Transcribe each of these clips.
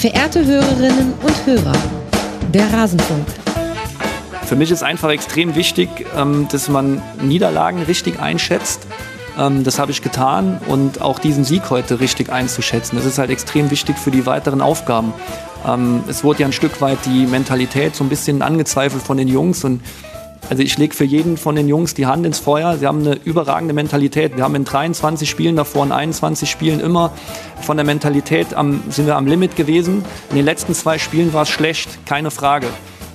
Verehrte Hörerinnen und Hörer, der Rasenfunk. Für mich ist einfach extrem wichtig, ähm, dass man Niederlagen richtig einschätzt. Ähm, das habe ich getan und auch diesen Sieg heute richtig einzuschätzen. Das ist halt extrem wichtig für die weiteren Aufgaben. Ähm, es wurde ja ein Stück weit die Mentalität so ein bisschen angezweifelt von den Jungs und also ich lege für jeden von den Jungs die Hand ins Feuer. Sie haben eine überragende Mentalität. Wir haben in 23 Spielen davor, in 21 Spielen immer von der Mentalität am, sind wir am Limit gewesen. In den letzten zwei Spielen war es schlecht, keine Frage.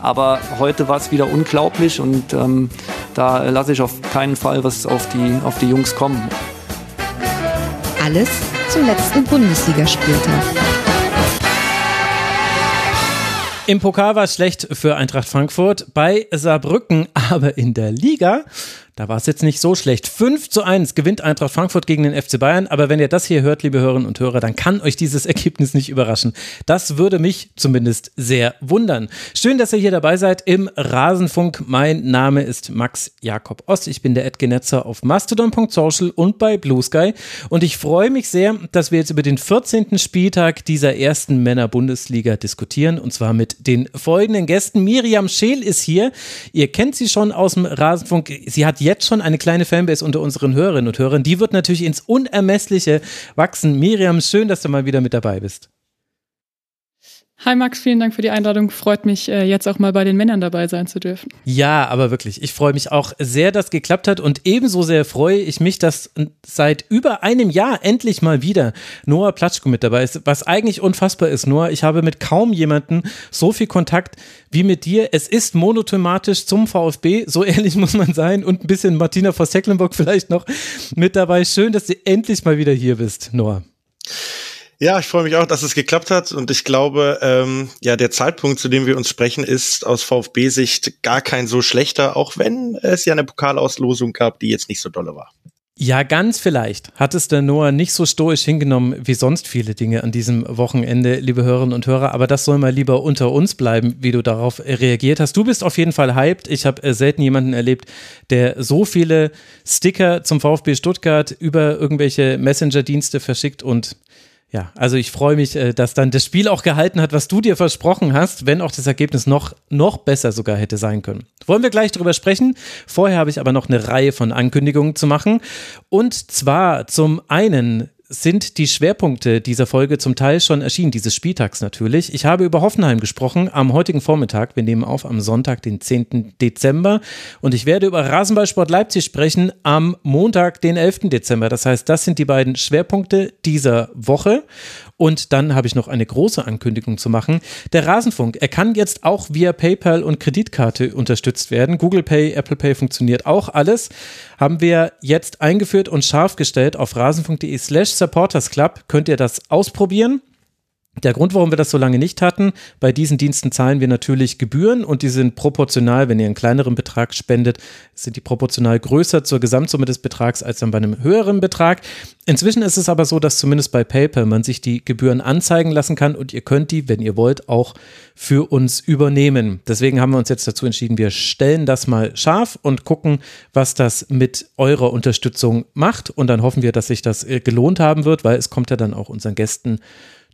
Aber heute war es wieder unglaublich und ähm, da lasse ich auf keinen Fall was auf die, auf die Jungs kommen. Alles zum letzten Bundesligaspieltag. Im Pokal war es schlecht für Eintracht Frankfurt, bei Saarbrücken, aber in der Liga da war es jetzt nicht so schlecht. 5 zu 1 gewinnt Eintracht Frankfurt gegen den FC Bayern. Aber wenn ihr das hier hört, liebe Hörerinnen und Hörer, dann kann euch dieses Ergebnis nicht überraschen. Das würde mich zumindest sehr wundern. Schön, dass ihr hier dabei seid im Rasenfunk. Mein Name ist Max Jakob Ost. Ich bin der Edgenetzer auf mastodon.social und bei Blue Sky. Und ich freue mich sehr, dass wir jetzt über den 14. Spieltag dieser ersten Männer-Bundesliga diskutieren. Und zwar mit den folgenden Gästen. Miriam Scheel ist hier. Ihr kennt sie schon aus dem Rasenfunk. Sie hat jetzt schon eine kleine Fanbase unter unseren Hörerinnen und Hörern. Die wird natürlich ins Unermessliche wachsen. Miriam, schön, dass du mal wieder mit dabei bist. Hi Max, vielen Dank für die Einladung. Freut mich, äh, jetzt auch mal bei den Männern dabei sein zu dürfen. Ja, aber wirklich, ich freue mich auch sehr, dass geklappt hat und ebenso sehr freue ich mich, dass seit über einem Jahr endlich mal wieder Noah Platschko mit dabei ist, was eigentlich unfassbar ist. Noah, ich habe mit kaum jemanden so viel Kontakt wie mit dir. Es ist monothematisch zum VfB, so ehrlich muss man sein und ein bisschen Martina von Secklenburg vielleicht noch mit dabei. Schön, dass du endlich mal wieder hier bist, Noah. Ja, ich freue mich auch, dass es geklappt hat und ich glaube, ähm, ja, der Zeitpunkt, zu dem wir uns sprechen, ist aus VfB-Sicht gar kein so schlechter, auch wenn es ja eine Pokalauslosung gab, die jetzt nicht so dolle war. Ja, ganz vielleicht hat es der Noah nicht so stoisch hingenommen wie sonst viele Dinge an diesem Wochenende, liebe Hörerinnen und Hörer. Aber das soll mal lieber unter uns bleiben, wie du darauf reagiert hast. Du bist auf jeden Fall hyped. Ich habe äh, selten jemanden erlebt, der so viele Sticker zum VfB Stuttgart über irgendwelche Messenger-Dienste verschickt und ja, also ich freue mich, äh, dass dann das Spiel auch gehalten hat, was du dir versprochen hast, wenn auch das Ergebnis noch, noch besser sogar hätte sein können. Wollen wir gleich drüber sprechen. Vorher habe ich aber noch eine Reihe von Ankündigungen zu machen. Und zwar zum einen sind die Schwerpunkte dieser Folge zum Teil schon erschienen, dieses Spieltags natürlich. Ich habe über Hoffenheim gesprochen am heutigen Vormittag. Wir nehmen auf am Sonntag, den 10. Dezember. Und ich werde über Rasenballsport Leipzig sprechen am Montag, den 11. Dezember. Das heißt, das sind die beiden Schwerpunkte dieser Woche. Und dann habe ich noch eine große Ankündigung zu machen. Der Rasenfunk, er kann jetzt auch via PayPal und Kreditkarte unterstützt werden. Google Pay, Apple Pay funktioniert auch alles. Haben wir jetzt eingeführt und scharf gestellt auf rasenfunk.de slash supportersclub. Könnt ihr das ausprobieren? Der Grund, warum wir das so lange nicht hatten, bei diesen Diensten zahlen wir natürlich Gebühren und die sind proportional, wenn ihr einen kleineren Betrag spendet, sind die proportional größer zur Gesamtsumme des Betrags als dann bei einem höheren Betrag. Inzwischen ist es aber so, dass zumindest bei PayPal man sich die Gebühren anzeigen lassen kann und ihr könnt die, wenn ihr wollt, auch für uns übernehmen. Deswegen haben wir uns jetzt dazu entschieden, wir stellen das mal scharf und gucken, was das mit eurer Unterstützung macht und dann hoffen wir, dass sich das äh, gelohnt haben wird, weil es kommt ja dann auch unseren Gästen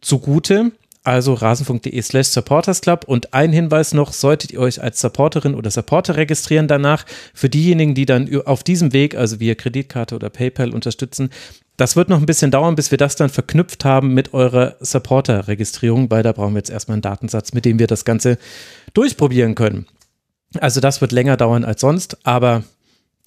zugute. Also rasen.de slash supportersclub. Und ein Hinweis noch, solltet ihr euch als Supporterin oder Supporter registrieren danach, für diejenigen, die dann auf diesem Weg, also via Kreditkarte oder PayPal unterstützen, das wird noch ein bisschen dauern, bis wir das dann verknüpft haben mit eurer Supporter-Registrierung, weil da brauchen wir jetzt erstmal einen Datensatz, mit dem wir das Ganze durchprobieren können. Also das wird länger dauern als sonst, aber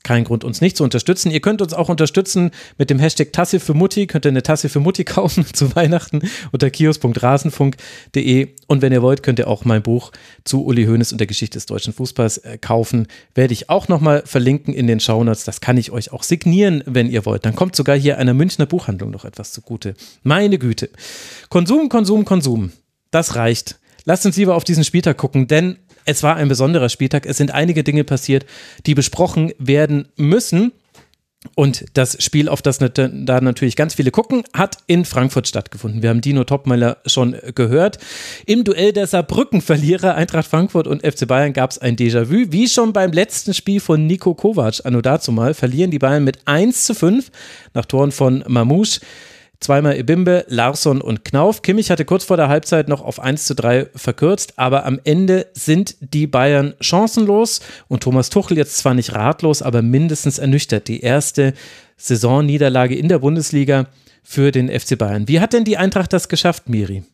kein Grund, uns nicht zu unterstützen. Ihr könnt uns auch unterstützen mit dem Hashtag Tasse für Mutti. Könnt ihr eine Tasse für Mutti kaufen zu Weihnachten unter kios.rasenfunk.de. Und wenn ihr wollt, könnt ihr auch mein Buch zu Uli Hoeneß und der Geschichte des deutschen Fußballs äh, kaufen. Werde ich auch nochmal verlinken in den Shownotes. Das kann ich euch auch signieren, wenn ihr wollt. Dann kommt sogar hier einer Münchner Buchhandlung noch etwas zugute. Meine Güte. Konsum, Konsum, Konsum. Das reicht. Lasst uns lieber auf diesen Spieltag gucken, denn es war ein besonderer Spieltag. Es sind einige Dinge passiert, die besprochen werden müssen. Und das Spiel, auf das da natürlich ganz viele gucken, hat in Frankfurt stattgefunden. Wir haben Dino Topmeiler schon gehört. Im Duell der Saarbrücken-Verlierer Eintracht Frankfurt und FC Bayern gab es ein Déjà-vu. Wie schon beim letzten Spiel von Nico Kovac, anno dazu mal, verlieren die Bayern mit 1 zu 5 nach Toren von Mamouche. Zweimal Ebimbe, Larsson und Knauf. Kimmich hatte kurz vor der Halbzeit noch auf 1 zu 3 verkürzt, aber am Ende sind die Bayern chancenlos und Thomas Tuchel jetzt zwar nicht ratlos, aber mindestens ernüchtert. Die erste Saisonniederlage in der Bundesliga für den FC Bayern. Wie hat denn die Eintracht das geschafft, Miri?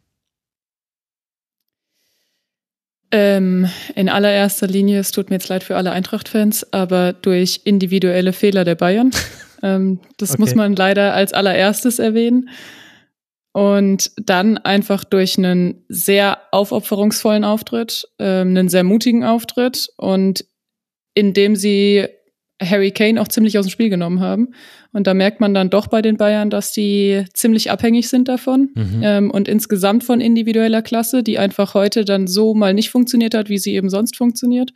Ähm, in allererster Linie, es tut mir jetzt leid für alle Eintracht-Fans, aber durch individuelle Fehler der Bayern. ähm, das okay. muss man leider als allererstes erwähnen. Und dann einfach durch einen sehr aufopferungsvollen Auftritt, ähm, einen sehr mutigen Auftritt und indem sie Harry Kane auch ziemlich aus dem Spiel genommen haben. Und da merkt man dann doch bei den Bayern, dass die ziemlich abhängig sind davon mhm. ähm, und insgesamt von individueller Klasse, die einfach heute dann so mal nicht funktioniert hat, wie sie eben sonst funktioniert.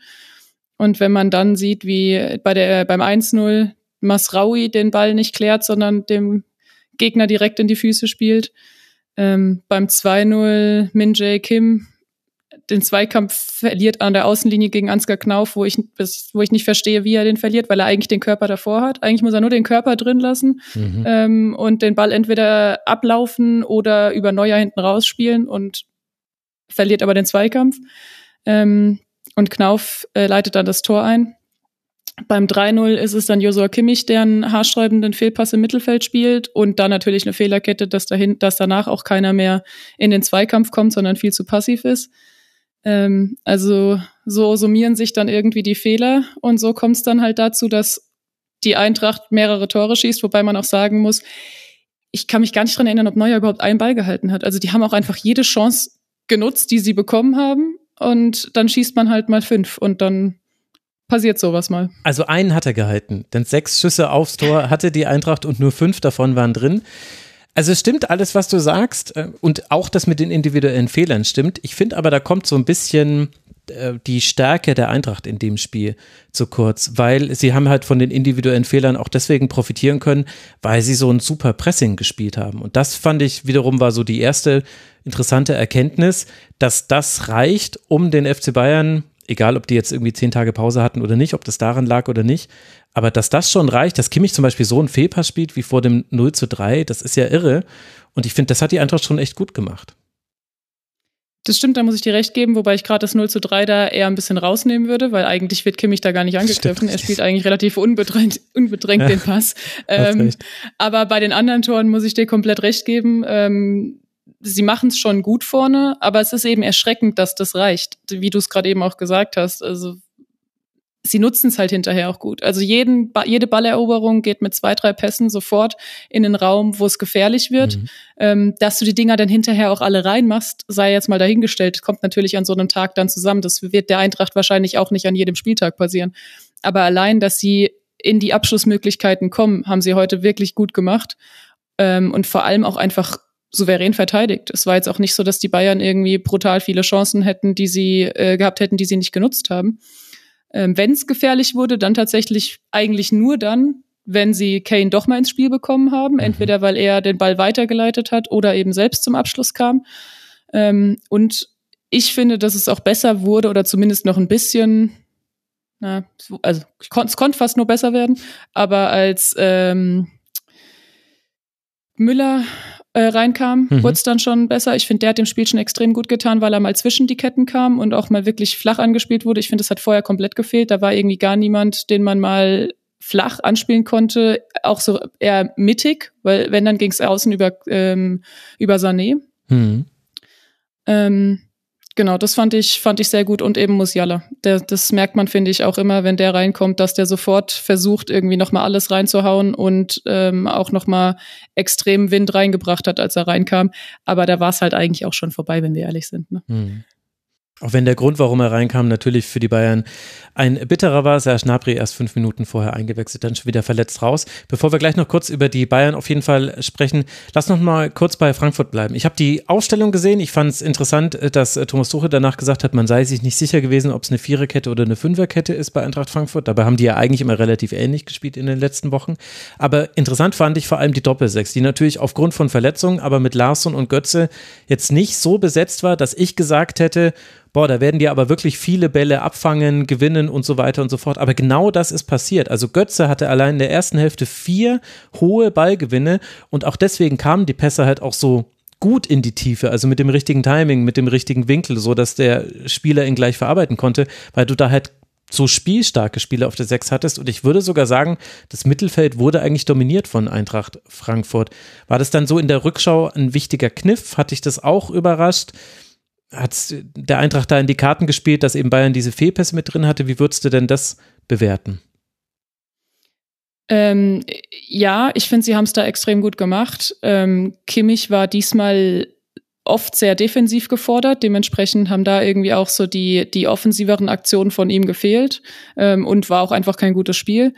Und wenn man dann sieht, wie bei der, beim 1-0 Masraui den Ball nicht klärt, sondern dem Gegner direkt in die Füße spielt, ähm, beim 2-0 Min Jae Kim den Zweikampf verliert an der Außenlinie gegen Ansgar Knauf, wo ich, wo ich nicht verstehe, wie er den verliert, weil er eigentlich den Körper davor hat. Eigentlich muss er nur den Körper drin lassen mhm. ähm, und den Ball entweder ablaufen oder über Neuer hinten rausspielen und verliert aber den Zweikampf. Ähm, und Knauf äh, leitet dann das Tor ein. Beim 3-0 ist es dann Josua Kimmich, der einen haarsträubenden Fehlpass im Mittelfeld spielt und dann natürlich eine Fehlerkette, dass, dahin, dass danach auch keiner mehr in den Zweikampf kommt, sondern viel zu passiv ist. Ähm, also so summieren sich dann irgendwie die Fehler und so kommt es dann halt dazu, dass die Eintracht mehrere Tore schießt, wobei man auch sagen muss, ich kann mich gar nicht dran erinnern, ob Neuer überhaupt einen Ball gehalten hat. Also die haben auch einfach jede Chance genutzt, die sie bekommen haben und dann schießt man halt mal fünf und dann passiert sowas mal. Also einen hat er gehalten, denn sechs Schüsse aufs Tor hatte die Eintracht und nur fünf davon waren drin. Also es stimmt alles, was du sagst äh, und auch das mit den individuellen Fehlern stimmt. Ich finde aber, da kommt so ein bisschen äh, die Stärke der Eintracht in dem Spiel zu kurz, weil sie haben halt von den individuellen Fehlern auch deswegen profitieren können, weil sie so ein super Pressing gespielt haben. Und das fand ich wiederum war so die erste interessante Erkenntnis, dass das reicht, um den FC Bayern egal ob die jetzt irgendwie zehn Tage Pause hatten oder nicht, ob das daran lag oder nicht, aber dass das schon reicht, dass Kimmich zum Beispiel so einen Fehlpass spielt wie vor dem 0 zu 3, das ist ja irre. Und ich finde, das hat die Eintracht schon echt gut gemacht. Das stimmt, da muss ich dir recht geben, wobei ich gerade das 0 zu 3 da eher ein bisschen rausnehmen würde, weil eigentlich wird Kimmich da gar nicht angegriffen. Er spielt eigentlich relativ unbedrängt, unbedrängt ja, den Pass. Ähm, aber bei den anderen Toren muss ich dir komplett recht geben. Ähm, sie machen es schon gut vorne, aber es ist eben erschreckend, dass das reicht, wie du es gerade eben auch gesagt hast. Also sie nutzen es halt hinterher auch gut. Also jeden, jede Balleroberung geht mit zwei, drei Pässen sofort in den Raum, wo es gefährlich wird. Mhm. Ähm, dass du die Dinger dann hinterher auch alle reinmachst, sei jetzt mal dahingestellt. Kommt natürlich an so einem Tag dann zusammen. Das wird der Eintracht wahrscheinlich auch nicht an jedem Spieltag passieren. Aber allein, dass sie in die Abschlussmöglichkeiten kommen, haben sie heute wirklich gut gemacht. Ähm, und vor allem auch einfach souverän verteidigt. Es war jetzt auch nicht so, dass die Bayern irgendwie brutal viele Chancen hätten, die sie äh, gehabt hätten, die sie nicht genutzt haben. Ähm, wenn es gefährlich wurde, dann tatsächlich eigentlich nur dann, wenn sie Kane doch mal ins Spiel bekommen haben, mhm. entweder weil er den Ball weitergeleitet hat oder eben selbst zum Abschluss kam. Ähm, und ich finde, dass es auch besser wurde oder zumindest noch ein bisschen, na, also es konnte fast nur besser werden, aber als ähm, Müller äh, reinkam, mhm. wurde es dann schon besser. Ich finde, der hat dem Spiel schon extrem gut getan, weil er mal zwischen die Ketten kam und auch mal wirklich flach angespielt wurde. Ich finde, das hat vorher komplett gefehlt. Da war irgendwie gar niemand, den man mal flach anspielen konnte, auch so eher mittig, weil wenn, dann ging es außen über, ähm, über Sané. Mhm. Ähm, Genau, das fand ich, fand ich sehr gut und eben Musiala. Der, das merkt man, finde ich, auch immer, wenn der reinkommt, dass der sofort versucht, irgendwie nochmal alles reinzuhauen und ähm, auch nochmal extrem Wind reingebracht hat, als er reinkam. Aber da war es halt eigentlich auch schon vorbei, wenn wir ehrlich sind. Ne? Mhm. Auch wenn der Grund, warum er reinkam, natürlich für die Bayern ein bitterer war. Serge Gnabry erst fünf Minuten vorher eingewechselt, dann schon wieder verletzt raus. Bevor wir gleich noch kurz über die Bayern auf jeden Fall sprechen, lass noch mal kurz bei Frankfurt bleiben. Ich habe die Ausstellung gesehen. Ich fand es interessant, dass Thomas Tuchel danach gesagt hat, man sei sich nicht sicher gewesen, ob es eine Viererkette oder eine Fünferkette ist bei Eintracht Frankfurt. Dabei haben die ja eigentlich immer relativ ähnlich gespielt in den letzten Wochen. Aber interessant fand ich vor allem die Doppelsechs, die natürlich aufgrund von Verletzungen, aber mit Larsson und Götze jetzt nicht so besetzt war, dass ich gesagt hätte, boah, da werden die aber wirklich viele Bälle abfangen, gewinnen und so weiter und so fort. Aber genau das ist passiert. Also Götze hatte allein in der ersten Hälfte vier hohe Ballgewinne und auch deswegen kamen die Pässe halt auch so gut in die Tiefe, also mit dem richtigen Timing, mit dem richtigen Winkel, so dass der Spieler ihn gleich verarbeiten konnte, weil du da halt so spielstarke Spieler auf der Sechs hattest. Und ich würde sogar sagen, das Mittelfeld wurde eigentlich dominiert von Eintracht Frankfurt. War das dann so in der Rückschau ein wichtiger Kniff? Hat dich das auch überrascht? Hat der Eintracht da in die Karten gespielt, dass eben Bayern diese Fehlpässe mit drin hatte? Wie würdest du denn das bewerten? Ähm, ja, ich finde, sie haben es da extrem gut gemacht. Ähm, Kimmich war diesmal oft sehr defensiv gefordert. Dementsprechend haben da irgendwie auch so die, die offensiveren Aktionen von ihm gefehlt ähm, und war auch einfach kein gutes Spiel.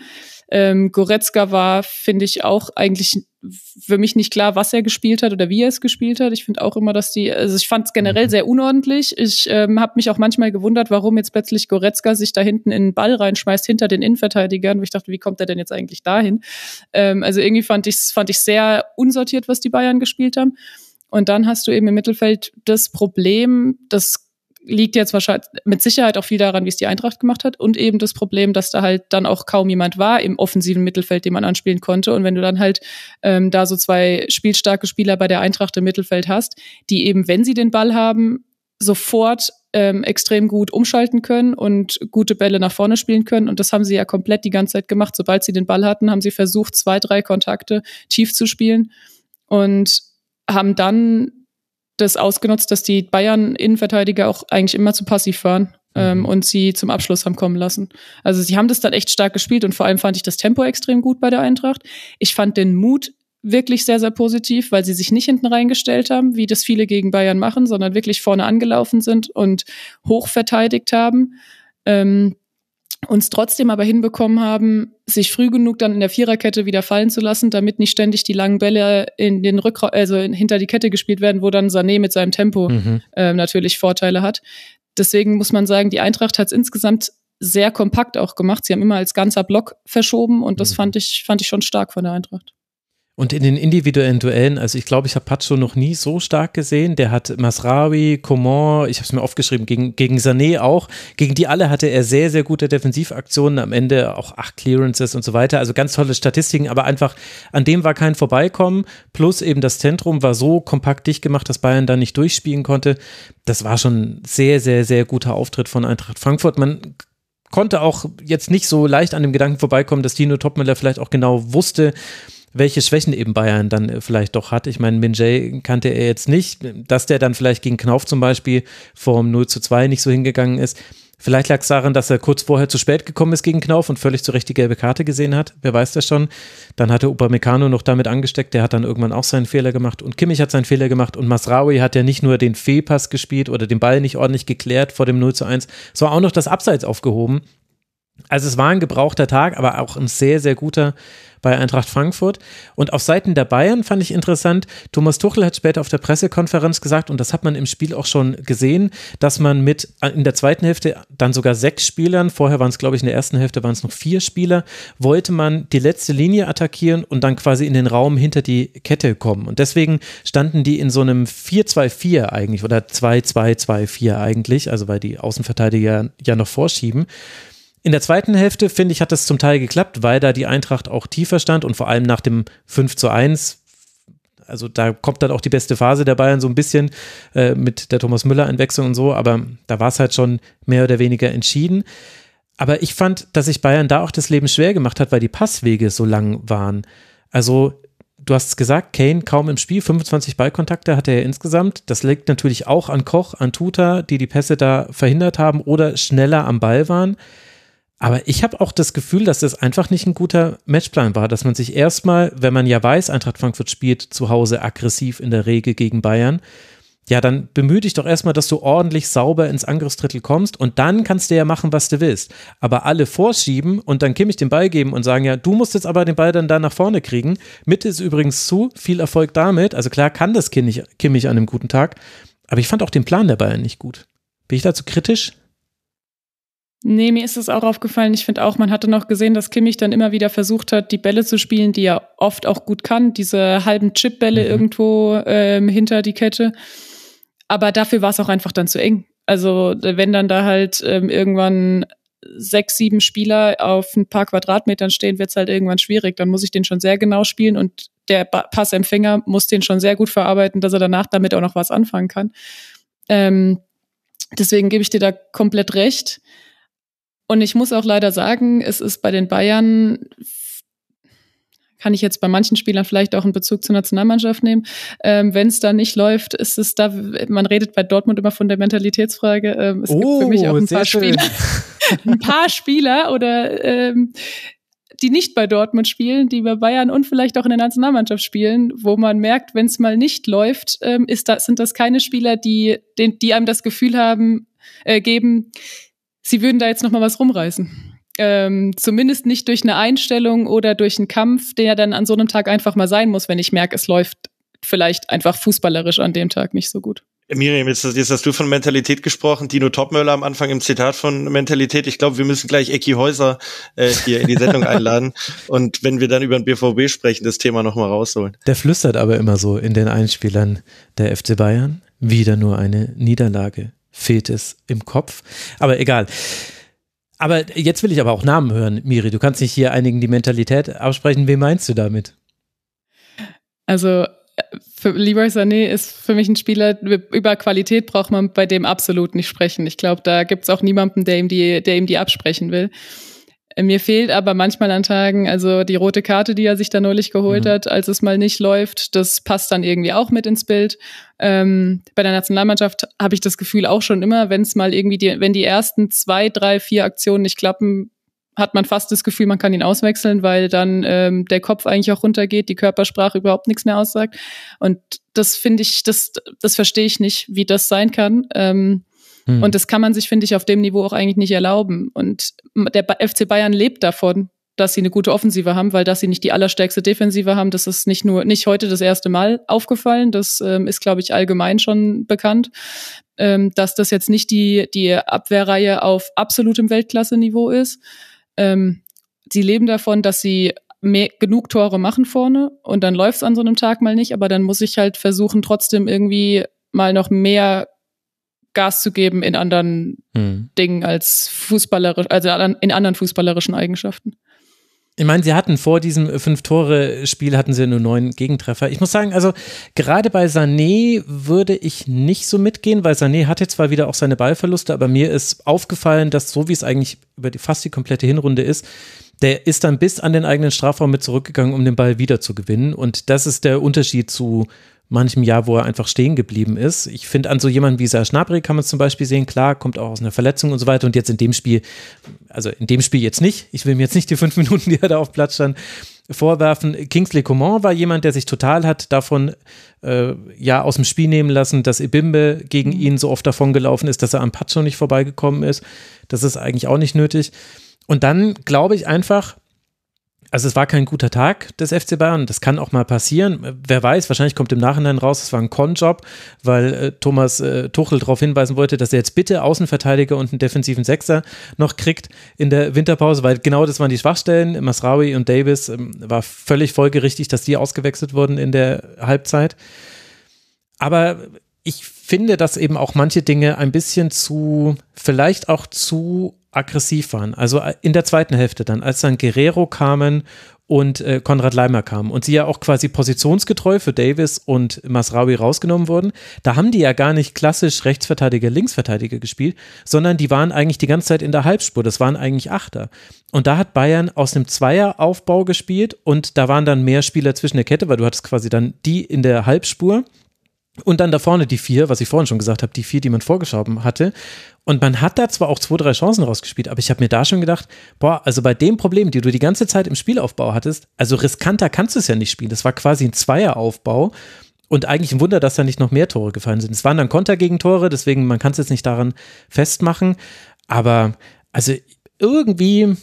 Ähm, Goretzka war, finde ich, auch eigentlich für mich nicht klar, was er gespielt hat oder wie er es gespielt hat. Ich finde auch immer, dass die, also ich fand es generell mhm. sehr unordentlich. Ich ähm, habe mich auch manchmal gewundert, warum jetzt plötzlich Goretzka sich da hinten in den Ball reinschmeißt hinter den Innenverteidigern. Wo ich dachte, wie kommt er denn jetzt eigentlich dahin? Ähm, also irgendwie fand ich fand ich sehr unsortiert, was die Bayern gespielt haben. Und dann hast du eben im Mittelfeld das Problem, das liegt jetzt wahrscheinlich mit Sicherheit auch viel daran, wie es die Eintracht gemacht hat und eben das Problem, dass da halt dann auch kaum jemand war im offensiven Mittelfeld, den man anspielen konnte. Und wenn du dann halt ähm, da so zwei spielstarke Spieler bei der Eintracht im Mittelfeld hast, die eben, wenn sie den Ball haben, sofort ähm, extrem gut umschalten können und gute Bälle nach vorne spielen können. Und das haben sie ja komplett die ganze Zeit gemacht. Sobald sie den Ball hatten, haben sie versucht, zwei, drei Kontakte tief zu spielen und haben dann das ausgenutzt, dass die Bayern-Innenverteidiger auch eigentlich immer zu passiv waren ähm, mhm. und sie zum Abschluss haben kommen lassen. Also sie haben das dann echt stark gespielt und vor allem fand ich das Tempo extrem gut bei der Eintracht. Ich fand den Mut wirklich sehr, sehr positiv, weil sie sich nicht hinten reingestellt haben, wie das viele gegen Bayern machen, sondern wirklich vorne angelaufen sind und hoch verteidigt haben. Ähm, uns trotzdem aber hinbekommen haben, sich früh genug dann in der Viererkette wieder fallen zu lassen, damit nicht ständig die langen Bälle in den Rückraum, also hinter die Kette gespielt werden, wo dann Sané mit seinem Tempo mhm. äh, natürlich Vorteile hat. Deswegen muss man sagen, die Eintracht hat es insgesamt sehr kompakt auch gemacht. Sie haben immer als ganzer Block verschoben und das mhm. fand ich, fand ich schon stark von der Eintracht. Und in den individuellen Duellen, also ich glaube, ich habe Pacho noch nie so stark gesehen. Der hat Masrawi, Coman, ich habe es mir aufgeschrieben, gegen, gegen Sané auch. Gegen die alle hatte er sehr, sehr gute Defensivaktionen. Am Ende auch acht Clearances und so weiter. Also ganz tolle Statistiken, aber einfach an dem war kein Vorbeikommen. Plus eben das Zentrum war so kompakt dicht gemacht, dass Bayern da nicht durchspielen konnte. Das war schon sehr, sehr, sehr guter Auftritt von Eintracht Frankfurt. Man konnte auch jetzt nicht so leicht an dem Gedanken vorbeikommen, dass Dino Topmüller vielleicht auch genau wusste, welche Schwächen eben Bayern dann äh, vielleicht doch hat. Ich meine, Minjay kannte er jetzt nicht, dass der dann vielleicht gegen Knauf zum Beispiel vorm 0 zu 2 nicht so hingegangen ist. Vielleicht lag es daran, dass er kurz vorher zu spät gekommen ist gegen Knauf und völlig zu Recht die gelbe Karte gesehen hat. Wer weiß das schon. Dann hatte Upamecano noch damit angesteckt. Der hat dann irgendwann auch seinen Fehler gemacht. Und Kimmich hat seinen Fehler gemacht. Und Masraoui hat ja nicht nur den Fehlpass gespielt oder den Ball nicht ordentlich geklärt vor dem 0 zu 1. Es war auch noch das Abseits aufgehoben. Also es war ein gebrauchter Tag, aber auch ein sehr, sehr guter bei Eintracht Frankfurt. Und auf Seiten der Bayern fand ich interessant, Thomas Tuchel hat später auf der Pressekonferenz gesagt, und das hat man im Spiel auch schon gesehen, dass man mit äh, in der zweiten Hälfte dann sogar sechs Spielern, vorher waren es glaube ich in der ersten Hälfte waren es noch vier Spieler, wollte man die letzte Linie attackieren und dann quasi in den Raum hinter die Kette kommen. Und deswegen standen die in so einem 4-2-4 eigentlich oder 2-2-2-4 eigentlich, also weil die Außenverteidiger ja noch vorschieben. In der zweiten Hälfte, finde ich, hat das zum Teil geklappt, weil da die Eintracht auch tiefer stand und vor allem nach dem 5 zu 1 also da kommt dann auch die beste Phase der Bayern so ein bisschen äh, mit der Thomas Müller-Einwechslung und so, aber da war es halt schon mehr oder weniger entschieden. Aber ich fand, dass sich Bayern da auch das Leben schwer gemacht hat, weil die Passwege so lang waren. Also du hast es gesagt, Kane kaum im Spiel, 25 Ballkontakte hatte er insgesamt. Das liegt natürlich auch an Koch, an Tuta, die die Pässe da verhindert haben oder schneller am Ball waren. Aber ich habe auch das Gefühl, dass das einfach nicht ein guter Matchplan war, dass man sich erstmal, wenn man ja weiß, Eintracht Frankfurt spielt zu Hause aggressiv in der Regel gegen Bayern, ja, dann bemühe dich doch erstmal, dass du ordentlich sauber ins Angriffsdrittel kommst und dann kannst du ja machen, was du willst. Aber alle vorschieben und dann Kimmich den Ball geben und sagen, ja, du musst jetzt aber den Ball dann da nach vorne kriegen. Mitte ist übrigens zu, viel Erfolg damit. Also klar kann das Kimmich, an einem guten Tag, aber ich fand auch den Plan der Bayern nicht gut. Bin ich dazu kritisch? Nee, mir ist es auch aufgefallen. Ich finde auch, man hatte noch gesehen, dass Kimmich dann immer wieder versucht hat, die Bälle zu spielen, die er oft auch gut kann. Diese halben Chip-Bälle mhm. irgendwo ähm, hinter die Kette. Aber dafür war es auch einfach dann zu eng. Also wenn dann da halt ähm, irgendwann sechs, sieben Spieler auf ein paar Quadratmetern stehen, wird es halt irgendwann schwierig. Dann muss ich den schon sehr genau spielen und der Passempfänger muss den schon sehr gut verarbeiten, dass er danach damit auch noch was anfangen kann. Ähm, deswegen gebe ich dir da komplett recht. Und ich muss auch leider sagen, es ist bei den Bayern kann ich jetzt bei manchen Spielern vielleicht auch einen Bezug zur Nationalmannschaft nehmen. Ähm, Wenn es da nicht läuft, ist es da, man redet bei Dortmund immer von der Mentalitätsfrage. Ähm, es oh, gibt für mich auch ein paar Spieler, ein paar Spieler oder ähm, die nicht bei Dortmund spielen, die bei Bayern und vielleicht auch in der Nationalmannschaft spielen, wo man merkt, wenn es mal nicht läuft, ähm, ist das, sind das keine Spieler, die, die, die einem das Gefühl haben, äh, geben, sie würden da jetzt noch mal was rumreißen ähm, zumindest nicht durch eine Einstellung oder durch einen Kampf, der dann an so einem Tag einfach mal sein muss, wenn ich merke, es läuft vielleicht einfach fußballerisch an dem Tag nicht so gut. Miriam, jetzt, jetzt hast du von Mentalität gesprochen, Dino Topmöller am Anfang im Zitat von Mentalität. Ich glaube, wir müssen gleich Ecki Häuser äh, hier in die Sendung einladen und wenn wir dann über den BVB sprechen, das Thema nochmal rausholen. Der flüstert aber immer so in den Einspielern der FC Bayern. Wieder nur eine Niederlage. Fehlt es im Kopf. Aber egal. Aber jetzt will ich aber auch Namen hören, Miri. Du kannst nicht hier einigen die Mentalität absprechen. Wen meinst du damit? Also für Leroy Sané ist für mich ein Spieler, über Qualität braucht man bei dem absolut nicht sprechen. Ich glaube, da gibt es auch niemanden, der ihm die, der ihm die absprechen will. Mir fehlt aber manchmal an Tagen, also die rote Karte, die er sich da neulich geholt mhm. hat, als es mal nicht läuft, das passt dann irgendwie auch mit ins Bild. Ähm, bei der Nationalmannschaft habe ich das Gefühl auch schon immer, wenn es mal irgendwie die, wenn die ersten zwei, drei, vier Aktionen nicht klappen, hat man fast das Gefühl, man kann ihn auswechseln, weil dann ähm, der Kopf eigentlich auch runtergeht, die Körpersprache überhaupt nichts mehr aussagt. Und das finde ich, das, das verstehe ich nicht, wie das sein kann. Ähm, hm. Und das kann man sich, finde ich, auf dem Niveau auch eigentlich nicht erlauben. Und der FC Bayern lebt davon, dass sie eine gute Offensive haben, weil dass sie nicht die allerstärkste Defensive haben, das ist nicht nur nicht heute das erste Mal aufgefallen. Das ähm, ist, glaube ich, allgemein schon bekannt, ähm, dass das jetzt nicht die die Abwehrreihe auf absolutem Weltklasse-Niveau ist. Ähm, sie leben davon, dass sie mehr, genug Tore machen vorne und dann läuft es an so einem Tag mal nicht, aber dann muss ich halt versuchen, trotzdem irgendwie mal noch mehr Gas zu geben in anderen hm. Dingen als fußballerisch, also in anderen fußballerischen Eigenschaften. Ich meine, sie hatten vor diesem Fünf-Tore-Spiel hatten sie nur neun Gegentreffer. Ich muss sagen, also gerade bei Sané würde ich nicht so mitgehen, weil Sané hatte zwar wieder auch seine Ballverluste, aber mir ist aufgefallen, dass so wie es eigentlich über die, fast die komplette Hinrunde ist, der ist dann bis an den eigenen Strafraum mit zurückgegangen, um den Ball wieder zu gewinnen. Und das ist der Unterschied zu manchem Jahr, wo er einfach stehen geblieben ist. Ich finde, an so jemanden wie Serge Gnabry kann man es zum Beispiel sehen, klar, kommt auch aus einer Verletzung und so weiter und jetzt in dem Spiel, also in dem Spiel jetzt nicht, ich will mir jetzt nicht die fünf Minuten, die er da auf Platz stand, vorwerfen. Kingsley Coman war jemand, der sich total hat davon äh, ja aus dem Spiel nehmen lassen, dass Ibimbe gegen mhm. ihn so oft davon gelaufen ist, dass er am Pacho nicht vorbeigekommen ist. Das ist eigentlich auch nicht nötig. Und dann glaube ich einfach, also es war kein guter Tag des FC Bayern. Das kann auch mal passieren. Wer weiß, wahrscheinlich kommt im Nachhinein raus, es war ein Con-Job, weil äh, Thomas äh, Tuchel darauf hinweisen wollte, dass er jetzt bitte Außenverteidiger und einen defensiven Sechser noch kriegt in der Winterpause, weil genau das waren die Schwachstellen. Masraui und Davis ähm, war völlig folgerichtig, dass die ausgewechselt wurden in der Halbzeit. Aber ich finde, dass eben auch manche Dinge ein bisschen zu, vielleicht auch zu aggressiv waren. Also äh, in der zweiten Hälfte dann, als dann Guerrero kamen und äh, Konrad Leimer kamen und sie ja auch quasi positionsgetreu für Davis und Masraui rausgenommen wurden, da haben die ja gar nicht klassisch Rechtsverteidiger, Linksverteidiger gespielt, sondern die waren eigentlich die ganze Zeit in der Halbspur, das waren eigentlich Achter. Und da hat Bayern aus einem Zweieraufbau gespielt und da waren dann mehr Spieler zwischen der Kette, weil du hattest quasi dann die in der Halbspur und dann da vorne die vier, was ich vorhin schon gesagt habe, die vier, die man vorgeschoben hatte. Und man hat da zwar auch zwei, drei Chancen rausgespielt, aber ich habe mir da schon gedacht, boah, also bei dem Problem, die du die ganze Zeit im Spielaufbau hattest, also riskanter kannst du es ja nicht spielen. Das war quasi ein Zweieraufbau. Und eigentlich ein Wunder, dass da nicht noch mehr Tore gefallen sind. Es waren dann Kontergegentore, deswegen man kann es jetzt nicht daran festmachen. Aber also irgendwie,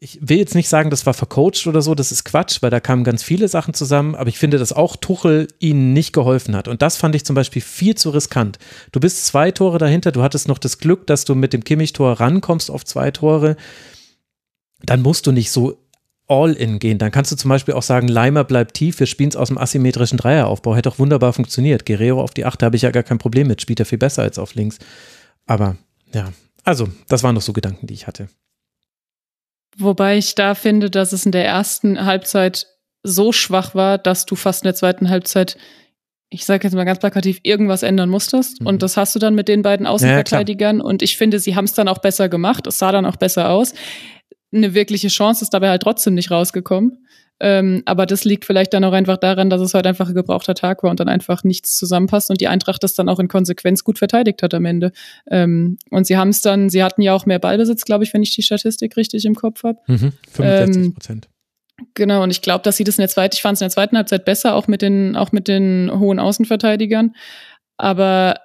ich will jetzt nicht sagen, das war vercoacht oder so, das ist Quatsch, weil da kamen ganz viele Sachen zusammen, aber ich finde, dass auch Tuchel ihnen nicht geholfen hat. Und das fand ich zum Beispiel viel zu riskant. Du bist zwei Tore dahinter, du hattest noch das Glück, dass du mit dem Kimmich-Tor rankommst auf zwei Tore. Dann musst du nicht so all in gehen. Dann kannst du zum Beispiel auch sagen, Leimer bleibt tief, wir spielen es aus dem asymmetrischen Dreieraufbau. Hätte auch wunderbar funktioniert. Guerrero auf die Achte habe ich ja gar kein Problem mit, spielt er viel besser als auf links. Aber ja, also das waren noch so Gedanken, die ich hatte. Wobei ich da finde, dass es in der ersten Halbzeit so schwach war, dass du fast in der zweiten Halbzeit, ich sage jetzt mal ganz plakativ, irgendwas ändern musstest. Mhm. Und das hast du dann mit den beiden Außenverteidigern. Ja, und ich finde, sie haben es dann auch besser gemacht. Es sah dann auch besser aus. Eine wirkliche Chance ist dabei halt trotzdem nicht rausgekommen. Ähm, aber das liegt vielleicht dann auch einfach daran, dass es halt einfach ein gebrauchter Tag war und dann einfach nichts zusammenpasst und die Eintracht das dann auch in Konsequenz gut verteidigt hat am Ende. Ähm, und sie haben es dann, sie hatten ja auch mehr Ballbesitz, glaube ich, wenn ich die Statistik richtig im Kopf habe. Mhm, 65 Prozent. Ähm, genau, und ich glaube, dass sie das in der zweiten, ich fand es in der zweiten Halbzeit besser, auch mit den, auch mit den hohen Außenverteidigern. Aber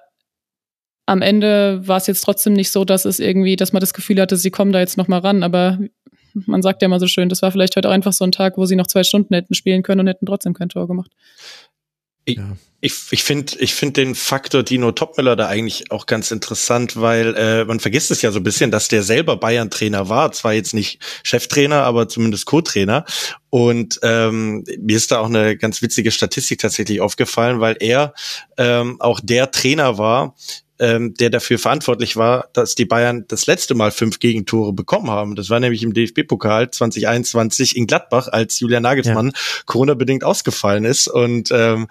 am Ende war es jetzt trotzdem nicht so, dass es irgendwie, dass man das Gefühl hatte, sie kommen da jetzt noch mal ran. Aber man sagt ja immer so schön, das war vielleicht heute auch einfach so ein Tag, wo sie noch zwei Stunden hätten spielen können und hätten trotzdem kein Tor gemacht. Ich, ja. ich, ich finde ich find den Faktor Dino Topmüller da eigentlich auch ganz interessant, weil äh, man vergisst es ja so ein bisschen, dass der selber Bayern-Trainer war. Zwar jetzt nicht Cheftrainer, aber zumindest Co-Trainer. Und ähm, mir ist da auch eine ganz witzige Statistik tatsächlich aufgefallen, weil er ähm, auch der Trainer war, ähm, der dafür verantwortlich war, dass die Bayern das letzte Mal fünf Gegentore bekommen haben. Das war nämlich im DFB-Pokal 2021 in Gladbach, als Julian Nagelsmann ja. Corona-bedingt ausgefallen ist. Und ähm,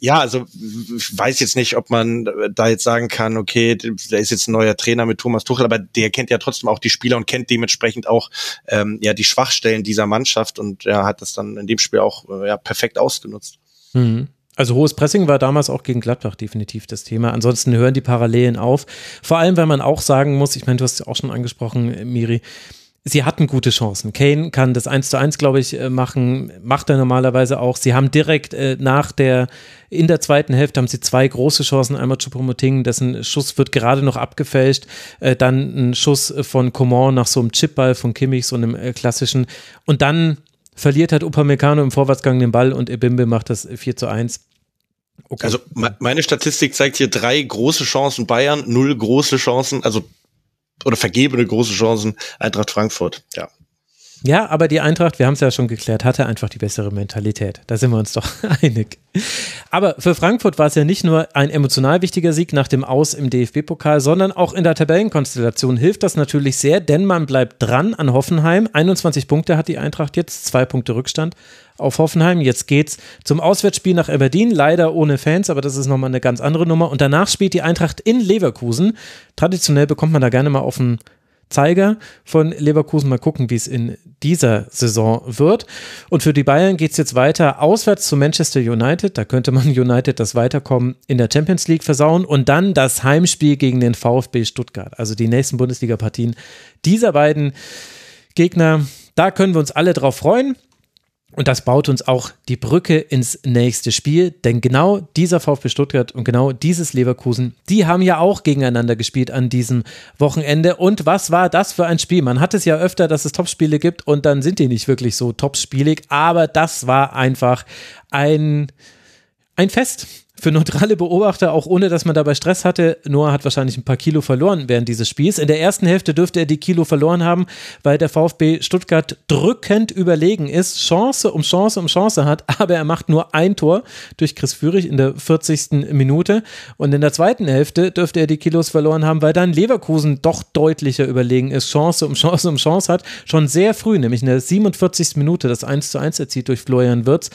ja, also ich weiß jetzt nicht, ob man da jetzt sagen kann, okay, da ist jetzt ein neuer Trainer mit Thomas Tuchel, aber der kennt ja trotzdem auch die Spieler und kennt dementsprechend auch ähm, ja die Schwachstellen dieser Mannschaft und er ja, hat das dann in dem Spiel auch äh, ja, perfekt ausgenutzt. Mhm. Also hohes Pressing war damals auch gegen Gladbach definitiv das Thema. Ansonsten hören die Parallelen auf. Vor allem, weil man auch sagen muss, ich meine, du hast es auch schon angesprochen, Miri, sie hatten gute Chancen. Kane kann das 1 zu 1, glaube ich, äh, machen, macht er normalerweise auch. Sie haben direkt äh, nach der, in der zweiten Hälfte haben sie zwei große Chancen. Einmal Choupo-Moting, dessen Schuss wird gerade noch abgefälscht. Äh, dann ein Schuss von Coman nach so einem Chipball von Kimmich, so einem äh, klassischen. Und dann verliert halt Upamecano im Vorwärtsgang den Ball und Ebimbe macht das 4 zu 1. Okay. Also meine Statistik zeigt hier drei große Chancen Bayern, null große Chancen, also oder vergebene große Chancen Eintracht Frankfurt. Ja. Ja, aber die Eintracht, wir haben es ja schon geklärt, hatte einfach die bessere Mentalität. Da sind wir uns doch einig. Aber für Frankfurt war es ja nicht nur ein emotional wichtiger Sieg nach dem Aus im DFB-Pokal, sondern auch in der Tabellenkonstellation hilft das natürlich sehr, denn man bleibt dran an Hoffenheim. 21 Punkte hat die Eintracht jetzt, zwei Punkte Rückstand auf Hoffenheim. Jetzt geht's zum Auswärtsspiel nach Aberdeen, leider ohne Fans, aber das ist nochmal eine ganz andere Nummer. Und danach spielt die Eintracht in Leverkusen. Traditionell bekommt man da gerne mal auf den Zeiger von Leverkusen. Mal gucken, wie es in dieser Saison wird. Und für die Bayern geht es jetzt weiter auswärts zu Manchester United. Da könnte man United das Weiterkommen in der Champions League versauen. Und dann das Heimspiel gegen den VfB Stuttgart. Also die nächsten Bundesliga-Partien dieser beiden Gegner. Da können wir uns alle drauf freuen. Und das baut uns auch die Brücke ins nächste Spiel, denn genau dieser VfB Stuttgart und genau dieses Leverkusen, die haben ja auch gegeneinander gespielt an diesem Wochenende. Und was war das für ein Spiel? Man hat es ja öfter, dass es Topspiele gibt und dann sind die nicht wirklich so topspielig, aber das war einfach ein, ein Fest für neutrale Beobachter, auch ohne dass man dabei Stress hatte. Noah hat wahrscheinlich ein paar Kilo verloren während dieses Spiels. In der ersten Hälfte dürfte er die Kilo verloren haben, weil der VfB Stuttgart drückend überlegen ist, Chance um Chance um Chance hat, aber er macht nur ein Tor durch Chris Führig in der 40. Minute. Und in der zweiten Hälfte dürfte er die Kilos verloren haben, weil dann Leverkusen doch deutlicher überlegen ist, Chance um Chance um Chance hat. Schon sehr früh, nämlich in der 47. Minute, das 1 zu 1 erzielt durch Florian Wirtz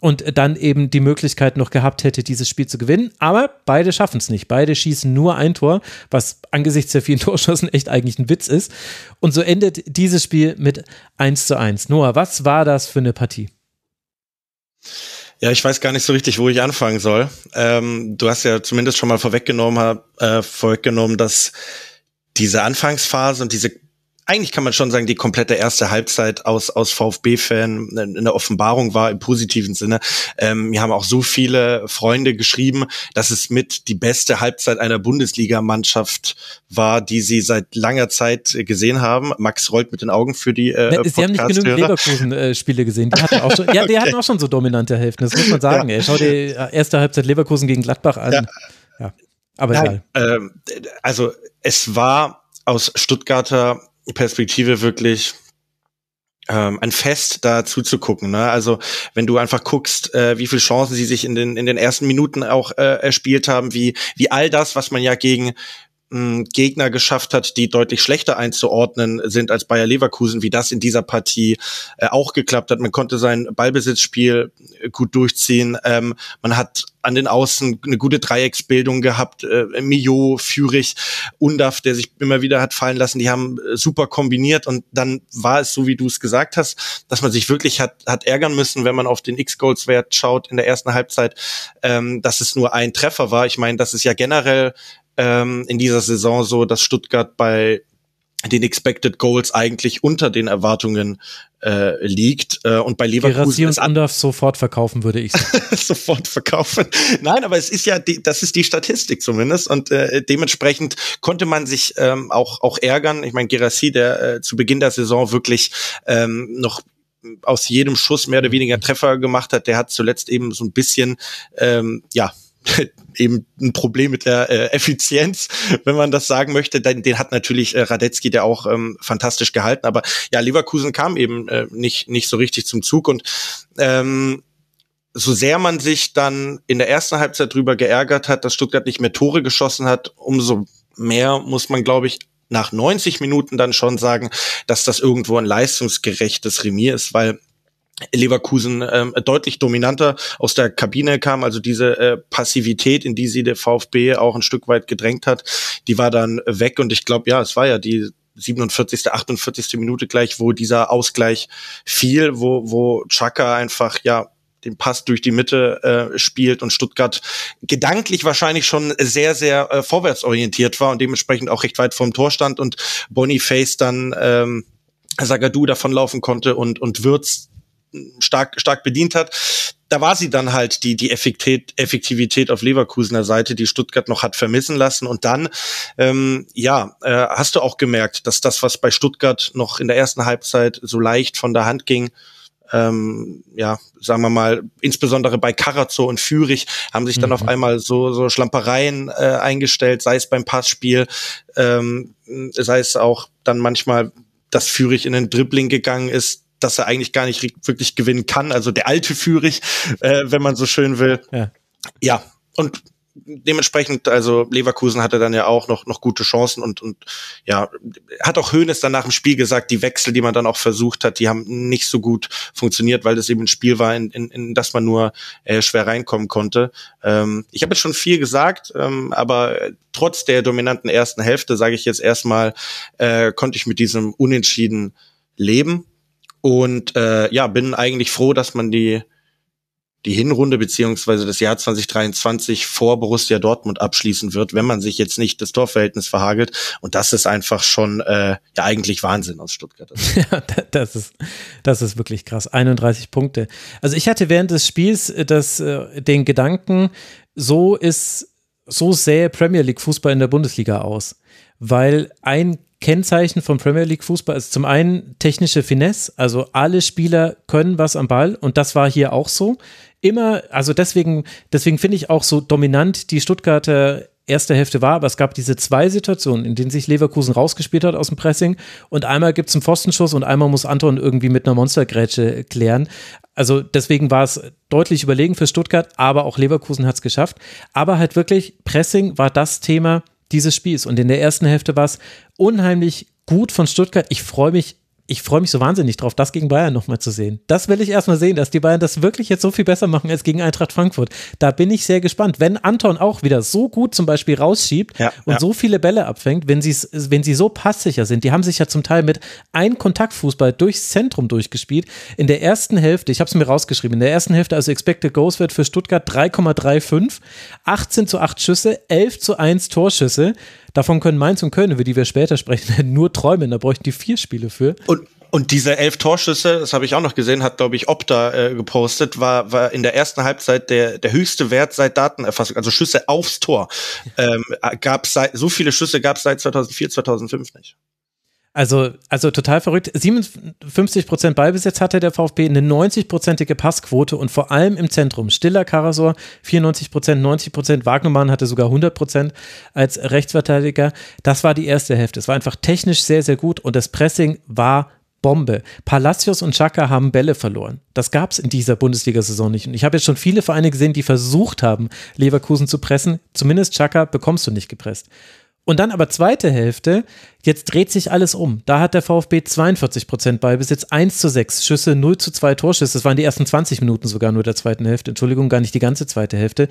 und dann eben die Möglichkeit noch gehabt hätte, dieses Spiel zu gewinnen. Aber beide schaffen es nicht. Beide schießen nur ein Tor, was angesichts der vielen Torschossen echt eigentlich ein Witz ist. Und so endet dieses Spiel mit 1 zu 1. Noah, was war das für eine Partie? Ja, ich weiß gar nicht so richtig, wo ich anfangen soll. Ähm, du hast ja zumindest schon mal vorweggenommen, äh, vorweggenommen, dass diese Anfangsphase und diese eigentlich kann man schon sagen, die komplette erste Halbzeit aus, aus VfB-Fan eine Offenbarung war im positiven Sinne. Ähm, mir haben auch so viele Freunde geschrieben, dass es mit die beste Halbzeit einer Bundesligamannschaft war, die sie seit langer Zeit gesehen haben. Max rollt mit den Augen für die äh, ne, Sie haben nicht genügend Leverkusen-Spiele gesehen. Die hatten auch schon, ja, die hatten auch schon so dominante Hälften, das muss man sagen. Ja. Ey. Schau dir erste Halbzeit Leverkusen gegen Gladbach an. Ja. ja. Aber Nein, ähm, also es war aus Stuttgarter Perspektive wirklich ähm, ein Fest da zuzugucken. Ne? Also wenn du einfach guckst, äh, wie viele Chancen sie sich in den in den ersten Minuten auch äh, erspielt haben, wie wie all das, was man ja gegen Gegner geschafft hat, die deutlich schlechter einzuordnen sind als Bayer Leverkusen, wie das in dieser Partie äh, auch geklappt hat. Man konnte sein Ballbesitzspiel äh, gut durchziehen. Ähm, man hat an den Außen eine gute Dreiecksbildung gehabt. Äh, Mio, Führig, Undaf, der sich immer wieder hat fallen lassen, die haben äh, super kombiniert und dann war es so, wie du es gesagt hast, dass man sich wirklich hat, hat ärgern müssen, wenn man auf den X-Goals-Wert schaut in der ersten Halbzeit, ähm, dass es nur ein Treffer war. Ich meine, das ist ja generell ähm, in dieser Saison so, dass Stuttgart bei den Expected Goals eigentlich unter den Erwartungen äh, liegt äh, und bei Leverkusen und Andorf sofort verkaufen würde ich sofort verkaufen. Nein, aber es ist ja die, das ist die Statistik zumindest und äh, dementsprechend konnte man sich ähm, auch auch ärgern. Ich meine Gerassi, der äh, zu Beginn der Saison wirklich ähm, noch aus jedem Schuss mehr oder weniger Treffer gemacht hat, der hat zuletzt eben so ein bisschen ähm, ja eben ein Problem mit der äh, Effizienz, wenn man das sagen möchte. Den, den hat natürlich äh, Radetzky, der auch ähm, fantastisch gehalten. Aber ja, Leverkusen kam eben äh, nicht, nicht so richtig zum Zug. Und ähm, so sehr man sich dann in der ersten Halbzeit drüber geärgert hat, dass Stuttgart nicht mehr Tore geschossen hat, umso mehr muss man, glaube ich, nach 90 Minuten dann schon sagen, dass das irgendwo ein leistungsgerechtes Remis ist, weil Leverkusen ähm, deutlich dominanter aus der Kabine kam, also diese äh, Passivität, in die sie der VfB auch ein Stück weit gedrängt hat, die war dann weg und ich glaube, ja, es war ja die 47., 48. Minute gleich, wo dieser Ausgleich fiel, wo, wo Chaka einfach, ja, den Pass durch die Mitte äh, spielt und Stuttgart gedanklich wahrscheinlich schon sehr, sehr äh, vorwärtsorientiert war und dementsprechend auch recht weit vom Tor stand und Boniface dann ähm, Sagadu davonlaufen konnte und, und Würz stark, stark bedient hat. Da war sie dann halt die, die Effektivität, Effektivität auf Leverkusener Seite, die Stuttgart noch hat vermissen lassen. Und dann, ähm, ja, äh, hast du auch gemerkt, dass das, was bei Stuttgart noch in der ersten Halbzeit so leicht von der Hand ging, ähm, ja, sagen wir mal, insbesondere bei Karazzo und Fürich haben sich dann mhm. auf einmal so, so Schlampereien äh, eingestellt, sei es beim Passspiel, ähm, sei es auch dann manchmal, dass Fürich in den Dribbling gegangen ist, dass er eigentlich gar nicht wirklich gewinnen kann. Also der alte Führig, äh, wenn man so schön will. Ja. ja, und dementsprechend, also Leverkusen hatte dann ja auch noch, noch gute Chancen und, und ja, hat auch Hoeneß dann nach dem Spiel gesagt, die Wechsel, die man dann auch versucht hat, die haben nicht so gut funktioniert, weil das eben ein Spiel war, in, in, in das man nur äh, schwer reinkommen konnte. Ähm, ich habe jetzt schon viel gesagt, ähm, aber trotz der dominanten ersten Hälfte, sage ich jetzt erstmal, äh, konnte ich mit diesem Unentschieden leben. Und äh, ja, bin eigentlich froh, dass man die die Hinrunde beziehungsweise das Jahr 2023 vor Borussia Dortmund abschließen wird, wenn man sich jetzt nicht das Torverhältnis verhagelt. Und das ist einfach schon äh, ja eigentlich Wahnsinn aus Stuttgart. Ja, das ist das ist wirklich krass. 31 Punkte. Also ich hatte während des Spiels äh, das äh, den Gedanken, so ist so sähe Premier League Fußball in der Bundesliga aus, weil ein Kennzeichen vom Premier League Fußball ist zum einen technische Finesse, also alle Spieler können was am Ball und das war hier auch so. Immer, also deswegen, deswegen finde ich auch so dominant die Stuttgarter erste Hälfte war, aber es gab diese zwei Situationen, in denen sich Leverkusen rausgespielt hat aus dem Pressing und einmal gibt es einen Pfostenschuss und einmal muss Anton irgendwie mit einer Monstergrätsche klären. Also deswegen war es deutlich überlegen für Stuttgart, aber auch Leverkusen hat es geschafft. Aber halt wirklich, Pressing war das Thema, dieses Spiels. Und in der ersten Hälfte war es unheimlich gut von Stuttgart. Ich freue mich ich freue mich so wahnsinnig drauf, das gegen Bayern nochmal zu sehen. Das will ich erstmal sehen, dass die Bayern das wirklich jetzt so viel besser machen als gegen Eintracht Frankfurt. Da bin ich sehr gespannt. Wenn Anton auch wieder so gut zum Beispiel rausschiebt ja, und ja. so viele Bälle abfängt, wenn, wenn sie so passsicher sind, die haben sich ja zum Teil mit ein Kontaktfußball durchs Zentrum durchgespielt. In der ersten Hälfte, ich habe es mir rausgeschrieben, in der ersten Hälfte, also Expected Goals wird für Stuttgart 3,35, 18 zu 8 Schüsse, 11 zu 1 Torschüsse. Davon können Mainz und Köln, über die wir später sprechen, nur träumen. Da bräuchten die vier Spiele für. Und und diese elf Torschüsse, das habe ich auch noch gesehen, hat, glaube ich, Opta äh, gepostet, war, war in der ersten Halbzeit der, der höchste Wert seit Datenerfassung, also Schüsse aufs Tor. Ähm, gab so viele Schüsse gab es seit 2004, 2005 nicht. Also, also total verrückt. 57 Prozent Ballbesitz hatte der VfB, eine 90-prozentige Passquote und vor allem im Zentrum. Stiller Karasor 94 Prozent, 90 Prozent. Wagnermann hatte sogar 100 Prozent als Rechtsverteidiger. Das war die erste Hälfte. Es war einfach technisch sehr, sehr gut und das Pressing war Bombe. Palacios und Chaka haben Bälle verloren. Das gab es in dieser Bundesliga-Saison nicht. Und ich habe jetzt schon viele Vereine gesehen, die versucht haben, Leverkusen zu pressen. Zumindest Chaka bekommst du nicht gepresst. Und dann aber zweite Hälfte, jetzt dreht sich alles um. Da hat der VfB 42 Prozent Ballbesitz, 1 zu 6 Schüsse, 0 zu 2 Torschüsse. Das waren die ersten 20 Minuten sogar nur der zweiten Hälfte. Entschuldigung, gar nicht die ganze zweite Hälfte.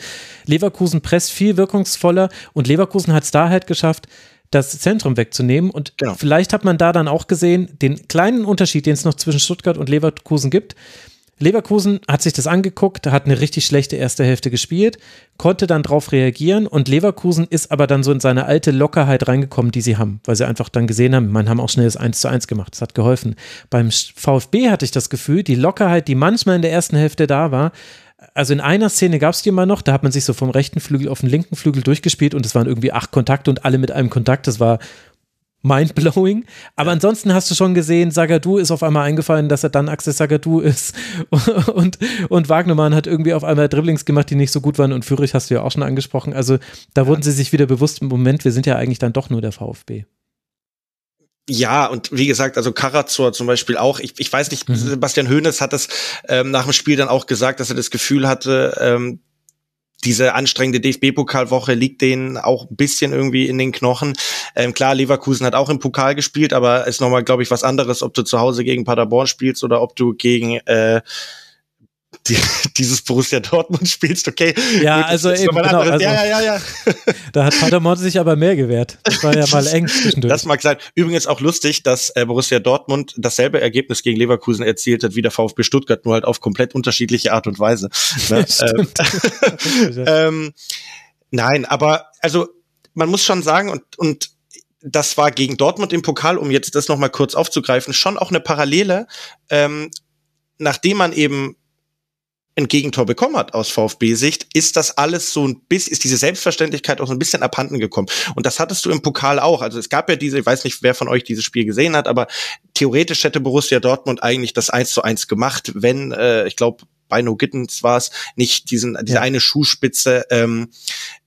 Leverkusen presst viel wirkungsvoller und Leverkusen hat es da halt geschafft, das Zentrum wegzunehmen. Und genau. vielleicht hat man da dann auch gesehen, den kleinen Unterschied, den es noch zwischen Stuttgart und Leverkusen gibt. Leverkusen hat sich das angeguckt, hat eine richtig schlechte erste Hälfte gespielt, konnte dann drauf reagieren und Leverkusen ist aber dann so in seine alte Lockerheit reingekommen, die sie haben, weil sie einfach dann gesehen haben, man haben auch schnell das 1 zu 1 gemacht, das hat geholfen. Beim VfB hatte ich das Gefühl, die Lockerheit, die manchmal in der ersten Hälfte da war, also in einer Szene gab es die mal noch, da hat man sich so vom rechten Flügel auf den linken Flügel durchgespielt und es waren irgendwie acht Kontakte und alle mit einem Kontakt. Das war mindblowing. Aber ansonsten hast du schon gesehen, Sagadu ist auf einmal eingefallen, dass er dann Axel Sagadu ist. Und, und Wagnermann hat irgendwie auf einmal Dribblings gemacht, die nicht so gut waren. Und Fürich hast du ja auch schon angesprochen. Also da wurden sie sich wieder bewusst, im Moment, wir sind ja eigentlich dann doch nur der VfB. Ja, und wie gesagt, also Karazor zum Beispiel auch. Ich, ich weiß nicht, mhm. Sebastian Hoeneß hat das ähm, nach dem Spiel dann auch gesagt, dass er das Gefühl hatte, ähm, diese anstrengende DFB-Pokalwoche liegt denen auch ein bisschen irgendwie in den Knochen. Ähm, klar, Leverkusen hat auch im Pokal gespielt, aber ist nochmal, glaube ich, was anderes, ob du zu Hause gegen Paderborn spielst oder ob du gegen äh, die, dieses Borussia Dortmund spielst, okay. Ja, also eben, genau, also, ja, ja, ja, ja. Da hat Paderborn sich aber mehr gewehrt. Das war ja mal eng zwischendurch. Das mag sein. Übrigens auch lustig, dass äh, Borussia Dortmund dasselbe Ergebnis gegen Leverkusen erzielt hat wie der VfB Stuttgart, nur halt auf komplett unterschiedliche Art und Weise. Ne? ähm, ähm, nein, aber also man muss schon sagen und und das war gegen Dortmund im Pokal, um jetzt das nochmal kurz aufzugreifen, schon auch eine Parallele, ähm, nachdem man eben ein Gegentor bekommen hat aus VfB-Sicht, ist das alles so ein bisschen, ist diese Selbstverständlichkeit auch so ein bisschen abhanden gekommen. Und das hattest du im Pokal auch. Also es gab ja diese, ich weiß nicht, wer von euch dieses Spiel gesehen hat, aber theoretisch hätte Borussia Dortmund eigentlich das 1 zu 1 gemacht, wenn, äh, ich glaube, bei No Gittens war es, nicht diesen, diese ja. eine Schuhspitze ähm,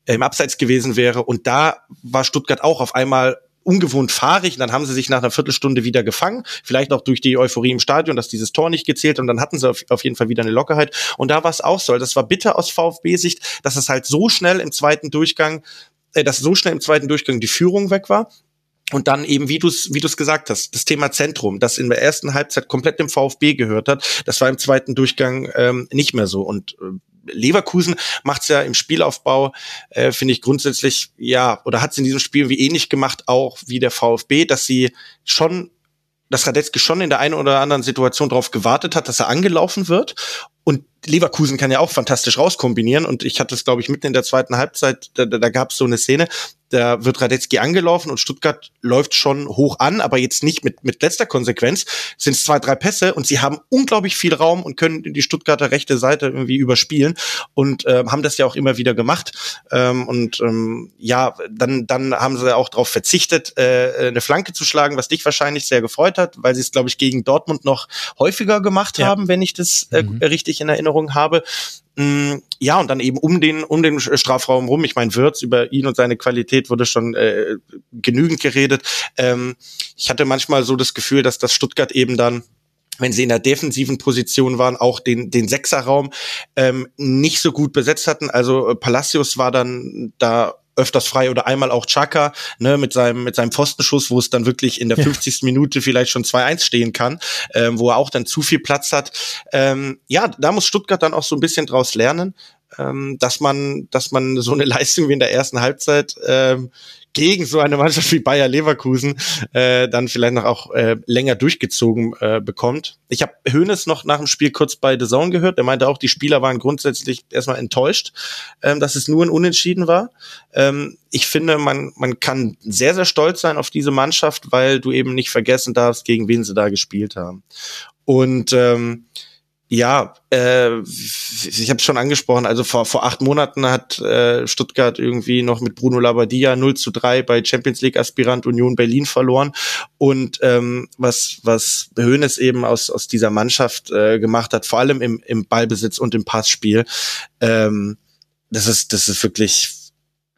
im Abseits gewesen wäre. Und da war Stuttgart auch auf einmal ungewohnt fahrig. Und dann haben sie sich nach einer Viertelstunde wieder gefangen. Vielleicht auch durch die Euphorie im Stadion, dass dieses Tor nicht gezählt und dann hatten sie auf, auf jeden Fall wieder eine Lockerheit. Und da war es auch so. Das war bitter aus VfB-Sicht, dass es halt so schnell im zweiten Durchgang, äh, dass so schnell im zweiten Durchgang die Führung weg war. Und dann eben, wie du es wie du's gesagt hast, das Thema Zentrum, das in der ersten Halbzeit komplett dem VfB gehört hat, das war im zweiten Durchgang ähm, nicht mehr so. Und äh, Leverkusen macht es ja im Spielaufbau, äh, finde ich grundsätzlich, ja, oder hat es in diesem Spiel wie ähnlich gemacht, auch wie der VfB, dass sie schon dass Radetzky schon in der einen oder anderen Situation darauf gewartet hat, dass er angelaufen wird und Leverkusen kann ja auch fantastisch rauskombinieren und ich hatte es, glaube ich, mitten in der zweiten Halbzeit, da, da, da gab es so eine Szene, da wird Radetzky angelaufen und Stuttgart läuft schon hoch an, aber jetzt nicht mit, mit letzter Konsequenz. Sind es zwei, drei Pässe und sie haben unglaublich viel Raum und können die Stuttgarter rechte Seite irgendwie überspielen und äh, haben das ja auch immer wieder gemacht. Ähm, und ähm, ja, dann, dann haben sie auch darauf verzichtet, äh, eine Flanke zu schlagen, was dich wahrscheinlich sehr gefreut hat, weil sie es, glaube ich, gegen Dortmund noch häufiger gemacht ja. haben, wenn ich das äh, mhm. richtig in Erinnerung habe. Mm, ja, und dann eben um den, um den Strafraum rum. Ich meine, Wirtz, über ihn und seine Qualität wurde schon äh, genügend geredet. Ähm, ich hatte manchmal so das Gefühl, dass das Stuttgart eben dann wenn sie in der defensiven Position waren, auch den, den Sechserraum ähm, nicht so gut besetzt hatten. Also äh, Palacios war dann da öfters frei oder einmal auch Chaka, ne, mit seinem, mit seinem Pfostenschuss, wo es dann wirklich in der ja. 50. Minute vielleicht schon 2-1 stehen kann, ähm, wo er auch dann zu viel Platz hat. Ähm, ja, da muss Stuttgart dann auch so ein bisschen draus lernen, ähm, dass man, dass man so eine Leistung wie in der ersten Halbzeit ähm, gegen so eine Mannschaft wie Bayer Leverkusen äh, dann vielleicht noch auch äh, länger durchgezogen äh, bekommt. Ich habe Hoeneß noch nach dem Spiel kurz bei The Zone gehört. Der meinte auch, die Spieler waren grundsätzlich erstmal enttäuscht, ähm, dass es nur ein Unentschieden war. Ähm, ich finde, man, man kann sehr, sehr stolz sein auf diese Mannschaft, weil du eben nicht vergessen darfst, gegen wen sie da gespielt haben. Und ähm, ja, äh, ich habe es schon angesprochen, also vor, vor acht Monaten hat äh, Stuttgart irgendwie noch mit Bruno Labbadia 0 zu 3 bei Champions League Aspirant Union Berlin verloren. Und ähm, was, was Hoeneß eben aus, aus dieser Mannschaft äh, gemacht hat, vor allem im, im Ballbesitz und im Passspiel, ähm, das ist, das ist wirklich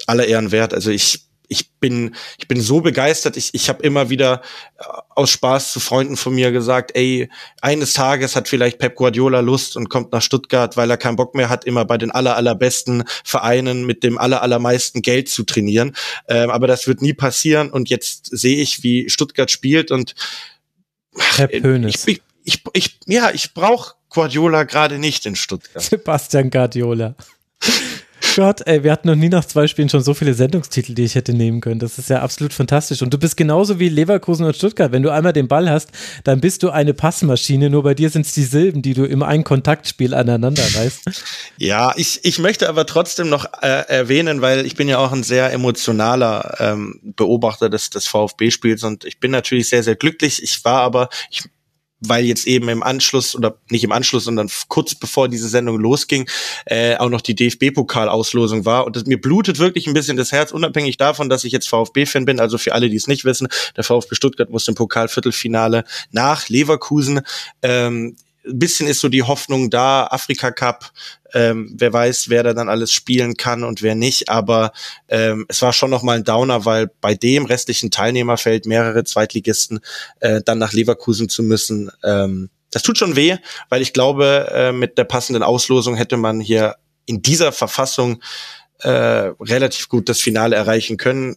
aller Ehren wert. Also ich ich bin, ich bin so begeistert. Ich, ich habe immer wieder äh, aus Spaß zu Freunden von mir gesagt, ey, eines Tages hat vielleicht Pep Guardiola Lust und kommt nach Stuttgart, weil er keinen Bock mehr hat, immer bei den aller, allerbesten Vereinen mit dem aller, allermeisten Geld zu trainieren. Ähm, aber das wird nie passieren. Und jetzt sehe ich, wie Stuttgart spielt und Pönes. Ich, ich, ich, ich ja, ich brauche Guardiola gerade nicht in Stuttgart. Sebastian Guardiola. Gott, ey, wir hatten noch nie nach zwei Spielen schon so viele Sendungstitel, die ich hätte nehmen können. Das ist ja absolut fantastisch. Und du bist genauso wie Leverkusen und Stuttgart. Wenn du einmal den Ball hast, dann bist du eine Passmaschine. Nur bei dir sind es die Silben, die du im einen Kontaktspiel aneinander reißt. Ja, ich, ich möchte aber trotzdem noch äh, erwähnen, weil ich bin ja auch ein sehr emotionaler ähm, Beobachter des, des VfB-Spiels und ich bin natürlich sehr, sehr glücklich. Ich war aber, ich weil jetzt eben im Anschluss oder nicht im Anschluss, sondern kurz bevor diese Sendung losging, äh, auch noch die DFB-Pokalauslosung war. Und das, mir blutet wirklich ein bisschen das Herz, unabhängig davon, dass ich jetzt VfB-Fan bin. Also für alle, die es nicht wissen, der VfB Stuttgart muss im Pokalviertelfinale nach Leverkusen. Ähm, bisschen ist so die Hoffnung da, Afrika Cup, ähm, wer weiß, wer da dann alles spielen kann und wer nicht. Aber ähm, es war schon nochmal ein Downer, weil bei dem restlichen Teilnehmerfeld mehrere Zweitligisten äh, dann nach Leverkusen zu müssen. Ähm, das tut schon weh, weil ich glaube, äh, mit der passenden Auslosung hätte man hier in dieser Verfassung äh, relativ gut das Finale erreichen können.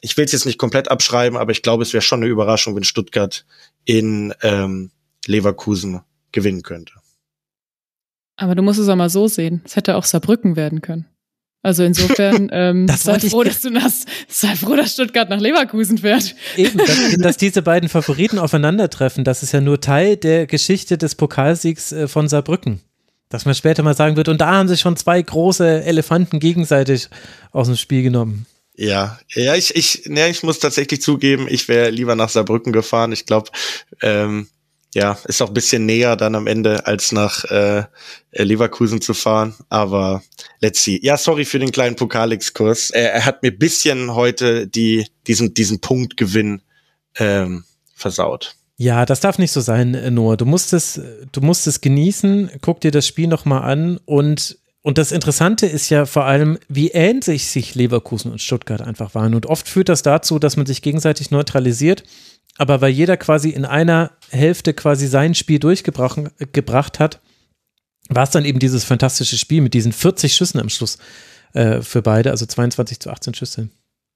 Ich will es jetzt nicht komplett abschreiben, aber ich glaube, es wäre schon eine Überraschung, wenn Stuttgart in ähm, Leverkusen gewinnen könnte. Aber du musst es auch mal so sehen. Es hätte auch Saarbrücken werden können. Also insofern, ähm, das sei froh, dass du nach, sei froh, dass Stuttgart nach Leverkusen fährt. Eben, dass, dass, diese beiden Favoriten aufeinandertreffen, das ist ja nur Teil der Geschichte des Pokalsiegs äh, von Saarbrücken. Dass man später mal sagen wird, und da haben sich schon zwei große Elefanten gegenseitig aus dem Spiel genommen. Ja, ja, ich, ich, ne, ich muss tatsächlich zugeben, ich wäre lieber nach Saarbrücken gefahren. Ich glaube, ähm, ja, ist auch ein bisschen näher dann am Ende, als nach äh, Leverkusen zu fahren. Aber let's see. Ja, sorry für den kleinen Pokalexkurs. Er, er hat mir bisschen heute die, diesen, diesen Punktgewinn ähm, versaut. Ja, das darf nicht so sein, Noah. Du musst es, du musst es genießen, guck dir das Spiel nochmal an und und das Interessante ist ja vor allem, wie ähnlich sich Leverkusen und Stuttgart einfach waren. Und oft führt das dazu, dass man sich gegenseitig neutralisiert aber weil jeder quasi in einer Hälfte quasi sein Spiel durchgebracht gebracht hat, war es dann eben dieses fantastische Spiel mit diesen 40 Schüssen am Schluss äh, für beide, also 22 zu 18 Schüsse.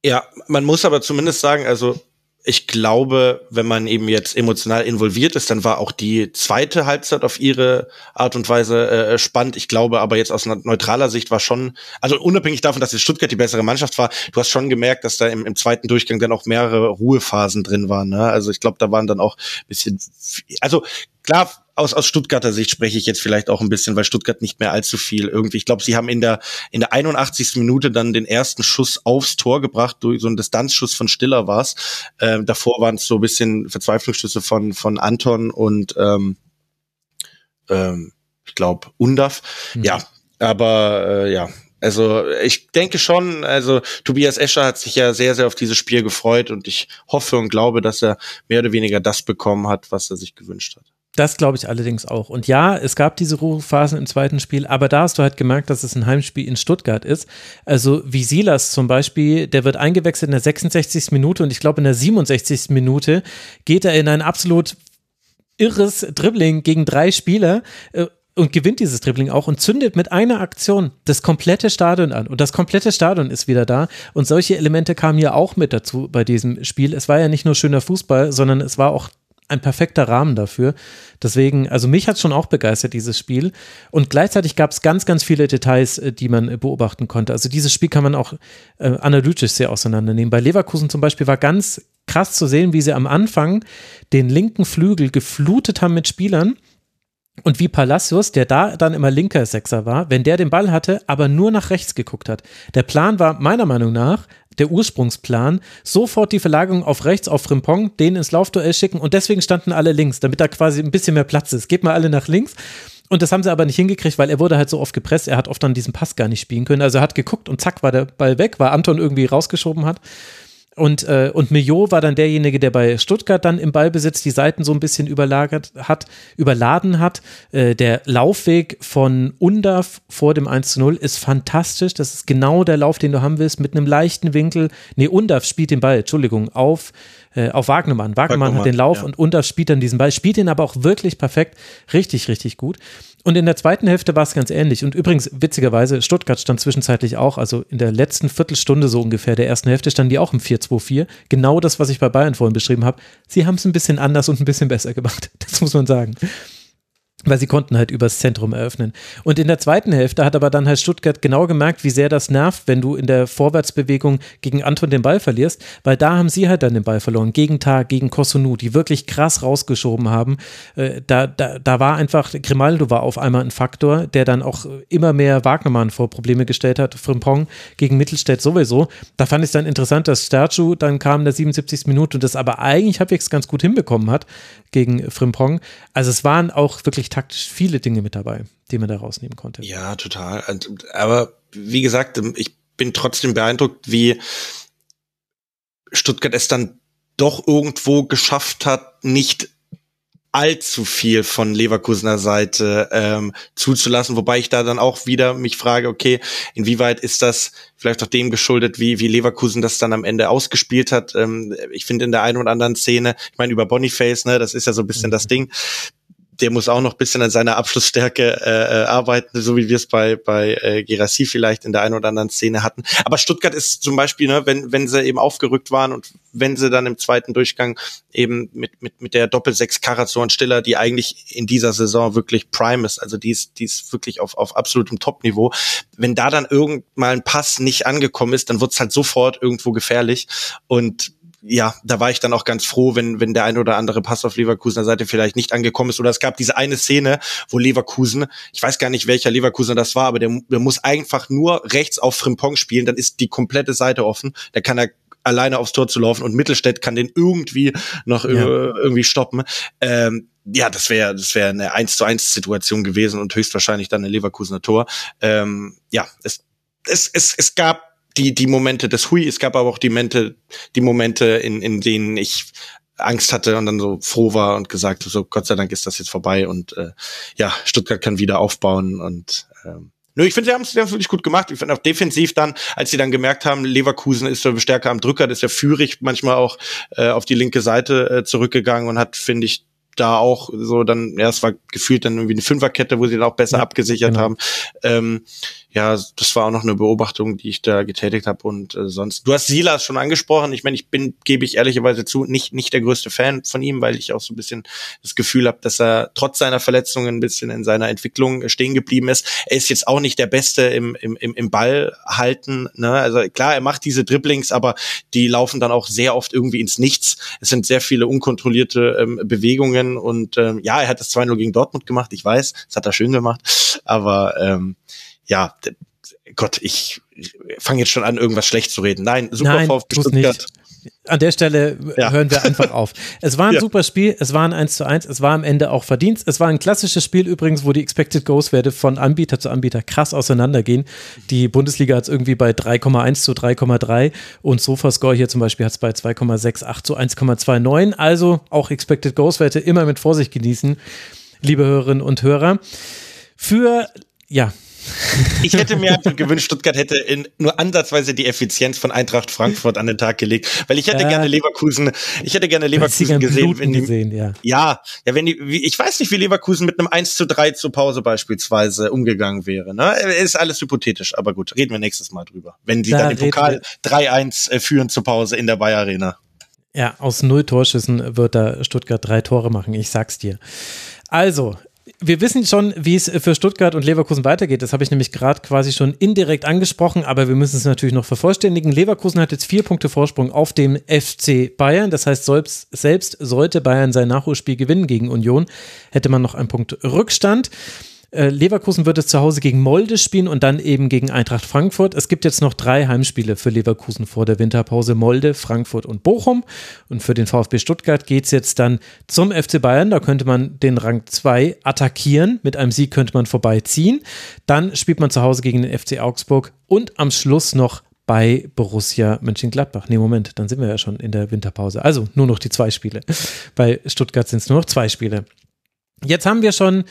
Ja, man muss aber zumindest sagen, also ich glaube, wenn man eben jetzt emotional involviert ist, dann war auch die zweite Halbzeit auf ihre Art und Weise äh, spannend. Ich glaube aber jetzt aus neutraler Sicht war schon, also unabhängig davon, dass jetzt Stuttgart die bessere Mannschaft war, du hast schon gemerkt, dass da im, im zweiten Durchgang dann auch mehrere Ruhephasen drin waren. Ne? Also ich glaube, da waren dann auch bisschen, also klar, aus, aus Stuttgarter Sicht spreche ich jetzt vielleicht auch ein bisschen, weil Stuttgart nicht mehr allzu viel irgendwie. Ich glaube, sie haben in der in der 81. Minute dann den ersten Schuss aufs Tor gebracht, durch so einen Distanzschuss von Stiller war's. Ähm, davor waren es so ein bisschen Verzweiflungsschüsse von von Anton und ähm, ähm, ich glaube Undaf. Mhm. Ja, aber äh, ja, also ich denke schon, also Tobias Escher hat sich ja sehr, sehr auf dieses Spiel gefreut und ich hoffe und glaube, dass er mehr oder weniger das bekommen hat, was er sich gewünscht hat. Das glaube ich allerdings auch. Und ja, es gab diese Ruhephasen im zweiten Spiel, aber da hast du halt gemerkt, dass es ein Heimspiel in Stuttgart ist. Also wie Silas zum Beispiel, der wird eingewechselt in der 66. Minute und ich glaube in der 67. Minute geht er in ein absolut irres Dribbling gegen drei Spieler äh, und gewinnt dieses Dribbling auch und zündet mit einer Aktion das komplette Stadion an. Und das komplette Stadion ist wieder da. Und solche Elemente kamen ja auch mit dazu bei diesem Spiel. Es war ja nicht nur schöner Fußball, sondern es war auch ein perfekter Rahmen dafür. Deswegen, also mich hat schon auch begeistert, dieses Spiel. Und gleichzeitig gab es ganz, ganz viele Details, äh, die man äh, beobachten konnte. Also dieses Spiel kann man auch äh, analytisch sehr auseinandernehmen. Bei Leverkusen zum Beispiel war ganz krass zu sehen, wie sie am Anfang den linken Flügel geflutet haben mit Spielern. Und wie Palacios, der da dann immer linker Sechser war, wenn der den Ball hatte, aber nur nach rechts geguckt hat. Der Plan war meiner Meinung nach, der Ursprungsplan, sofort die Verlagerung auf rechts auf Frimpong, den ins Laufduell schicken und deswegen standen alle links, damit da quasi ein bisschen mehr Platz ist. Geht mal alle nach links. Und das haben sie aber nicht hingekriegt, weil er wurde halt so oft gepresst, er hat oft dann diesen Pass gar nicht spielen können. Also er hat geguckt und zack war der Ball weg, weil Anton irgendwie rausgeschoben hat. Und, äh, und Millot war dann derjenige, der bei Stuttgart dann im Ballbesitz die Seiten so ein bisschen überlagert hat, überladen hat. Äh, der Laufweg von Undav vor dem 1 zu 0 ist fantastisch. Das ist genau der Lauf, den du haben willst, mit einem leichten Winkel. Nee, Undav spielt den Ball, Entschuldigung, auf äh, auf Wagnermann. Wagnermann hat den Lauf ja. und Unter spielt dann diesen Ball, spielt ihn aber auch wirklich perfekt, richtig, richtig gut. Und in der zweiten Hälfte war es ganz ähnlich. Und übrigens, witzigerweise, Stuttgart stand zwischenzeitlich auch, also in der letzten Viertelstunde so ungefähr der ersten Hälfte standen die auch im 4-2-4. Genau das, was ich bei Bayern vorhin beschrieben habe. Sie haben es ein bisschen anders und ein bisschen besser gemacht. Das muss man sagen weil sie konnten halt übers Zentrum eröffnen. Und in der zweiten Hälfte hat aber dann halt Stuttgart genau gemerkt, wie sehr das nervt, wenn du in der Vorwärtsbewegung gegen Anton den Ball verlierst, weil da haben sie halt dann den Ball verloren, gegen Tag, gegen Kosunu, die wirklich krass rausgeschoben haben. Äh, da, da, da war einfach, Grimaldo war auf einmal ein Faktor, der dann auch immer mehr Wagnermann vor Probleme gestellt hat, Frimpong gegen Mittelstädt sowieso. Da fand ich es dann interessant, dass Stercu dann kam in der 77. Minute und das aber eigentlich halbwegs ganz gut hinbekommen hat gegen Frimpong. Also es waren auch wirklich taktisch viele Dinge mit dabei, die man da rausnehmen konnte. Ja, total. Aber wie gesagt, ich bin trotzdem beeindruckt, wie Stuttgart es dann doch irgendwo geschafft hat, nicht allzu viel von Leverkusener Seite ähm, zuzulassen, wobei ich da dann auch wieder mich frage, okay, inwieweit ist das vielleicht auch dem geschuldet, wie, wie Leverkusen das dann am Ende ausgespielt hat. Ähm, ich finde in der einen oder anderen Szene, ich meine über Boniface, ne, das ist ja so ein bisschen das mhm. Ding, der muss auch noch bisschen an seiner Abschlussstärke äh, äh, arbeiten, so wie wir es bei bei äh, Gerassi vielleicht in der einen oder anderen Szene hatten. Aber Stuttgart ist zum Beispiel, ne, wenn wenn sie eben aufgerückt waren und wenn sie dann im zweiten Durchgang eben mit mit mit der Doppel sechs Karazor und Stiller, die eigentlich in dieser Saison wirklich Prime ist, also die ist die ist wirklich auf auf absolutem Top-Niveau. Wenn da dann irgend mal ein Pass nicht angekommen ist, dann wird's halt sofort irgendwo gefährlich und ja, da war ich dann auch ganz froh, wenn, wenn der ein oder andere Pass auf Leverkusener Seite vielleicht nicht angekommen ist. Oder es gab diese eine Szene, wo Leverkusen, ich weiß gar nicht, welcher Leverkusener das war, aber der, der muss einfach nur rechts auf Frimpong spielen, dann ist die komplette Seite offen. Da kann er alleine aufs Tor zu laufen und Mittelstädt kann den irgendwie noch ja. irgendwie stoppen. Ähm, ja, das wäre das wäre eine 1 zu 1 Situation gewesen und höchstwahrscheinlich dann ein Leverkusener Tor. Ähm, ja, es, es, es, es gab die, die Momente des Hui, es gab aber auch die Momente, die Momente, in, in denen ich Angst hatte und dann so froh war und gesagt, so Gott sei Dank ist das jetzt vorbei und äh, ja, Stuttgart kann wieder aufbauen und ähm, Nö, ich finde, sie haben es wirklich gut gemacht. Ich finde auch defensiv dann, als sie dann gemerkt haben, Leverkusen ist so stärker am Drücker, das ist ja Führig manchmal auch äh, auf die linke Seite äh, zurückgegangen und hat, finde ich, da auch so dann, ja, es war gefühlt dann irgendwie eine Fünferkette, wo sie dann auch besser ja, abgesichert genau. haben. Ähm, ja, das war auch noch eine Beobachtung, die ich da getätigt habe und äh, sonst. Du hast Silas schon angesprochen. Ich meine, ich bin, gebe ich ehrlicherweise zu, nicht nicht der größte Fan von ihm, weil ich auch so ein bisschen das Gefühl habe, dass er trotz seiner Verletzungen ein bisschen in seiner Entwicklung stehen geblieben ist. Er ist jetzt auch nicht der Beste im im im, im Ball halten. Ne? Also klar, er macht diese Dribblings, aber die laufen dann auch sehr oft irgendwie ins Nichts. Es sind sehr viele unkontrollierte ähm, Bewegungen und ähm, ja, er hat das 2-0 gegen Dortmund gemacht. Ich weiß, das hat er schön gemacht, aber ähm, ja, Gott, ich fange jetzt schon an, irgendwas schlecht zu reden. Nein, super Nein, VfB Stuttgart. An der Stelle ja. hören wir einfach auf. Es war ein ja. super Spiel, es war ein 1 zu 1, es war am Ende auch verdient. Es war ein klassisches Spiel übrigens, wo die Expected Goals Werte von Anbieter zu Anbieter krass auseinandergehen. Die Bundesliga hat es irgendwie bei 3,1 zu 3,3 und Sofascore hier zum Beispiel hat es bei 2,68 zu 1,29. Also auch Expected Goals Werte immer mit Vorsicht genießen, liebe Hörerinnen und Hörer. Für, ja, ich hätte mir gewünscht, Stuttgart hätte in nur ansatzweise die Effizienz von Eintracht Frankfurt an den Tag gelegt, weil ich hätte ja. gerne Leverkusen, ich hätte gerne Leverkusen gesehen, wenn die, gesehen, ja. ja, ja, wenn die, ich weiß nicht, wie Leverkusen mit einem 1 zu 3 zur Pause beispielsweise umgegangen wäre, ne? Ist alles hypothetisch, aber gut, reden wir nächstes Mal drüber. Wenn die da dann im Pokal 3-1 äh, führen zur Pause in der Bayer Arena. Ja, aus null Torschüssen wird da Stuttgart drei Tore machen, ich sag's dir. Also, wir wissen schon, wie es für Stuttgart und Leverkusen weitergeht. Das habe ich nämlich gerade quasi schon indirekt angesprochen, aber wir müssen es natürlich noch vervollständigen. Leverkusen hat jetzt vier Punkte Vorsprung auf dem FC Bayern. Das heißt, selbst, sollte Bayern sein Nachholspiel gewinnen gegen Union, hätte man noch einen Punkt Rückstand. Äh, Leverkusen wird es zu Hause gegen Molde spielen und dann eben gegen Eintracht Frankfurt. Es gibt jetzt noch drei Heimspiele für Leverkusen vor der Winterpause: Molde, Frankfurt und Bochum. Und für den VfB Stuttgart geht es jetzt dann zum FC Bayern. Da könnte man den Rang 2 attackieren. Mit einem Sieg könnte man vorbeiziehen. Dann spielt man zu Hause gegen den FC Augsburg und am Schluss noch bei Borussia Mönchengladbach. Nee, Moment, dann sind wir ja schon in der Winterpause. Also nur noch die zwei Spiele. Bei Stuttgart sind es nur noch zwei Spiele. Jetzt haben wir schon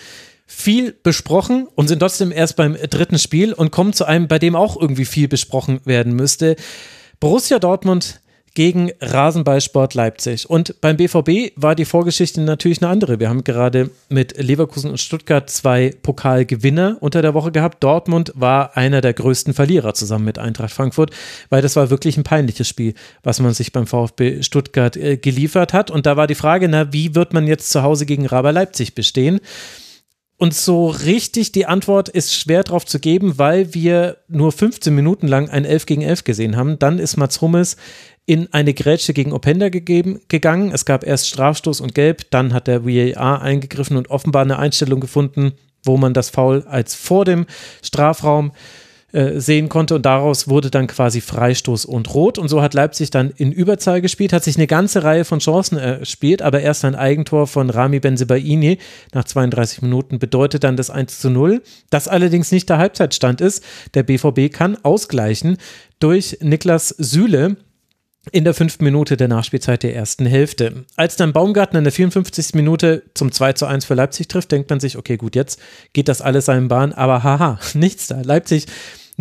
viel besprochen und sind trotzdem erst beim dritten Spiel und kommen zu einem, bei dem auch irgendwie viel besprochen werden müsste. Borussia Dortmund gegen Rasenballsport Leipzig. Und beim BVB war die Vorgeschichte natürlich eine andere. Wir haben gerade mit Leverkusen und Stuttgart zwei Pokalgewinner unter der Woche gehabt. Dortmund war einer der größten Verlierer zusammen mit Eintracht Frankfurt, weil das war wirklich ein peinliches Spiel, was man sich beim VfB Stuttgart äh, geliefert hat. Und da war die Frage, na, wie wird man jetzt zu Hause gegen Raber Leipzig bestehen? Und so richtig die Antwort ist schwer drauf zu geben, weil wir nur 15 Minuten lang ein 11 gegen 11 gesehen haben. Dann ist Mats Hummels in eine Grätsche gegen Openda gegeben, gegangen. Es gab erst Strafstoß und Gelb, dann hat der VAR eingegriffen und offenbar eine Einstellung gefunden, wo man das Foul als vor dem Strafraum äh, sehen konnte und daraus wurde dann quasi Freistoß und Rot und so hat Leipzig dann in Überzahl gespielt, hat sich eine ganze Reihe von Chancen erspielt, aber erst ein Eigentor von Rami Benzebaini nach 32 Minuten bedeutet dann das 1 zu 0, das allerdings nicht der Halbzeitstand ist. Der BVB kann ausgleichen durch Niklas Süle, in der fünften Minute der Nachspielzeit der ersten Hälfte. Als dann Baumgarten in der 54. Minute zum 2 zu 1 für Leipzig trifft, denkt man sich, okay, gut, jetzt geht das alles seinen Bahn, aber haha, nichts da. Leipzig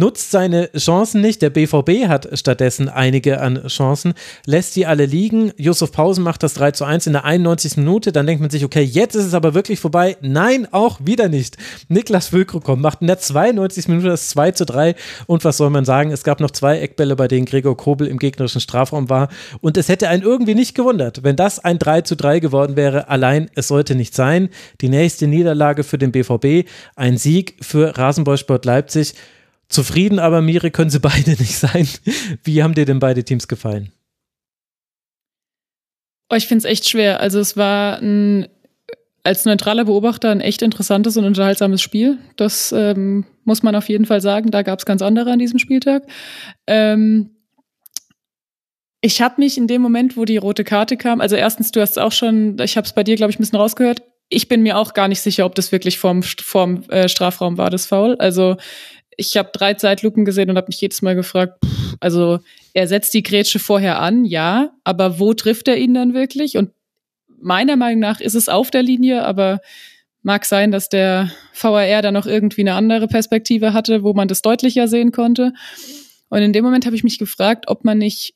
nutzt seine Chancen nicht. Der BVB hat stattdessen einige an Chancen, lässt die alle liegen. Yusuf Pausen macht das 3 zu 1 in der 91. Minute. Dann denkt man sich, okay, jetzt ist es aber wirklich vorbei. Nein, auch wieder nicht. Niklas Füllkrug macht in der 92. Minute das 2 zu 3. Und was soll man sagen? Es gab noch zwei Eckbälle, bei denen Gregor Kobel im gegnerischen Strafraum war. Und es hätte einen irgendwie nicht gewundert, wenn das ein 3 zu 3 geworden wäre. Allein, es sollte nicht sein. Die nächste Niederlage für den BVB, ein Sieg für Rasenballsport Leipzig. Zufrieden aber, Miri, können sie beide nicht sein. Wie haben dir denn beide Teams gefallen? Oh, ich finde es echt schwer. Also es war ein, als neutraler Beobachter ein echt interessantes und unterhaltsames Spiel. Das ähm, muss man auf jeden Fall sagen. Da gab es ganz andere an diesem Spieltag. Ähm, ich habe mich in dem Moment, wo die rote Karte kam, also erstens, du hast es auch schon, ich habe es bei dir, glaube ich, ein bisschen rausgehört. Ich bin mir auch gar nicht sicher, ob das wirklich vorm, vorm äh, Strafraum war, das Foul. Also ich habe drei Zeitlupen gesehen und habe mich jedes Mal gefragt, also er setzt die Grätsche vorher an, ja, aber wo trifft er ihn dann wirklich? Und meiner Meinung nach ist es auf der Linie, aber mag sein, dass der VAR da noch irgendwie eine andere Perspektive hatte, wo man das deutlicher sehen konnte. Und in dem Moment habe ich mich gefragt, ob man nicht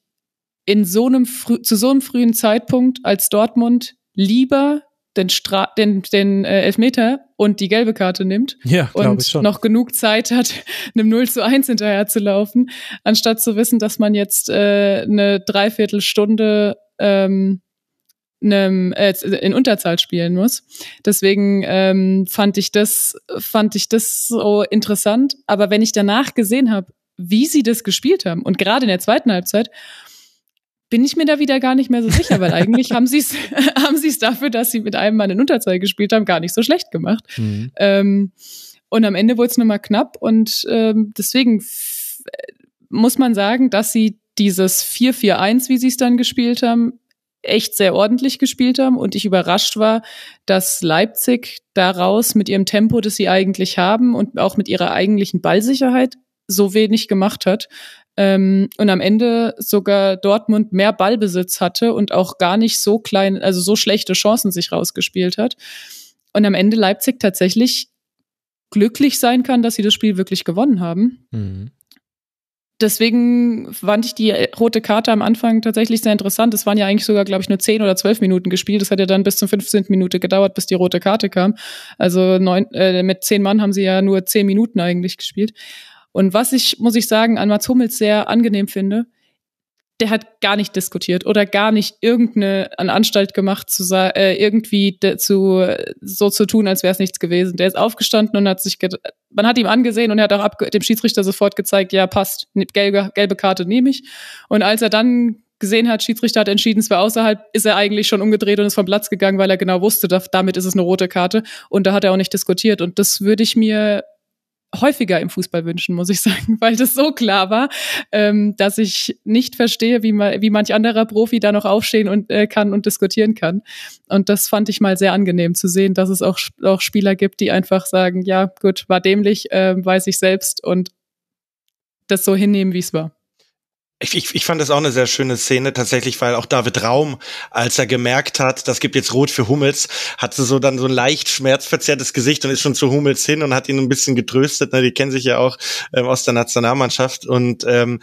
in so einem zu so einem frühen Zeitpunkt als Dortmund lieber den, Stra den, den äh, Elfmeter und die gelbe Karte nimmt ja, und ich schon. noch genug Zeit hat, einem 0 zu 1 hinterher zu laufen, anstatt zu wissen, dass man jetzt äh, eine Dreiviertelstunde ähm, einem, äh, in Unterzahl spielen muss. Deswegen ähm, fand ich das fand ich das so interessant. Aber wenn ich danach gesehen habe, wie sie das gespielt haben und gerade in der zweiten Halbzeit bin ich mir da wieder gar nicht mehr so sicher, weil eigentlich haben sie es haben sie es dafür, dass sie mit einem Mann in Unterzahl gespielt haben, gar nicht so schlecht gemacht. Mhm. Ähm, und am Ende wurde es nochmal knapp und ähm, deswegen muss man sagen, dass sie dieses 4-4-1, wie sie es dann gespielt haben, echt sehr ordentlich gespielt haben und ich überrascht war, dass Leipzig daraus mit ihrem Tempo, das sie eigentlich haben und auch mit ihrer eigentlichen Ballsicherheit so wenig gemacht hat. Ähm, und am Ende sogar Dortmund mehr Ballbesitz hatte und auch gar nicht so klein, also so schlechte Chancen sich rausgespielt hat. Und am Ende Leipzig tatsächlich glücklich sein kann, dass sie das Spiel wirklich gewonnen haben. Mhm. Deswegen fand ich die rote Karte am Anfang tatsächlich sehr interessant. Es waren ja eigentlich sogar, glaube ich, nur 10 oder 12 Minuten gespielt. Das hat ja dann bis zum 15. Minute gedauert, bis die rote Karte kam. Also neun, äh, mit zehn Mann haben sie ja nur 10 Minuten eigentlich gespielt. Und was ich, muss ich sagen, an Mats Hummels sehr angenehm finde, der hat gar nicht diskutiert oder gar nicht irgendeine eine Anstalt gemacht, zu äh, irgendwie zu, so zu tun, als wäre es nichts gewesen. Der ist aufgestanden und hat sich, man hat ihm angesehen und er hat auch dem Schiedsrichter sofort gezeigt, ja, passt, gelbe, gelbe Karte nehme ich. Und als er dann gesehen hat, Schiedsrichter hat entschieden, es war außerhalb, ist er eigentlich schon umgedreht und ist vom Platz gegangen, weil er genau wusste, damit ist es eine rote Karte. Und da hat er auch nicht diskutiert. Und das würde ich mir häufiger im Fußball wünschen, muss ich sagen, weil das so klar war, ähm, dass ich nicht verstehe, wie, man, wie manch anderer Profi da noch aufstehen und äh, kann und diskutieren kann. Und das fand ich mal sehr angenehm zu sehen, dass es auch, auch Spieler gibt, die einfach sagen, ja, gut, war dämlich, äh, weiß ich selbst und das so hinnehmen, wie es war. Ich, ich, ich fand das auch eine sehr schöne Szene tatsächlich, weil auch David Raum, als er gemerkt hat, das gibt jetzt Rot für Hummels, hatte so dann so ein leicht schmerzverzerrtes Gesicht und ist schon zu Hummels hin und hat ihn ein bisschen getröstet. Ne? Die kennen sich ja auch ähm, aus der Nationalmannschaft und ähm,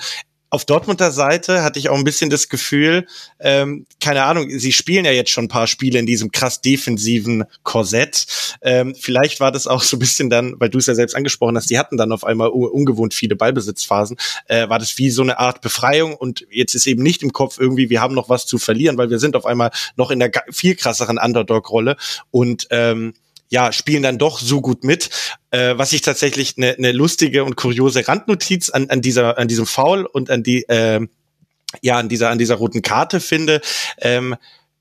auf Dortmunder Seite hatte ich auch ein bisschen das Gefühl, ähm, keine Ahnung, sie spielen ja jetzt schon ein paar Spiele in diesem krass defensiven Korsett. Ähm, vielleicht war das auch so ein bisschen dann, weil du es ja selbst angesprochen hast, die hatten dann auf einmal ungewohnt viele Ballbesitzphasen, äh, war das wie so eine Art Befreiung und jetzt ist eben nicht im Kopf irgendwie, wir haben noch was zu verlieren, weil wir sind auf einmal noch in der viel krasseren Underdog-Rolle und ähm, ja, spielen dann doch so gut mit, äh, was ich tatsächlich eine ne lustige und kuriose Randnotiz an, an dieser, an diesem Foul und an die, äh, ja, an dieser, an dieser roten Karte finde. Ähm,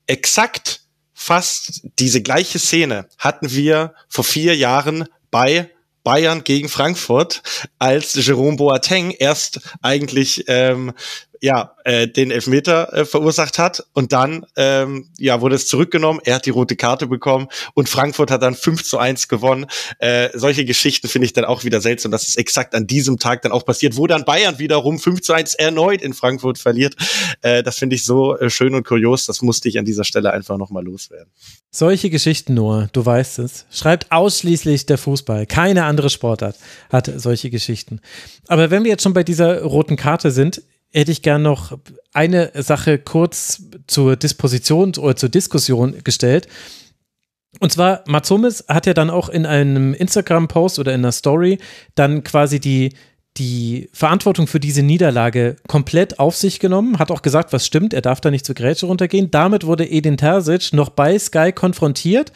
exakt fast diese gleiche Szene hatten wir vor vier Jahren bei Bayern gegen Frankfurt, als Jerome Boateng erst eigentlich ähm, ja, äh, den Elfmeter äh, verursacht hat und dann ähm, ja, wurde es zurückgenommen, er hat die rote Karte bekommen und Frankfurt hat dann 5 zu 1 gewonnen. Äh, solche Geschichten finde ich dann auch wieder seltsam, dass es exakt an diesem Tag dann auch passiert, wo dann Bayern wiederum 5 zu 1 erneut in Frankfurt verliert. Äh, das finde ich so äh, schön und kurios, das musste ich an dieser Stelle einfach nochmal loswerden. Solche Geschichten nur, du weißt es, schreibt ausschließlich der Fußball. Keine andere Sportart hat solche Geschichten. Aber wenn wir jetzt schon bei dieser roten Karte sind, hätte ich gern noch eine Sache kurz zur Disposition oder zur Diskussion gestellt. Und zwar, Mats Hummels hat ja dann auch in einem Instagram-Post oder in einer Story dann quasi die, die Verantwortung für diese Niederlage komplett auf sich genommen, hat auch gesagt, was stimmt, er darf da nicht zur Grätsche runtergehen. Damit wurde Edin Terzic noch bei Sky konfrontiert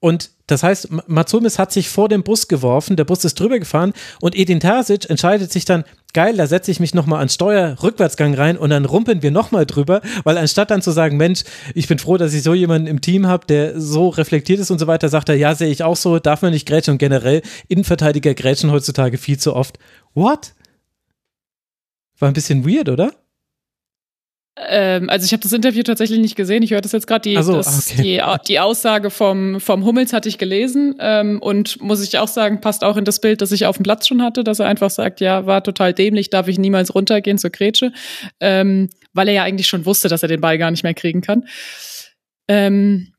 und das heißt, Matsumis hat sich vor den Bus geworfen, der Bus ist drüber gefahren und Edin Terzic entscheidet sich dann, geil, da setze ich mich nochmal an Steuer, Rückwärtsgang rein und dann rumpeln wir nochmal drüber, weil anstatt dann zu sagen, Mensch, ich bin froh, dass ich so jemanden im Team habe, der so reflektiert ist und so weiter, sagt er, ja, sehe ich auch so, darf man nicht grätschen und generell Innenverteidiger grätschen heutzutage viel zu oft. What? War ein bisschen weird, oder? Ähm, also ich habe das Interview tatsächlich nicht gesehen. Ich höre das jetzt gerade. Die, so, okay. die, die Aussage vom, vom Hummels hatte ich gelesen ähm, und muss ich auch sagen, passt auch in das Bild, das ich auf dem Platz schon hatte, dass er einfach sagt, ja, war total dämlich, darf ich niemals runtergehen zur Grätsche, ähm, weil er ja eigentlich schon wusste, dass er den Ball gar nicht mehr kriegen kann. Ähm,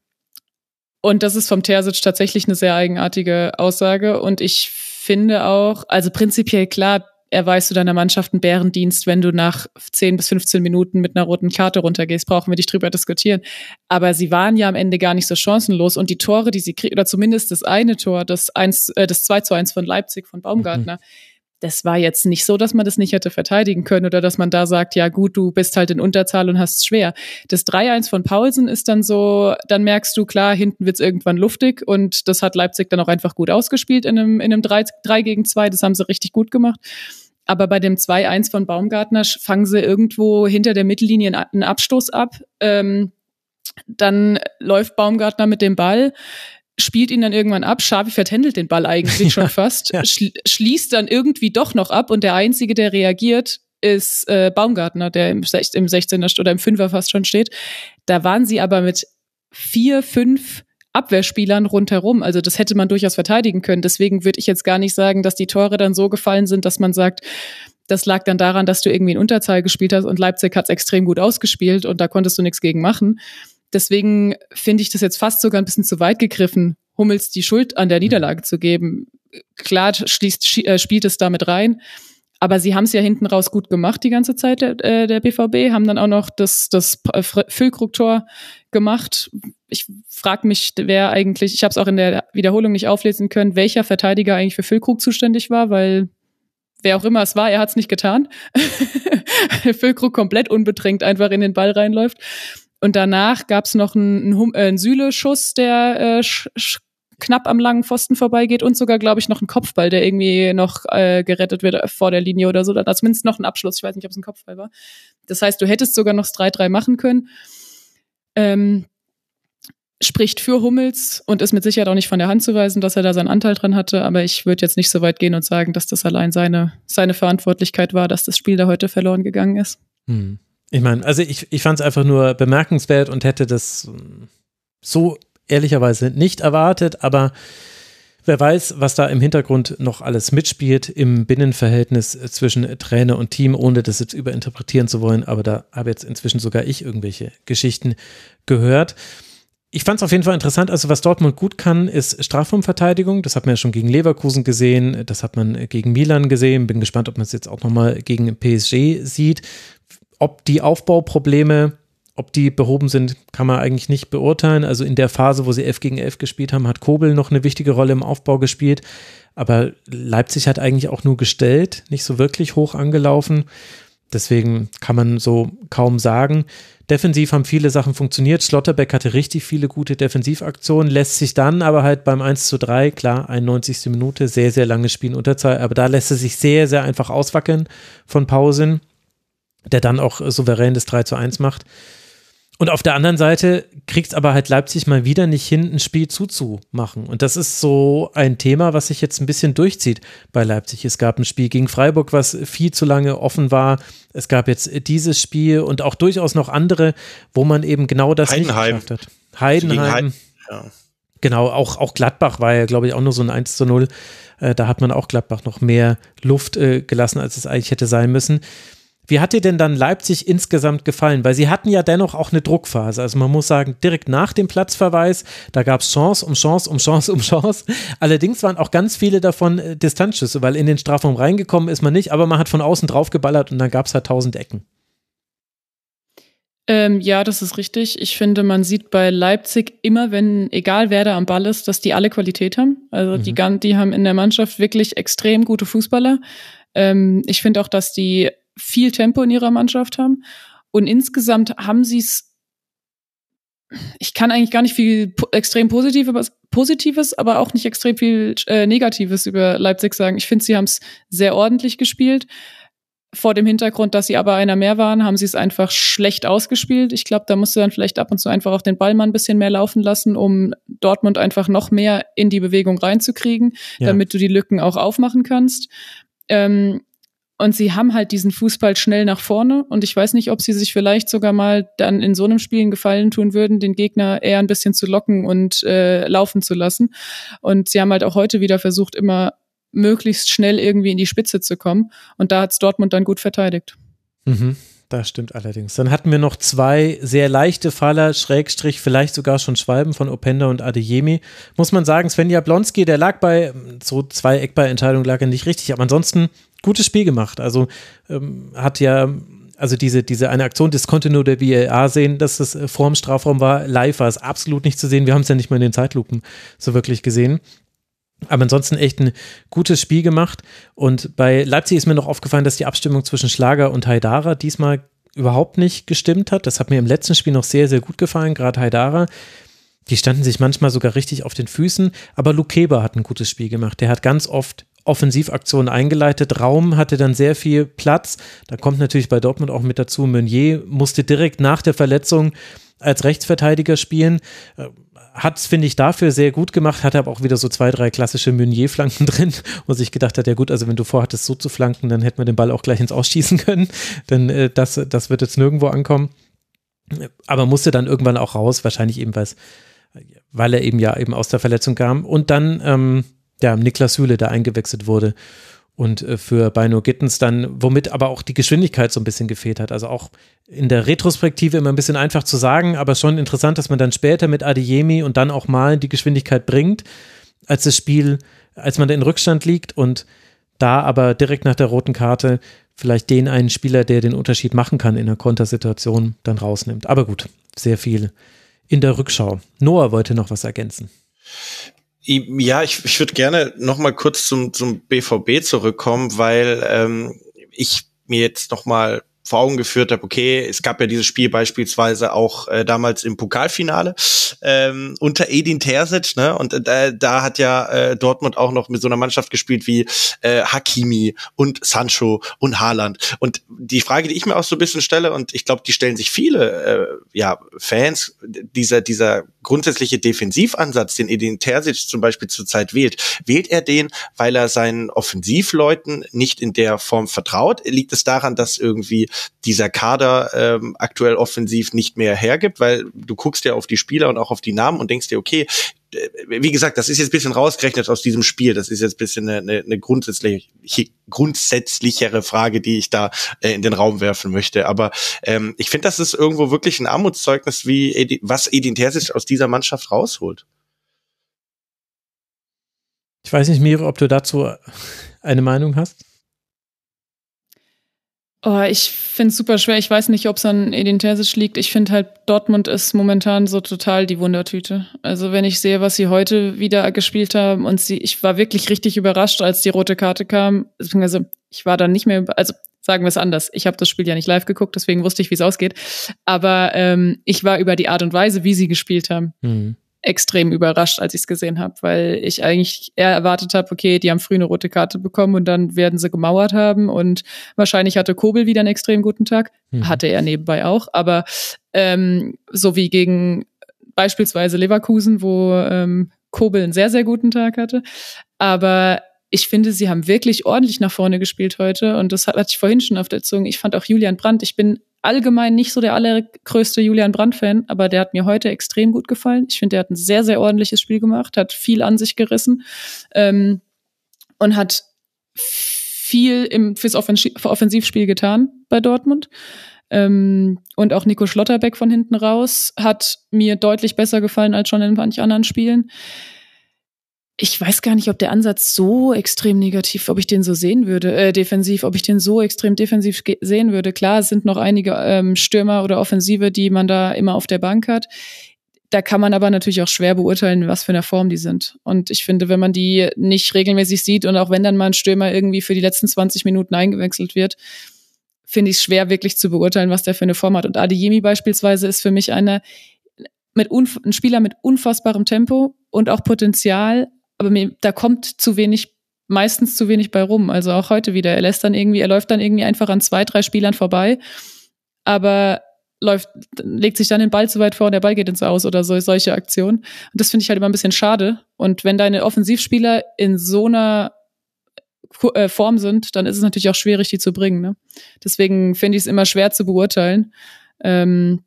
und das ist vom Terzic tatsächlich eine sehr eigenartige Aussage und ich finde auch, also prinzipiell klar, erweist du deiner Mannschaft einen Bärendienst, wenn du nach 10 bis 15 Minuten mit einer roten Karte runtergehst, brauchen wir nicht drüber diskutieren. Aber sie waren ja am Ende gar nicht so chancenlos und die Tore, die sie kriegen, oder zumindest das eine Tor, das, 1, äh, das 2 zu 1 von Leipzig, von Baumgartner, mhm. Das war jetzt nicht so, dass man das nicht hätte verteidigen können oder dass man da sagt, ja gut, du bist halt in Unterzahl und hast es schwer. Das 3-1 von Paulsen ist dann so, dann merkst du, klar, hinten wird's irgendwann luftig und das hat Leipzig dann auch einfach gut ausgespielt in einem, in einem 3, 3 gegen 2, das haben sie richtig gut gemacht. Aber bei dem 2-1 von Baumgartner fangen sie irgendwo hinter der Mittellinie einen Abstoß ab. Ähm, dann läuft Baumgartner mit dem Ball, spielt ihn dann irgendwann ab. Schavi vertändelt den Ball eigentlich schon fast, ja. schließt dann irgendwie doch noch ab und der Einzige, der reagiert, ist äh, Baumgartner, der im, im 16er oder im 5er fast schon steht. Da waren sie aber mit vier, fünf Abwehrspielern rundherum. Also das hätte man durchaus verteidigen können. Deswegen würde ich jetzt gar nicht sagen, dass die Tore dann so gefallen sind, dass man sagt, das lag dann daran, dass du irgendwie in Unterzahl gespielt hast und Leipzig hat es extrem gut ausgespielt und da konntest du nichts gegen machen. Deswegen finde ich das jetzt fast sogar ein bisschen zu weit gegriffen, Hummels die Schuld an der Niederlage zu geben. Klar schließt, äh, spielt es damit rein, aber sie haben es ja hinten raus gut gemacht die ganze Zeit, der, äh, der BVB, haben dann auch noch das, das Füllkrug-Tor gemacht. Ich frage mich, wer eigentlich, ich habe es auch in der Wiederholung nicht auflesen können, welcher Verteidiger eigentlich für Füllkrug zuständig war, weil wer auch immer es war, er hat es nicht getan. Füllkrug komplett unbedrängt einfach in den Ball reinläuft. Und danach gab es noch einen, einen, äh, einen Süle-Schuss, der äh, knapp am langen Pfosten vorbeigeht und sogar, glaube ich, noch ein Kopfball, der irgendwie noch äh, gerettet wird vor der Linie oder so. Oder zumindest noch ein Abschluss. Ich weiß nicht, ob es ein Kopfball war. Das heißt, du hättest sogar noch das 3-3 machen können. Ähm, spricht für Hummels und ist mit Sicherheit auch nicht von der Hand zu weisen, dass er da seinen Anteil dran hatte. Aber ich würde jetzt nicht so weit gehen und sagen, dass das allein seine, seine Verantwortlichkeit war, dass das Spiel da heute verloren gegangen ist. Hm. Ich meine, also ich, ich fand es einfach nur bemerkenswert und hätte das so ehrlicherweise nicht erwartet, aber Wer weiß, was da im Hintergrund noch alles mitspielt im Binnenverhältnis zwischen Trainer und Team, ohne das jetzt überinterpretieren zu wollen, aber da habe jetzt inzwischen sogar ich irgendwelche Geschichten gehört. Ich fand es auf jeden Fall interessant. Also, was Dortmund gut kann, ist Strafraumverteidigung. Das hat man ja schon gegen Leverkusen gesehen. Das hat man gegen Milan gesehen. Bin gespannt, ob man es jetzt auch nochmal gegen PSG sieht. Ob die Aufbauprobleme, ob die behoben sind, kann man eigentlich nicht beurteilen. Also, in der Phase, wo sie 11 gegen 11 gespielt haben, hat Kobel noch eine wichtige Rolle im Aufbau gespielt. Aber Leipzig hat eigentlich auch nur gestellt, nicht so wirklich hoch angelaufen. Deswegen kann man so kaum sagen. Defensiv haben viele Sachen funktioniert. Schlotterbeck hatte richtig viele gute Defensivaktionen, lässt sich dann aber halt beim 1 zu 3, klar, 91. Minute, sehr, sehr lange Spielen Unterzahl, aber da lässt er sich sehr, sehr einfach auswackeln von Pausen, der dann auch souverän das 3 zu 1 macht. Und auf der anderen Seite kriegt aber halt Leipzig mal wieder nicht hin, ein Spiel zuzumachen. Und das ist so ein Thema, was sich jetzt ein bisschen durchzieht bei Leipzig. Es gab ein Spiel gegen Freiburg, was viel zu lange offen war. Es gab jetzt dieses Spiel und auch durchaus noch andere, wo man eben genau das Heidenheim. nicht geschafft hat. Heidenheim. Heiden, ja. Genau, auch, auch Gladbach war ja, glaube ich, auch nur so ein 1 zu 0. Äh, da hat man auch Gladbach noch mehr Luft äh, gelassen, als es eigentlich hätte sein müssen. Wie hat dir denn dann Leipzig insgesamt gefallen? Weil sie hatten ja dennoch auch eine Druckphase. Also man muss sagen, direkt nach dem Platzverweis, da gab es Chance um Chance um Chance um Chance. Allerdings waren auch ganz viele davon äh, Distanzschüsse, weil in den Strafraum reingekommen ist man nicht, aber man hat von außen drauf geballert und dann gab es halt tausend Ecken. Ähm, ja, das ist richtig. Ich finde, man sieht bei Leipzig immer, wenn, egal wer da am Ball ist, dass die alle Qualität haben. Also mhm. die, die haben in der Mannschaft wirklich extrem gute Fußballer. Ähm, ich finde auch, dass die viel Tempo in ihrer Mannschaft haben. Und insgesamt haben sie es, ich kann eigentlich gar nicht viel extrem Positives, Positives, aber auch nicht extrem viel äh, Negatives über Leipzig sagen. Ich finde, sie haben es sehr ordentlich gespielt. Vor dem Hintergrund, dass sie aber einer mehr waren, haben sie es einfach schlecht ausgespielt. Ich glaube, da musst du dann vielleicht ab und zu einfach auch den Ball mal ein bisschen mehr laufen lassen, um Dortmund einfach noch mehr in die Bewegung reinzukriegen, ja. damit du die Lücken auch aufmachen kannst. Ähm, und sie haben halt diesen Fußball schnell nach vorne. Und ich weiß nicht, ob sie sich vielleicht sogar mal dann in so einem Spiel einen Gefallen tun würden, den Gegner eher ein bisschen zu locken und äh, laufen zu lassen. Und sie haben halt auch heute wieder versucht, immer möglichst schnell irgendwie in die Spitze zu kommen. Und da hat's Dortmund dann gut verteidigt. Mhm. Das stimmt allerdings. Dann hatten wir noch zwei sehr leichte Faller, Schrägstrich, vielleicht sogar schon Schwalben von Openda und Adeyemi. Muss man sagen, Sven Jablonski, der lag bei, so zwei Eckballentscheidungen lag er nicht richtig, aber ansonsten gutes Spiel gemacht. Also ähm, hat ja, also diese, diese eine Aktion, das konnte nur der VAR sehen, dass das äh, vor dem Strafraum war. Live war es absolut nicht zu sehen. Wir haben es ja nicht mal in den Zeitlupen so wirklich gesehen. Aber ansonsten echt ein gutes Spiel gemacht. Und bei Leipzig ist mir noch aufgefallen, dass die Abstimmung zwischen Schlager und Haidara diesmal überhaupt nicht gestimmt hat. Das hat mir im letzten Spiel noch sehr, sehr gut gefallen, gerade Haidara. Die standen sich manchmal sogar richtig auf den Füßen, aber Lukeba hat ein gutes Spiel gemacht. Der hat ganz oft Offensivaktionen eingeleitet. Raum hatte dann sehr viel Platz. Da kommt natürlich bei Dortmund auch mit dazu, Meunier musste direkt nach der Verletzung als Rechtsverteidiger spielen. Hat es, finde ich, dafür sehr gut gemacht, hatte aber auch wieder so zwei, drei klassische Meunier-Flanken drin, wo sich gedacht hat, ja gut, also wenn du vorhattest, so zu flanken, dann hätten wir den Ball auch gleich ins Ausschießen können, denn äh, das, das wird jetzt nirgendwo ankommen. Aber musste dann irgendwann auch raus, wahrscheinlich eben, weil er eben ja eben aus der Verletzung kam. Und dann ähm, ja, Niklas Hühle, der eingewechselt wurde. Und äh, für Beino Gittens dann, womit aber auch die Geschwindigkeit so ein bisschen gefehlt hat. Also auch in der Retrospektive immer ein bisschen einfach zu sagen, aber schon interessant, dass man dann später mit Adeyemi und dann auch mal die Geschwindigkeit bringt, als das Spiel, als man da in Rückstand liegt und da aber direkt nach der roten Karte vielleicht den einen Spieler, der den Unterschied machen kann in einer Kontersituation, dann rausnimmt. Aber gut, sehr viel in der Rückschau. Noah wollte noch was ergänzen. Ja, ich, ich würde gerne noch mal kurz zum, zum BVB zurückkommen, weil ähm, ich mir jetzt noch mal vor Augen geführt habe, okay, es gab ja dieses Spiel beispielsweise auch äh, damals im Pokalfinale ähm, unter Edin Terzic, ne? Und äh, da hat ja äh, Dortmund auch noch mit so einer Mannschaft gespielt wie äh, Hakimi und Sancho und Haaland. Und die Frage, die ich mir auch so ein bisschen stelle, und ich glaube, die stellen sich viele äh, ja, Fans, dieser, dieser grundsätzliche Defensivansatz, den Edin Terzic zum Beispiel zurzeit wählt, wählt er den, weil er seinen Offensivleuten nicht in der Form vertraut? Liegt es daran, dass irgendwie dieser Kader ähm, aktuell offensiv nicht mehr hergibt, weil du guckst ja auf die Spieler und auch auf die Namen und denkst dir, okay, äh, wie gesagt, das ist jetzt bisschen rausgerechnet aus diesem Spiel. Das ist jetzt bisschen eine, eine, eine grundsätzlich, grundsätzlichere Frage, die ich da äh, in den Raum werfen möchte. Aber ähm, ich finde, das ist irgendwo wirklich ein Armutszeugnis, wie was Edin Terzic aus dieser Mannschaft rausholt. Ich weiß nicht, Miro, ob du dazu eine Meinung hast? Oh, ich finde es super schwer. Ich weiß nicht, ob es an Edin Terzic liegt. Ich finde halt, Dortmund ist momentan so total die Wundertüte. Also wenn ich sehe, was sie heute wieder gespielt haben und sie, ich war wirklich richtig überrascht, als die rote Karte kam. Also ich war dann nicht mehr, also sagen wir es anders. Ich habe das Spiel ja nicht live geguckt, deswegen wusste ich, wie es ausgeht. Aber ähm, ich war über die Art und Weise, wie sie gespielt haben. Mhm extrem überrascht, als ich es gesehen habe, weil ich eigentlich eher erwartet habe, okay, die haben früh eine rote Karte bekommen und dann werden sie gemauert haben und wahrscheinlich hatte Kobel wieder einen extrem guten Tag, mhm. hatte er nebenbei auch, aber ähm, so wie gegen beispielsweise Leverkusen, wo ähm, Kobel einen sehr, sehr guten Tag hatte, aber ich finde, sie haben wirklich ordentlich nach vorne gespielt heute und das hatte ich vorhin schon auf der Zunge. Ich fand auch Julian Brandt, ich bin allgemein nicht so der allergrößte Julian Brandt-Fan, aber der hat mir heute extrem gut gefallen. Ich finde, der hat ein sehr, sehr ordentliches Spiel gemacht, hat viel an sich gerissen ähm, und hat viel im, fürs Offensivspiel getan bei Dortmund. Ähm, und auch Nico Schlotterbeck von hinten raus hat mir deutlich besser gefallen als schon in manch anderen Spielen ich weiß gar nicht, ob der Ansatz so extrem negativ, ob ich den so sehen würde, äh, defensiv, ob ich den so extrem defensiv sehen würde. Klar, es sind noch einige ähm, Stürmer oder Offensive, die man da immer auf der Bank hat. Da kann man aber natürlich auch schwer beurteilen, was für eine Form die sind. Und ich finde, wenn man die nicht regelmäßig sieht und auch wenn dann mal ein Stürmer irgendwie für die letzten 20 Minuten eingewechselt wird, finde ich es schwer, wirklich zu beurteilen, was der für eine Form hat. Und Adeyemi beispielsweise ist für mich einer mit ein Spieler mit unfassbarem Tempo und auch Potenzial, aber mir, da kommt zu wenig, meistens zu wenig bei rum. Also auch heute wieder. Er lässt dann irgendwie, er läuft dann irgendwie einfach an zwei, drei Spielern vorbei, aber läuft, legt sich dann den Ball zu weit vor und der Ball geht ins Aus oder so, solche Aktionen. Und das finde ich halt immer ein bisschen schade. Und wenn deine Offensivspieler in so einer äh, Form sind, dann ist es natürlich auch schwierig, die zu bringen. Ne? Deswegen finde ich es immer schwer zu beurteilen. Ähm,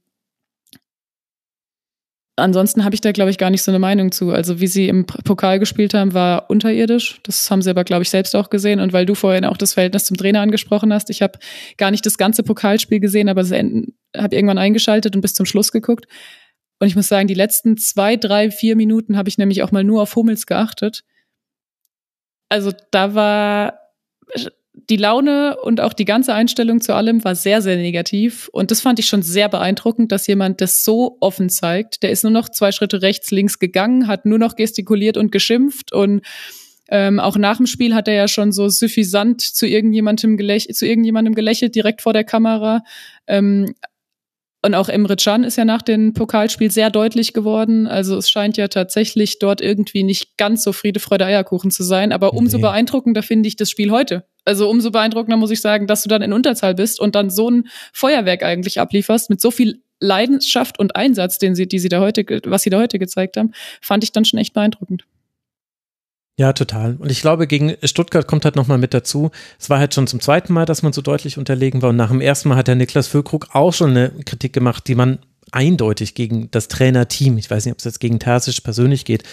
ansonsten habe ich da, glaube ich, gar nicht so eine Meinung zu. Also wie sie im Pokal gespielt haben, war unterirdisch. Das haben sie aber, glaube ich, selbst auch gesehen. Und weil du vorhin auch das Verhältnis zum Trainer angesprochen hast, ich habe gar nicht das ganze Pokalspiel gesehen, aber habe irgendwann eingeschaltet und bis zum Schluss geguckt. Und ich muss sagen, die letzten zwei, drei, vier Minuten habe ich nämlich auch mal nur auf Hummels geachtet. Also da war die Laune und auch die ganze Einstellung zu allem war sehr, sehr negativ. Und das fand ich schon sehr beeindruckend, dass jemand das so offen zeigt. Der ist nur noch zwei Schritte rechts, links gegangen, hat nur noch gestikuliert und geschimpft und ähm, auch nach dem Spiel hat er ja schon so suffisant zu irgendjemandem, geläch zu irgendjemandem gelächelt, direkt vor der Kamera. Ähm, und auch Emre Can ist ja nach dem Pokalspiel sehr deutlich geworden. Also es scheint ja tatsächlich dort irgendwie nicht ganz so Friede, Freude, Eierkuchen zu sein. Aber umso nee. beeindruckender finde ich das Spiel heute. Also umso beeindruckender muss ich sagen, dass du dann in Unterzahl bist und dann so ein Feuerwerk eigentlich ablieferst mit so viel Leidenschaft und Einsatz, den sie, die sie da heute, was sie da heute gezeigt haben, fand ich dann schon echt beeindruckend. Ja, total. Und ich glaube, gegen Stuttgart kommt halt nochmal mit dazu. Es war halt schon zum zweiten Mal, dass man so deutlich unterlegen war. Und nach dem ersten Mal hat der Niklas Füllkrug auch schon eine Kritik gemacht, die man eindeutig gegen das Trainerteam, ich weiß nicht, ob es jetzt gegen Terzic persönlich geht,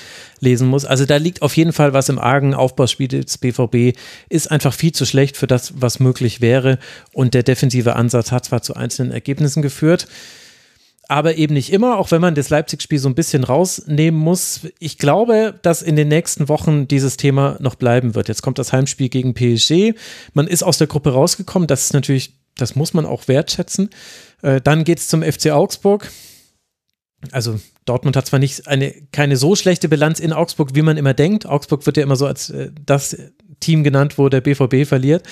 lesen muss. Also da liegt auf jeden Fall was im argen Aufbauspiel des BVB, ist einfach viel zu schlecht für das, was möglich wäre. Und der defensive Ansatz hat zwar zu einzelnen Ergebnissen geführt, aber eben nicht immer, auch wenn man das Leipzig-Spiel so ein bisschen rausnehmen muss. Ich glaube, dass in den nächsten Wochen dieses Thema noch bleiben wird. Jetzt kommt das Heimspiel gegen PSG. Man ist aus der Gruppe rausgekommen. Das ist natürlich, das muss man auch wertschätzen. Äh, dann geht es zum FC Augsburg. Also Dortmund hat zwar nicht eine, keine so schlechte Bilanz in Augsburg, wie man immer denkt. Augsburg wird ja immer so als äh, das Team genannt, wo der BVB verliert.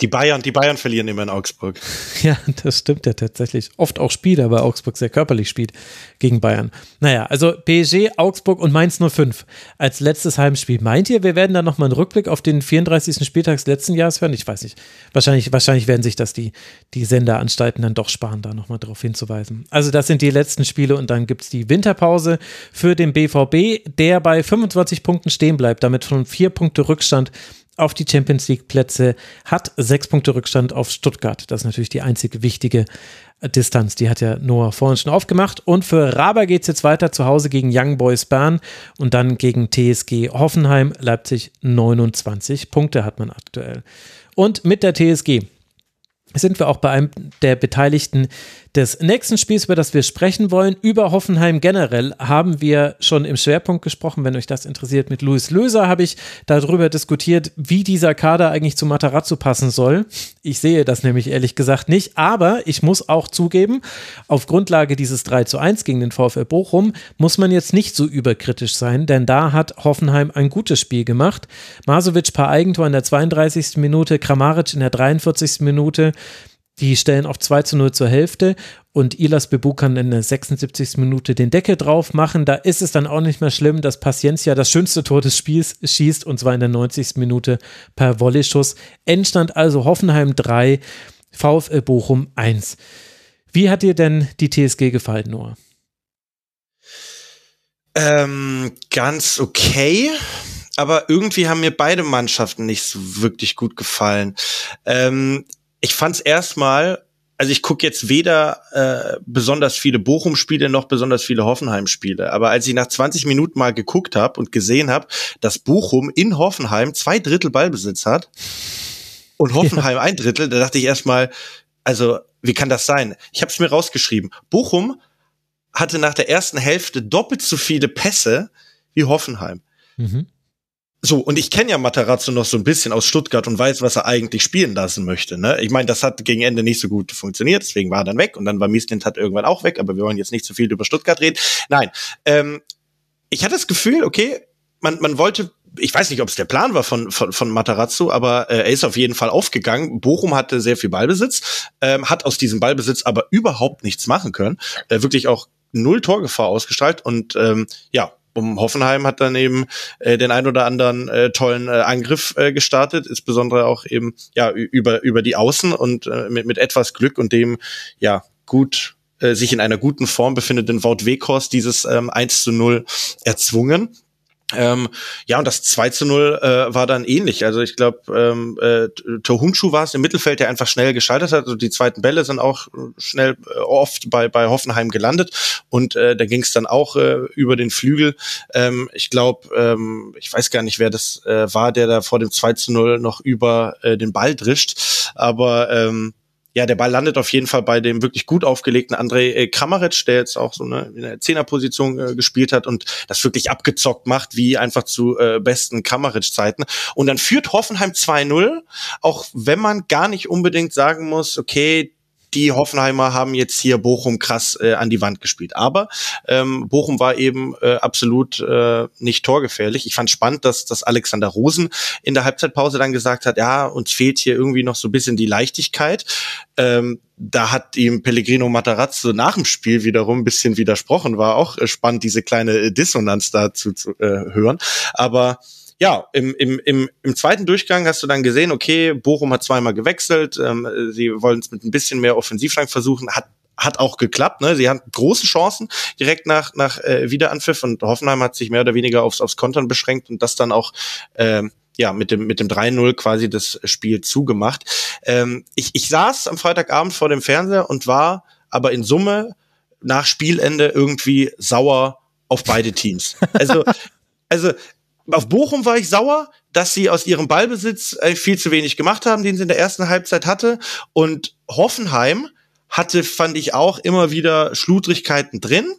Die Bayern, die Bayern verlieren immer in Augsburg. Ja, das stimmt ja tatsächlich. Oft auch spielt, aber Augsburg sehr körperlich spielt gegen Bayern. Naja, also PSG, Augsburg und Mainz 05 als letztes Heimspiel. Meint ihr, wir werden da nochmal einen Rückblick auf den 34. Spieltag des letzten Jahres hören? Ich weiß nicht. Wahrscheinlich, wahrscheinlich werden sich das die, die Senderanstalten dann doch sparen, da nochmal darauf hinzuweisen. Also das sind die letzten Spiele und dann gibt es die Winterpause für den BVB, der bei 25 Punkten stehen bleibt, damit von vier Punkte Rückstand auf die Champions League Plätze, hat sechs Punkte Rückstand auf Stuttgart. Das ist natürlich die einzige wichtige Distanz. Die hat ja Noah vorhin schon aufgemacht. Und für Raber geht es jetzt weiter zu Hause gegen Young Boys Bern und dann gegen TSG Hoffenheim. Leipzig 29 Punkte hat man aktuell. Und mit der TSG sind wir auch bei einem der Beteiligten des nächsten Spiels, über das wir sprechen wollen. Über Hoffenheim generell haben wir schon im Schwerpunkt gesprochen. Wenn euch das interessiert, mit Luis Löser habe ich darüber diskutiert, wie dieser Kader eigentlich zu Matarazzo passen soll. Ich sehe das nämlich ehrlich gesagt nicht, aber ich muss auch zugeben, auf Grundlage dieses 3 zu 1 gegen den VfL Bochum muss man jetzt nicht so überkritisch sein, denn da hat Hoffenheim ein gutes Spiel gemacht. Masovic paar Eigentor in der 32. Minute, Kramaric in der 43. Minute. Die stellen auf 2 zu 0 zur Hälfte und Ilas Bebu kann in der 76. Minute den Deckel drauf machen. Da ist es dann auch nicht mehr schlimm, dass Paciencia das schönste Tor des Spiels schießt und zwar in der 90. Minute per Volley-Schuss. Endstand also Hoffenheim 3, VfL Bochum 1. Wie hat dir denn die TSG gefallen, Noah? Ähm, ganz okay aber irgendwie haben mir beide Mannschaften nicht so wirklich gut gefallen. Ähm, ich fand es erstmal, also ich gucke jetzt weder äh, besonders viele Bochum-Spiele noch besonders viele Hoffenheim-Spiele. Aber als ich nach 20 Minuten mal geguckt habe und gesehen habe, dass Bochum in Hoffenheim zwei Drittel Ballbesitz hat und Hoffenheim ja. ein Drittel, da dachte ich erstmal, also wie kann das sein? Ich habe es mir rausgeschrieben. Bochum hatte nach der ersten Hälfte doppelt so viele Pässe wie Hoffenheim. Mhm. So, und ich kenne ja Matarazzo noch so ein bisschen aus Stuttgart und weiß, was er eigentlich spielen lassen möchte. Ne? Ich meine, das hat gegen Ende nicht so gut funktioniert, deswegen war er dann weg und dann war Mieslind hat irgendwann auch weg, aber wir wollen jetzt nicht zu so viel über Stuttgart reden. Nein, ähm, ich hatte das Gefühl, okay, man, man wollte ich weiß nicht, ob es der Plan war von, von, von Matarazzo, aber äh, er ist auf jeden Fall aufgegangen. Bochum hatte sehr viel Ballbesitz, ähm, hat aus diesem Ballbesitz aber überhaupt nichts machen können. Äh, wirklich auch null Torgefahr ausgestrahlt und ähm, ja, um Hoffenheim hat dann eben äh, den ein oder anderen äh, tollen äh, Angriff äh, gestartet, insbesondere auch eben ja über über die Außen und äh, mit, mit etwas Glück und dem ja gut äh, sich in einer guten Form befindenden Wout Weghorst dieses ähm, 1 zu 0 erzwungen. Ähm, ja, und das 2 zu 0 äh, war dann ähnlich. Also ich glaube, ähm, äh, Tohunchu war es im Mittelfeld, der einfach schnell geschaltet hat. Also die zweiten Bälle sind auch schnell äh, oft bei, bei Hoffenheim gelandet. Und äh, da ging es dann auch äh, über den Flügel. Ähm, ich glaube, ähm, ich weiß gar nicht, wer das äh, war, der da vor dem 2 zu 0 noch über äh, den Ball drischt. Aber ähm, ja, der Ball landet auf jeden Fall bei dem wirklich gut aufgelegten André äh, Kramaric, der jetzt auch so eine, in der Zehnerposition äh, gespielt hat und das wirklich abgezockt macht, wie einfach zu äh, besten Kramaric-Zeiten. Und dann führt Hoffenheim 2-0, auch wenn man gar nicht unbedingt sagen muss, okay, die Hoffenheimer haben jetzt hier Bochum krass äh, an die Wand gespielt. Aber ähm, Bochum war eben äh, absolut äh, nicht torgefährlich. Ich fand spannend, dass, dass Alexander Rosen in der Halbzeitpause dann gesagt hat, ja, uns fehlt hier irgendwie noch so ein bisschen die Leichtigkeit. Ähm, da hat ihm Pellegrino Matarazzo nach dem Spiel wiederum ein bisschen widersprochen. War auch äh, spannend, diese kleine äh, Dissonanz dazu zu äh, hören. Aber ja, im, im, im, im zweiten Durchgang hast du dann gesehen, okay, Bochum hat zweimal gewechselt, ähm, sie wollen es mit ein bisschen mehr Offensivflank versuchen, hat hat auch geklappt, ne? Sie hatten große Chancen direkt nach nach äh, Wiederanpfiff und Hoffenheim hat sich mehr oder weniger aufs aufs Kontern beschränkt und das dann auch ähm, ja, mit dem, mit dem 3-0 quasi das Spiel zugemacht. Ähm, ich, ich saß am Freitagabend vor dem Fernseher und war aber in Summe nach Spielende irgendwie sauer auf beide Teams. Also, also auf Bochum war ich sauer, dass sie aus ihrem Ballbesitz äh, viel zu wenig gemacht haben, den sie in der ersten Halbzeit hatte. Und Hoffenheim hatte, fand ich auch, immer wieder Schludrigkeiten drin,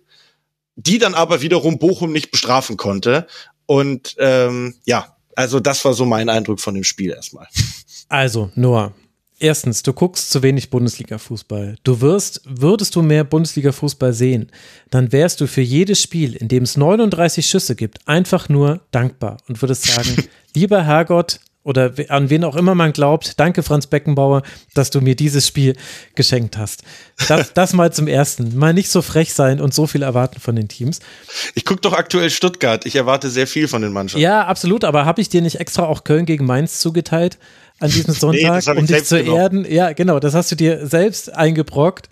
die dann aber wiederum Bochum nicht bestrafen konnte. Und ähm, ja, also das war so mein Eindruck von dem Spiel erstmal. Also, Noah, Erstens, du guckst zu wenig Bundesliga-Fußball. Du wirst, würdest du mehr Bundesliga-Fußball sehen, dann wärst du für jedes Spiel, in dem es 39 Schüsse gibt, einfach nur dankbar und würdest sagen, lieber Herrgott, oder an wen auch immer man glaubt, danke Franz Beckenbauer, dass du mir dieses Spiel geschenkt hast. Das, das mal zum Ersten. Mal nicht so frech sein und so viel erwarten von den Teams. Ich gucke doch aktuell Stuttgart. Ich erwarte sehr viel von den Mannschaften. Ja, absolut. Aber habe ich dir nicht extra auch Köln gegen Mainz zugeteilt? An diesem Sonntag, nee, um dich zu genommen. erden. Ja, genau, das hast du dir selbst eingebrockt.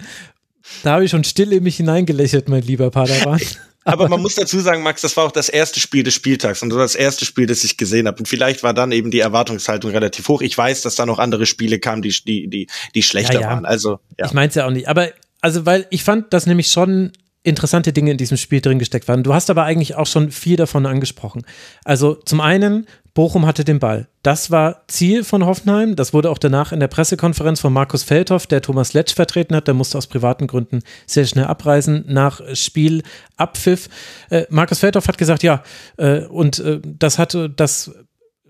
Da habe ich schon still in mich hineingelächelt, mein lieber Padawan. Aber man muss dazu sagen, Max, das war auch das erste Spiel des Spieltags und das erste Spiel, das ich gesehen habe. Und vielleicht war dann eben die Erwartungshaltung relativ hoch. Ich weiß, dass da noch andere Spiele kamen, die, die, die, die schlechter ja, ja. waren. Also, ja. Ich meins ja auch nicht. Aber also, weil ich fand das nämlich schon interessante Dinge in diesem Spiel drin gesteckt waren. Du hast aber eigentlich auch schon viel davon angesprochen. Also zum einen, Bochum hatte den Ball. Das war Ziel von Hoffenheim. Das wurde auch danach in der Pressekonferenz von Markus Feldhoff, der Thomas Letsch vertreten hat. Der musste aus privaten Gründen sehr schnell abreisen nach Spielabpfiff. Äh, Markus Feldhoff hat gesagt, ja, äh, und äh, das hatte, das,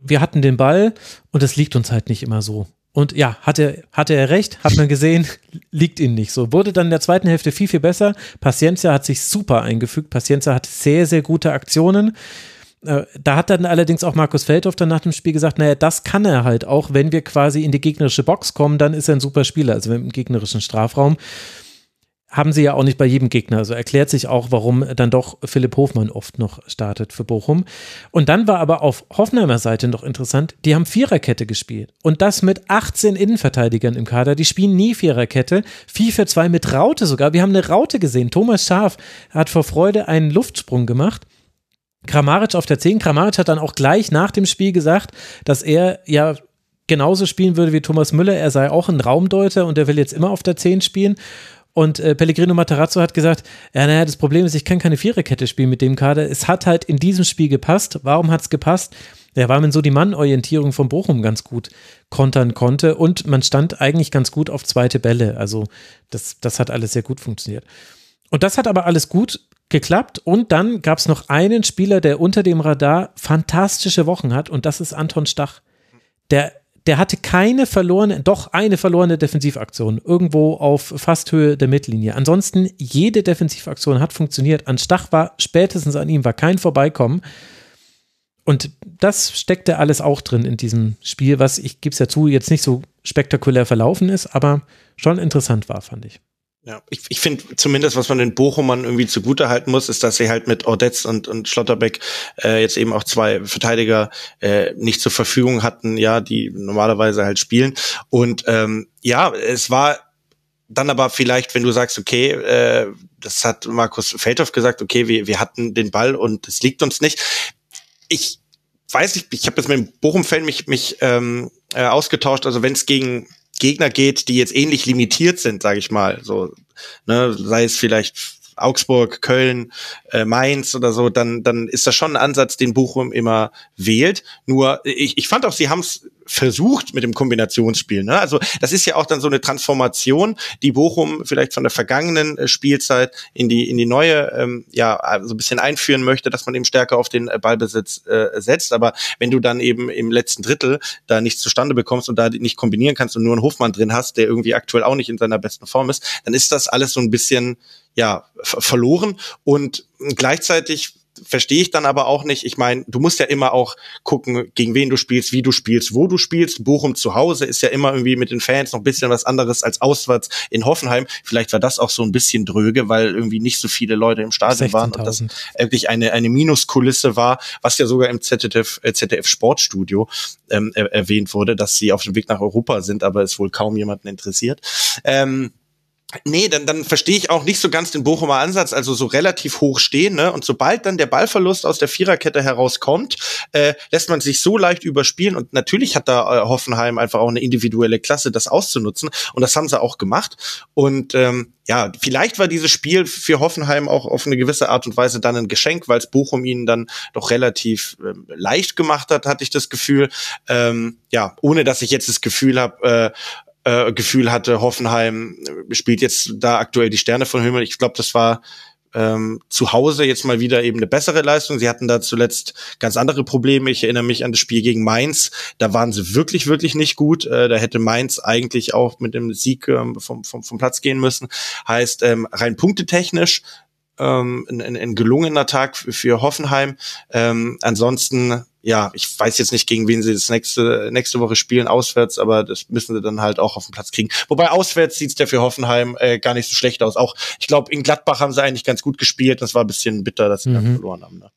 wir hatten den Ball und es liegt uns halt nicht immer so. Und ja, hatte, hatte er recht, hat man gesehen, liegt ihm nicht so. Wurde dann in der zweiten Hälfte viel, viel besser. Paciencia hat sich super eingefügt. Paciencia hat sehr, sehr gute Aktionen. Äh, da hat dann allerdings auch Markus Feldhoff dann nach dem Spiel gesagt, naja, das kann er halt auch, wenn wir quasi in die gegnerische Box kommen, dann ist er ein super Spieler, also im gegnerischen Strafraum haben sie ja auch nicht bei jedem Gegner. Also erklärt sich auch, warum dann doch Philipp Hofmann oft noch startet für Bochum. Und dann war aber auf Hoffenheimer Seite noch interessant, die haben Viererkette gespielt. Und das mit 18 Innenverteidigern im Kader. Die spielen nie Viererkette. 4 für 2 mit Raute sogar. Wir haben eine Raute gesehen. Thomas Schaf hat vor Freude einen Luftsprung gemacht. Kramaric auf der 10. Kramaric hat dann auch gleich nach dem Spiel gesagt, dass er ja genauso spielen würde wie Thomas Müller. Er sei auch ein Raumdeuter und er will jetzt immer auf der 10 spielen. Und äh, Pellegrino Matarazzo hat gesagt, ja, naja, das Problem ist, ich kann keine Viererkette spielen mit dem Kader. Es hat halt in diesem Spiel gepasst. Warum hat es gepasst? Ja, weil man so die Mannorientierung von Bochum ganz gut kontern konnte und man stand eigentlich ganz gut auf zweite Bälle. Also das, das hat alles sehr gut funktioniert. Und das hat aber alles gut geklappt. Und dann gab es noch einen Spieler, der unter dem Radar fantastische Wochen hat und das ist Anton Stach. Der der hatte keine verlorene, doch eine verlorene Defensivaktion irgendwo auf fast Höhe der Mittellinie. Ansonsten jede Defensivaktion hat funktioniert. An Stach war spätestens an ihm war kein Vorbeikommen. Und das steckte alles auch drin in diesem Spiel, was ich gebe es ja zu, jetzt nicht so spektakulär verlaufen ist, aber schon interessant war, fand ich. Ja, ich, ich finde zumindest, was man den Bochumern irgendwie zugute halten muss, ist, dass sie halt mit Ordetz und, und Schlotterbeck äh, jetzt eben auch zwei Verteidiger äh, nicht zur Verfügung hatten, ja, die normalerweise halt spielen. Und ähm, ja, es war dann aber vielleicht, wenn du sagst, okay, äh, das hat Markus Feldhoff gesagt, okay, wir, wir hatten den Ball und es liegt uns nicht. Ich weiß nicht, ich habe jetzt mit dem Bochum-Fan mich, mich ähm, äh, ausgetauscht, also wenn es gegen Gegner geht, die jetzt ähnlich limitiert sind, sage ich mal, so, ne, sei es vielleicht Augsburg, Köln, äh, Mainz oder so, dann, dann ist das schon ein Ansatz, den Bochum immer wählt. Nur ich, ich fand auch, sie haben es versucht mit dem Kombinationsspiel. Ne? Also das ist ja auch dann so eine Transformation, die Bochum vielleicht von der vergangenen äh, Spielzeit in die in die neue ähm, ja so ein bisschen einführen möchte, dass man eben stärker auf den äh, Ballbesitz äh, setzt. Aber wenn du dann eben im letzten Drittel da nichts zustande bekommst und da nicht kombinieren kannst und nur einen Hofmann drin hast, der irgendwie aktuell auch nicht in seiner besten Form ist, dann ist das alles so ein bisschen ja verloren und gleichzeitig verstehe ich dann aber auch nicht. Ich meine, du musst ja immer auch gucken, gegen wen du spielst, wie du spielst, wo du spielst. Bochum zu Hause ist ja immer irgendwie mit den Fans noch ein bisschen was anderes als auswärts in Hoffenheim. Vielleicht war das auch so ein bisschen dröge, weil irgendwie nicht so viele Leute im Stadion waren und das wirklich eine, eine Minuskulisse war, was ja sogar im ZDF, äh, ZDF Sportstudio ähm, erwähnt wurde, dass sie auf dem Weg nach Europa sind, aber es wohl kaum jemanden interessiert. Ähm, Nee, dann, dann verstehe ich auch nicht so ganz den Bochumer Ansatz, also so relativ hoch stehen. Ne? Und sobald dann der Ballverlust aus der Viererkette herauskommt, äh, lässt man sich so leicht überspielen. Und natürlich hat da äh, Hoffenheim einfach auch eine individuelle Klasse, das auszunutzen. Und das haben sie auch gemacht. Und ähm, ja, vielleicht war dieses Spiel für Hoffenheim auch auf eine gewisse Art und Weise dann ein Geschenk, weil es Bochum ihnen dann doch relativ ähm, leicht gemacht hat, hatte ich das Gefühl. Ähm, ja, ohne dass ich jetzt das Gefühl habe, äh, äh, Gefühl hatte, Hoffenheim spielt jetzt da aktuell die Sterne von Himmel. Ich glaube, das war ähm, zu Hause jetzt mal wieder eben eine bessere Leistung. Sie hatten da zuletzt ganz andere Probleme. Ich erinnere mich an das Spiel gegen Mainz. Da waren sie wirklich, wirklich nicht gut. Äh, da hätte Mainz eigentlich auch mit dem Sieg ähm, vom, vom, vom Platz gehen müssen. Heißt, ähm, rein punktetechnisch ähm, ein, ein gelungener Tag für Hoffenheim. Ähm, ansonsten ja, ich weiß jetzt nicht, gegen wen sie das nächste, nächste Woche spielen, auswärts, aber das müssen sie dann halt auch auf den Platz kriegen. Wobei auswärts sieht's ja für Hoffenheim äh, gar nicht so schlecht aus. Auch, ich glaube, in Gladbach haben sie eigentlich ganz gut gespielt. Das war ein bisschen bitter, dass sie mhm. dann verloren haben. Ne?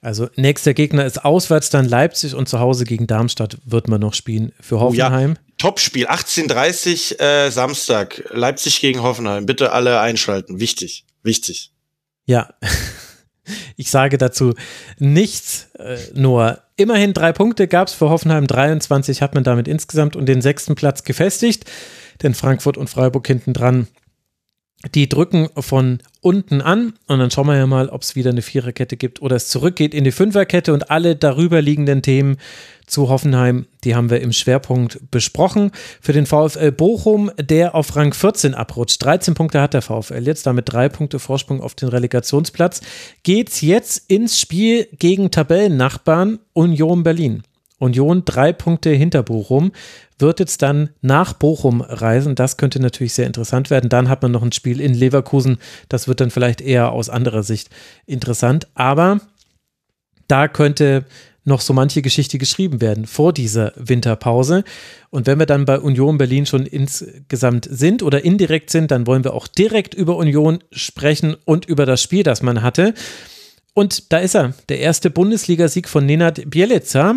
Also nächster Gegner ist auswärts dann Leipzig und zu Hause gegen Darmstadt wird man noch spielen für Hoffenheim. Oh ja, Topspiel, 18.30 äh, Samstag, Leipzig gegen Hoffenheim. Bitte alle einschalten. Wichtig, wichtig. Ja. Ich sage dazu nichts, äh, nur immerhin drei Punkte gab es für Hoffenheim, 23 hat man damit insgesamt und den sechsten Platz gefestigt, denn Frankfurt und Freiburg hinten dran die drücken von unten an und dann schauen wir ja mal, ob es wieder eine Viererkette gibt oder es zurückgeht in die Fünferkette und alle darüber liegenden Themen zu Hoffenheim, die haben wir im Schwerpunkt besprochen. Für den VfL Bochum, der auf Rang 14 abrutscht, 13 Punkte hat der VfL jetzt, damit drei Punkte Vorsprung auf den Relegationsplatz, geht's jetzt ins Spiel gegen Tabellennachbarn Union Berlin. Union drei Punkte hinter Bochum wird jetzt dann nach Bochum reisen. Das könnte natürlich sehr interessant werden. Dann hat man noch ein Spiel in Leverkusen. Das wird dann vielleicht eher aus anderer Sicht interessant. Aber da könnte noch so manche Geschichte geschrieben werden vor dieser Winterpause. Und wenn wir dann bei Union Berlin schon insgesamt sind oder indirekt sind, dann wollen wir auch direkt über Union sprechen und über das Spiel, das man hatte. Und da ist er, der erste Bundesligasieg von Nenad Bielica.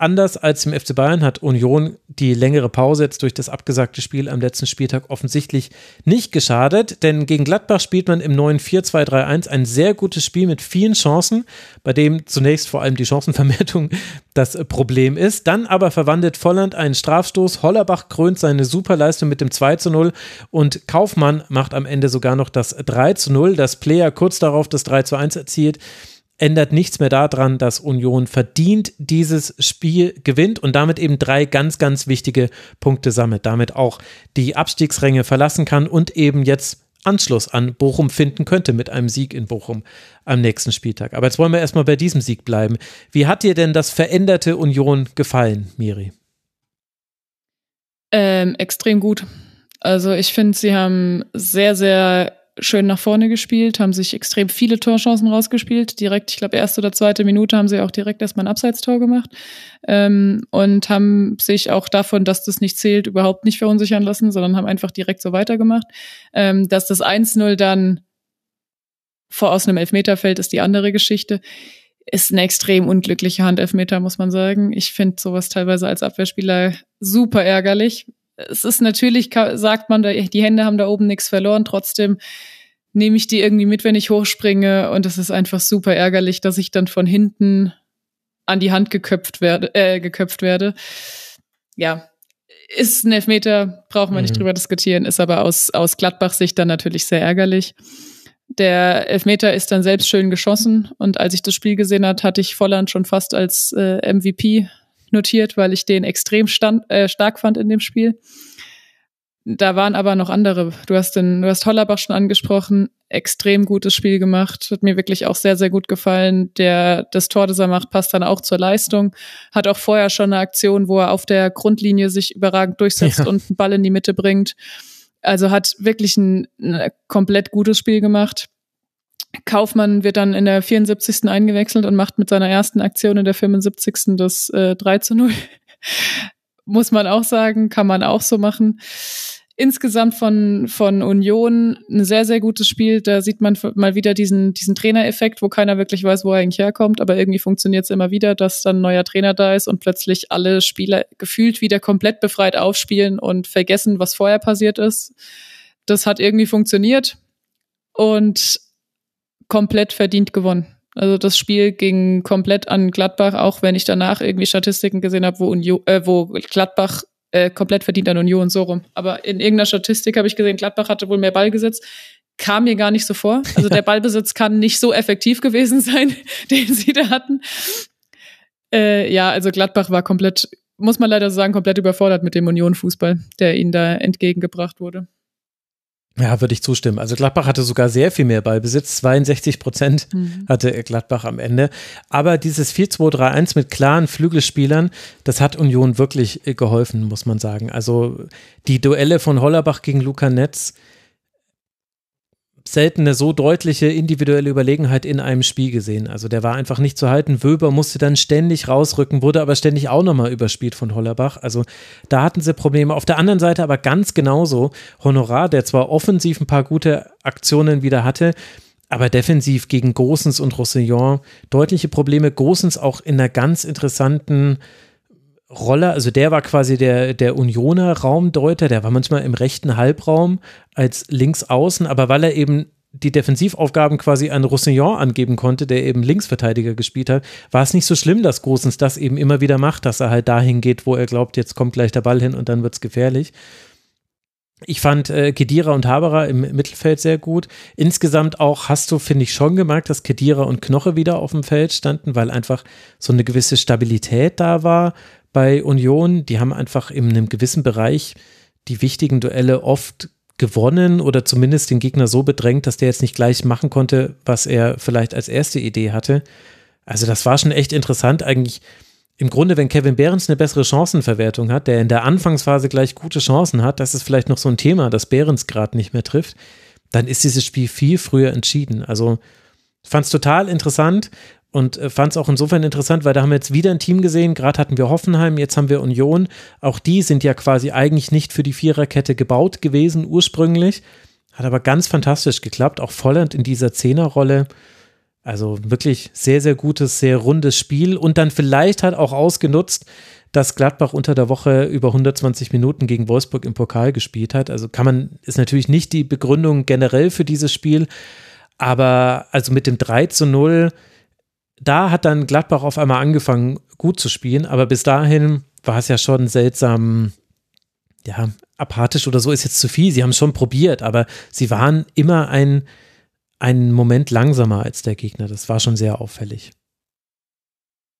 Anders als im FC Bayern hat Union die längere Pause jetzt durch das abgesagte Spiel am letzten Spieltag offensichtlich nicht geschadet, denn gegen Gladbach spielt man im neuen 4-2-3-1 ein sehr gutes Spiel mit vielen Chancen, bei dem zunächst vor allem die Chancenvermeldung das Problem ist. Dann aber verwandelt Volland einen Strafstoß, Hollerbach krönt seine Superleistung mit dem 2 0 und Kaufmann macht am Ende sogar noch das 3 0, das Player kurz darauf das 3 1 erzielt ändert nichts mehr daran, dass Union verdient dieses Spiel gewinnt und damit eben drei ganz, ganz wichtige Punkte sammelt. Damit auch die Abstiegsränge verlassen kann und eben jetzt Anschluss an Bochum finden könnte mit einem Sieg in Bochum am nächsten Spieltag. Aber jetzt wollen wir erstmal bei diesem Sieg bleiben. Wie hat dir denn das veränderte Union gefallen, Miri? Ähm, extrem gut. Also ich finde, sie haben sehr, sehr schön nach vorne gespielt, haben sich extrem viele Torchancen rausgespielt. Direkt, ich glaube, erste oder zweite Minute haben sie auch direkt erstmal ein Abseitstor gemacht ähm, und haben sich auch davon, dass das nicht zählt, überhaupt nicht verunsichern lassen, sondern haben einfach direkt so weitergemacht. Ähm, dass das 1-0 dann vor aus einem Elfmeter fällt, ist die andere Geschichte. Ist eine extrem unglückliche Handelfmeter, muss man sagen. Ich finde sowas teilweise als Abwehrspieler super ärgerlich, es ist natürlich, sagt man, die Hände haben da oben nichts verloren. Trotzdem nehme ich die irgendwie mit, wenn ich hochspringe. Und es ist einfach super ärgerlich, dass ich dann von hinten an die Hand geköpft werde, äh, geköpft werde. Ja, ist ein Elfmeter, brauchen wir nicht mhm. drüber diskutieren, ist aber aus, aus Gladbach-Sicht dann natürlich sehr ärgerlich. Der Elfmeter ist dann selbst schön geschossen und als ich das Spiel gesehen hat, hatte ich Volland schon fast als äh, MVP notiert, weil ich den extrem stand, äh, stark fand in dem Spiel. Da waren aber noch andere. Du hast den, du hast Hollerbach schon angesprochen, extrem gutes Spiel gemacht, hat mir wirklich auch sehr, sehr gut gefallen. Der, das Tor, das er macht, passt dann auch zur Leistung. Hat auch vorher schon eine Aktion, wo er auf der Grundlinie sich überragend durchsetzt ja. und einen Ball in die Mitte bringt. Also hat wirklich ein, ein komplett gutes Spiel gemacht. Kaufmann wird dann in der 74. eingewechselt und macht mit seiner ersten Aktion in der 75. das äh, 3 zu 0. Muss man auch sagen, kann man auch so machen. Insgesamt von, von Union ein sehr, sehr gutes Spiel. Da sieht man mal wieder diesen, diesen Trainereffekt, wo keiner wirklich weiß, wo er eigentlich herkommt. Aber irgendwie funktioniert es immer wieder, dass dann ein neuer Trainer da ist und plötzlich alle Spieler gefühlt wieder komplett befreit aufspielen und vergessen, was vorher passiert ist. Das hat irgendwie funktioniert. Und komplett verdient gewonnen. Also das Spiel ging komplett an Gladbach, auch wenn ich danach irgendwie Statistiken gesehen habe, wo, äh, wo Gladbach äh, komplett verdient an Union so rum. Aber in irgendeiner Statistik habe ich gesehen, Gladbach hatte wohl mehr Ballbesitz. Kam mir gar nicht so vor. Also der Ballbesitz kann nicht so effektiv gewesen sein, den sie da hatten. Äh, ja, also Gladbach war komplett, muss man leider sagen, komplett überfordert mit dem Union-Fußball, der ihnen da entgegengebracht wurde. Ja, würde ich zustimmen. Also Gladbach hatte sogar sehr viel mehr Ballbesitz. 62 Prozent mhm. hatte Gladbach am Ende. Aber dieses 4-2-3-1 mit klaren Flügelspielern, das hat Union wirklich geholfen, muss man sagen. Also die Duelle von Hollerbach gegen Luca Netz, selten eine so deutliche individuelle Überlegenheit in einem Spiel gesehen. Also der war einfach nicht zu halten. Wöber musste dann ständig rausrücken, wurde aber ständig auch nochmal überspielt von Hollerbach. Also da hatten sie Probleme. Auf der anderen Seite aber ganz genauso Honorar, der zwar offensiv ein paar gute Aktionen wieder hatte, aber defensiv gegen Gosens und Roussillon deutliche Probleme. Gosens auch in einer ganz interessanten Rolle, also der war quasi der, der Unioner Raumdeuter, der war manchmal im rechten Halbraum als links außen, aber weil er eben die Defensivaufgaben quasi an Roussillon angeben konnte, der eben Linksverteidiger gespielt hat, war es nicht so schlimm, dass Großens das eben immer wieder macht, dass er halt dahin geht, wo er glaubt, jetzt kommt gleich der Ball hin und dann wird es gefährlich. Ich fand äh, Kedira und Haberer im Mittelfeld sehr gut. Insgesamt auch hast du, finde ich, schon gemerkt, dass Kedira und Knoche wieder auf dem Feld standen, weil einfach so eine gewisse Stabilität da war bei Union. Die haben einfach in einem gewissen Bereich die wichtigen Duelle oft gewonnen oder zumindest den Gegner so bedrängt, dass der jetzt nicht gleich machen konnte, was er vielleicht als erste Idee hatte. Also das war schon echt interessant. Eigentlich im Grunde, wenn Kevin Behrens eine bessere Chancenverwertung hat, der in der Anfangsphase gleich gute Chancen hat, das ist vielleicht noch so ein Thema, dass Behrens gerade nicht mehr trifft, dann ist dieses Spiel viel früher entschieden. Also fand es total interessant und äh, fand es auch insofern interessant, weil da haben wir jetzt wieder ein Team gesehen. Gerade hatten wir Hoffenheim, jetzt haben wir Union. Auch die sind ja quasi eigentlich nicht für die Viererkette gebaut gewesen ursprünglich. Hat aber ganz fantastisch geklappt. Auch Volland in dieser Zehnerrolle. Also wirklich sehr, sehr gutes, sehr rundes Spiel und dann vielleicht hat auch ausgenutzt, dass Gladbach unter der Woche über 120 Minuten gegen Wolfsburg im Pokal gespielt hat. Also kann man, ist natürlich nicht die Begründung generell für dieses Spiel, aber also mit dem 3 zu 0, da hat dann Gladbach auf einmal angefangen, gut zu spielen, aber bis dahin war es ja schon seltsam, ja, apathisch oder so ist jetzt zu viel. Sie haben es schon probiert, aber sie waren immer ein, einen Moment langsamer als der Gegner. Das war schon sehr auffällig.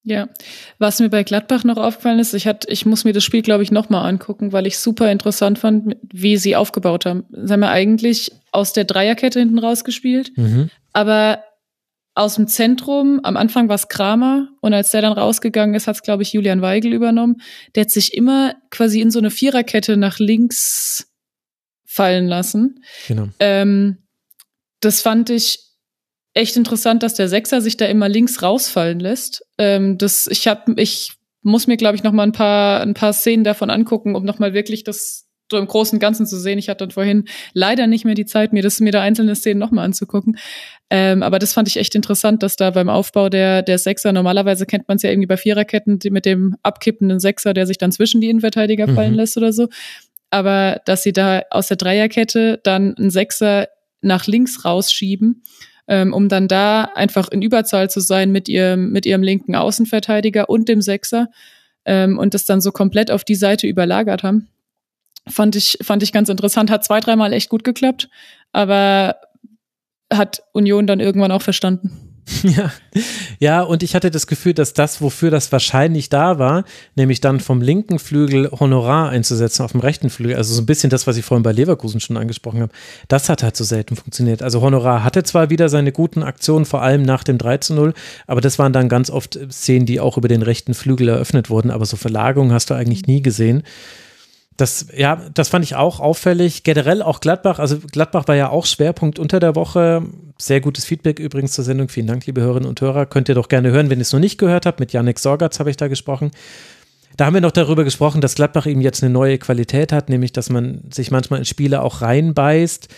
Ja, was mir bei Gladbach noch aufgefallen ist, ich, hat, ich muss mir das Spiel, glaube ich, nochmal angucken, weil ich super interessant fand, wie sie aufgebaut haben. Sie haben ja eigentlich aus der Dreierkette hinten rausgespielt, mhm. aber aus dem Zentrum, am Anfang war es Kramer und als der dann rausgegangen ist, hat es, glaube ich, Julian Weigel übernommen. Der hat sich immer quasi in so eine Viererkette nach links fallen lassen. Genau. Ähm, das fand ich echt interessant, dass der Sechser sich da immer links rausfallen lässt. Ähm, das, ich hab, ich muss mir, glaube ich, noch mal ein paar, ein paar Szenen davon angucken, um noch mal wirklich das so im Großen und Ganzen zu sehen. Ich hatte dann vorhin leider nicht mehr die Zeit, mir das, mir da einzelne Szenen noch mal anzugucken. Ähm, aber das fand ich echt interessant, dass da beim Aufbau der, der Sechser, normalerweise kennt man es ja irgendwie bei Viererketten die mit dem abkippenden Sechser, der sich dann zwischen die Innenverteidiger mhm. fallen lässt oder so. Aber dass sie da aus der Dreierkette dann einen Sechser nach links rausschieben, ähm, um dann da einfach in Überzahl zu sein mit ihrem, mit ihrem linken Außenverteidiger und dem Sechser ähm, und das dann so komplett auf die Seite überlagert haben. Fand ich, fand ich ganz interessant. Hat zwei, dreimal echt gut geklappt, aber hat Union dann irgendwann auch verstanden. Ja. ja, und ich hatte das Gefühl, dass das, wofür das wahrscheinlich da war, nämlich dann vom linken Flügel Honorar einzusetzen auf dem rechten Flügel, also so ein bisschen das, was ich vorhin bei Leverkusen schon angesprochen habe, das hat halt so selten funktioniert. Also Honorar hatte zwar wieder seine guten Aktionen, vor allem nach dem 3 zu 0, aber das waren dann ganz oft Szenen, die auch über den rechten Flügel eröffnet wurden, aber so Verlagerungen hast du eigentlich nie gesehen. Das, ja, das fand ich auch auffällig. Generell auch Gladbach. Also Gladbach war ja auch Schwerpunkt unter der Woche. Sehr gutes Feedback übrigens zur Sendung. Vielen Dank, liebe Hörerinnen und Hörer. Könnt ihr doch gerne hören, wenn ihr es noch nicht gehört habt. Mit Janik Sorgatz habe ich da gesprochen. Da haben wir noch darüber gesprochen, dass Gladbach eben jetzt eine neue Qualität hat, nämlich dass man sich manchmal in Spiele auch reinbeißt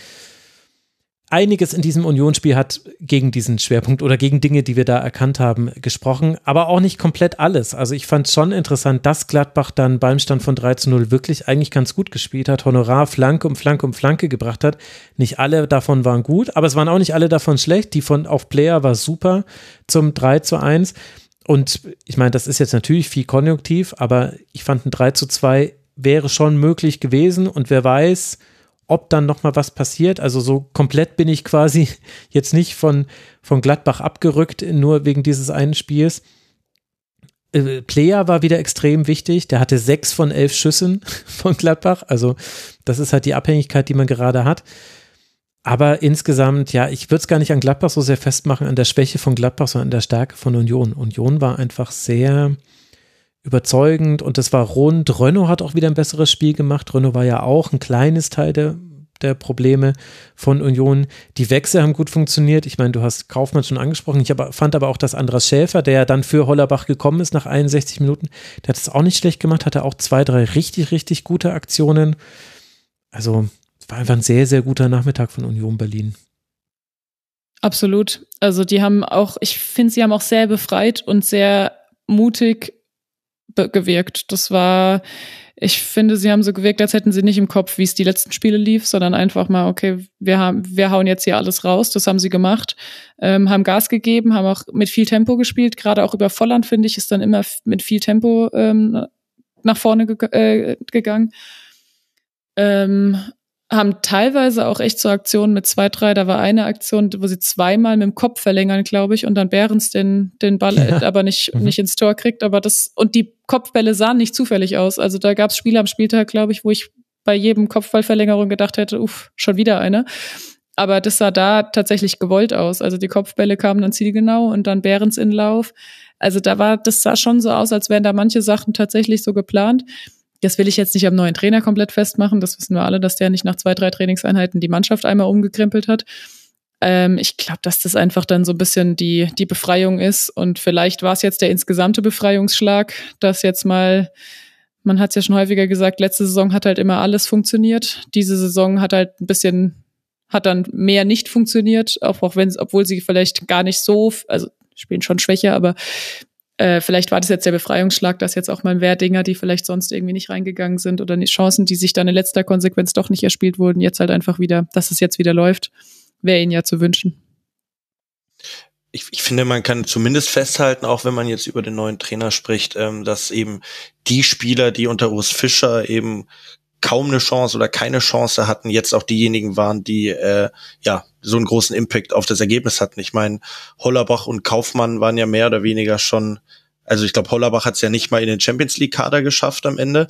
einiges in diesem Unionsspiel hat gegen diesen Schwerpunkt oder gegen Dinge, die wir da erkannt haben, gesprochen, aber auch nicht komplett alles. Also ich fand schon interessant, dass Gladbach dann beim Stand von 3 zu 0 wirklich eigentlich ganz gut gespielt hat, Honorar Flanke um Flanke um Flanke gebracht hat. Nicht alle davon waren gut, aber es waren auch nicht alle davon schlecht. Die von auf Player war super zum 3 zu 1. Und ich meine, das ist jetzt natürlich viel konjunktiv, aber ich fand ein 3 zu 2 wäre schon möglich gewesen und wer weiß, ob dann noch mal was passiert. Also so komplett bin ich quasi jetzt nicht von, von Gladbach abgerückt, nur wegen dieses einen Spiels. Äh, Player war wieder extrem wichtig. Der hatte sechs von elf Schüssen von Gladbach. Also das ist halt die Abhängigkeit, die man gerade hat. Aber insgesamt, ja, ich würde es gar nicht an Gladbach so sehr festmachen, an der Schwäche von Gladbach, sondern an der Stärke von Union. Union war einfach sehr, überzeugend und das war rund. Renault hat auch wieder ein besseres Spiel gemacht. Renault war ja auch ein kleines Teil der, der Probleme von Union. Die Wechsel haben gut funktioniert. Ich meine, du hast Kaufmann schon angesprochen. Ich aber, fand aber auch, dass Andras Schäfer, der ja dann für Hollerbach gekommen ist nach 61 Minuten, der hat es auch nicht schlecht gemacht, hatte auch zwei, drei richtig, richtig gute Aktionen. Also es war einfach ein sehr, sehr guter Nachmittag von Union Berlin. Absolut. Also die haben auch, ich finde, sie haben auch sehr befreit und sehr mutig gewirkt. Das war, ich finde, sie haben so gewirkt, als hätten sie nicht im Kopf, wie es die letzten Spiele lief, sondern einfach mal, okay, wir haben, wir hauen jetzt hier alles raus. Das haben sie gemacht, ähm, haben Gas gegeben, haben auch mit viel Tempo gespielt. Gerade auch über Volland finde ich ist dann immer mit viel Tempo ähm, nach vorne ge äh, gegangen. Ähm, haben teilweise auch echt so Aktionen mit zwei, drei. Da war eine Aktion, wo sie zweimal mit dem Kopf verlängern, glaube ich, und dann Behrens den, den Ball ja. aber nicht, mhm. nicht ins Tor kriegt. Aber das, und die Kopfbälle sahen nicht zufällig aus. Also da gab es Spiele am Spieltag, glaube ich, wo ich bei jedem Kopfballverlängerung gedacht hätte, uff, schon wieder eine. Aber das sah da tatsächlich gewollt aus. Also die Kopfbälle kamen dann zielgenau und dann Behrens in Lauf. Also da war, das sah schon so aus, als wären da manche Sachen tatsächlich so geplant. Das will ich jetzt nicht am neuen Trainer komplett festmachen. Das wissen wir alle, dass der nicht nach zwei, drei Trainingseinheiten die Mannschaft einmal umgekrempelt hat. Ähm, ich glaube, dass das einfach dann so ein bisschen die, die Befreiung ist. Und vielleicht war es jetzt der insgesamte Befreiungsschlag, dass jetzt mal, man hat es ja schon häufiger gesagt, letzte Saison hat halt immer alles funktioniert. Diese Saison hat halt ein bisschen, hat dann mehr nicht funktioniert, auch, auch wenn, obwohl sie vielleicht gar nicht so, also spielen schon schwächer, aber äh, vielleicht war das jetzt der Befreiungsschlag, dass jetzt auch mal Wehrdinger, die vielleicht sonst irgendwie nicht reingegangen sind oder Chancen, die sich dann in letzter Konsequenz doch nicht erspielt wurden, jetzt halt einfach wieder, dass es jetzt wieder läuft, wäre ihnen ja zu wünschen. Ich, ich finde, man kann zumindest festhalten, auch wenn man jetzt über den neuen Trainer spricht, ähm, dass eben die Spieler, die unter Urs Fischer eben kaum eine Chance oder keine Chance hatten, jetzt auch diejenigen waren, die äh, ja so einen großen Impact auf das Ergebnis hatten. Ich meine, Hollerbach und Kaufmann waren ja mehr oder weniger schon, also ich glaube, Hollerbach hat es ja nicht mal in den Champions League Kader geschafft am Ende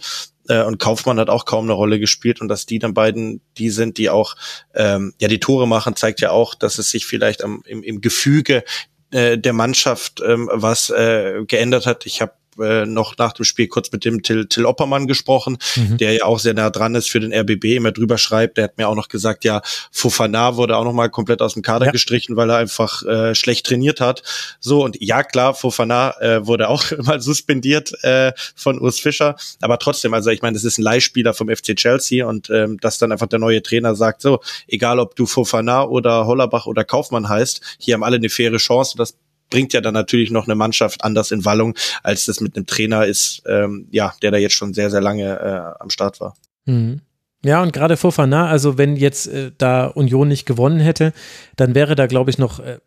äh, und Kaufmann hat auch kaum eine Rolle gespielt und dass die dann beiden die sind, die auch ähm, ja die Tore machen, zeigt ja auch, dass es sich vielleicht am, im, im Gefüge äh, der Mannschaft ähm, was äh, geändert hat. Ich habe äh, noch nach dem Spiel kurz mit dem Till, Till Oppermann gesprochen, mhm. der ja auch sehr nah dran ist für den RBB, immer drüber schreibt. Der hat mir auch noch gesagt, ja, Fofana wurde auch noch mal komplett aus dem Kader ja. gestrichen, weil er einfach äh, schlecht trainiert hat. So und ja klar, Fofana äh, wurde auch mal suspendiert äh, von Urs Fischer, aber trotzdem, also ich meine, das ist ein Leihspieler vom FC Chelsea und ähm, dass dann einfach der neue Trainer sagt, so egal ob du Fofana oder Hollerbach oder Kaufmann heißt, hier haben alle eine faire Chance und das bringt ja dann natürlich noch eine Mannschaft anders in Wallung, als das mit einem Trainer ist, ähm, ja, der da jetzt schon sehr, sehr lange äh, am Start war. Mhm. Ja, und gerade Fofana, also wenn jetzt äh, da Union nicht gewonnen hätte, dann wäre da, glaube ich, noch äh,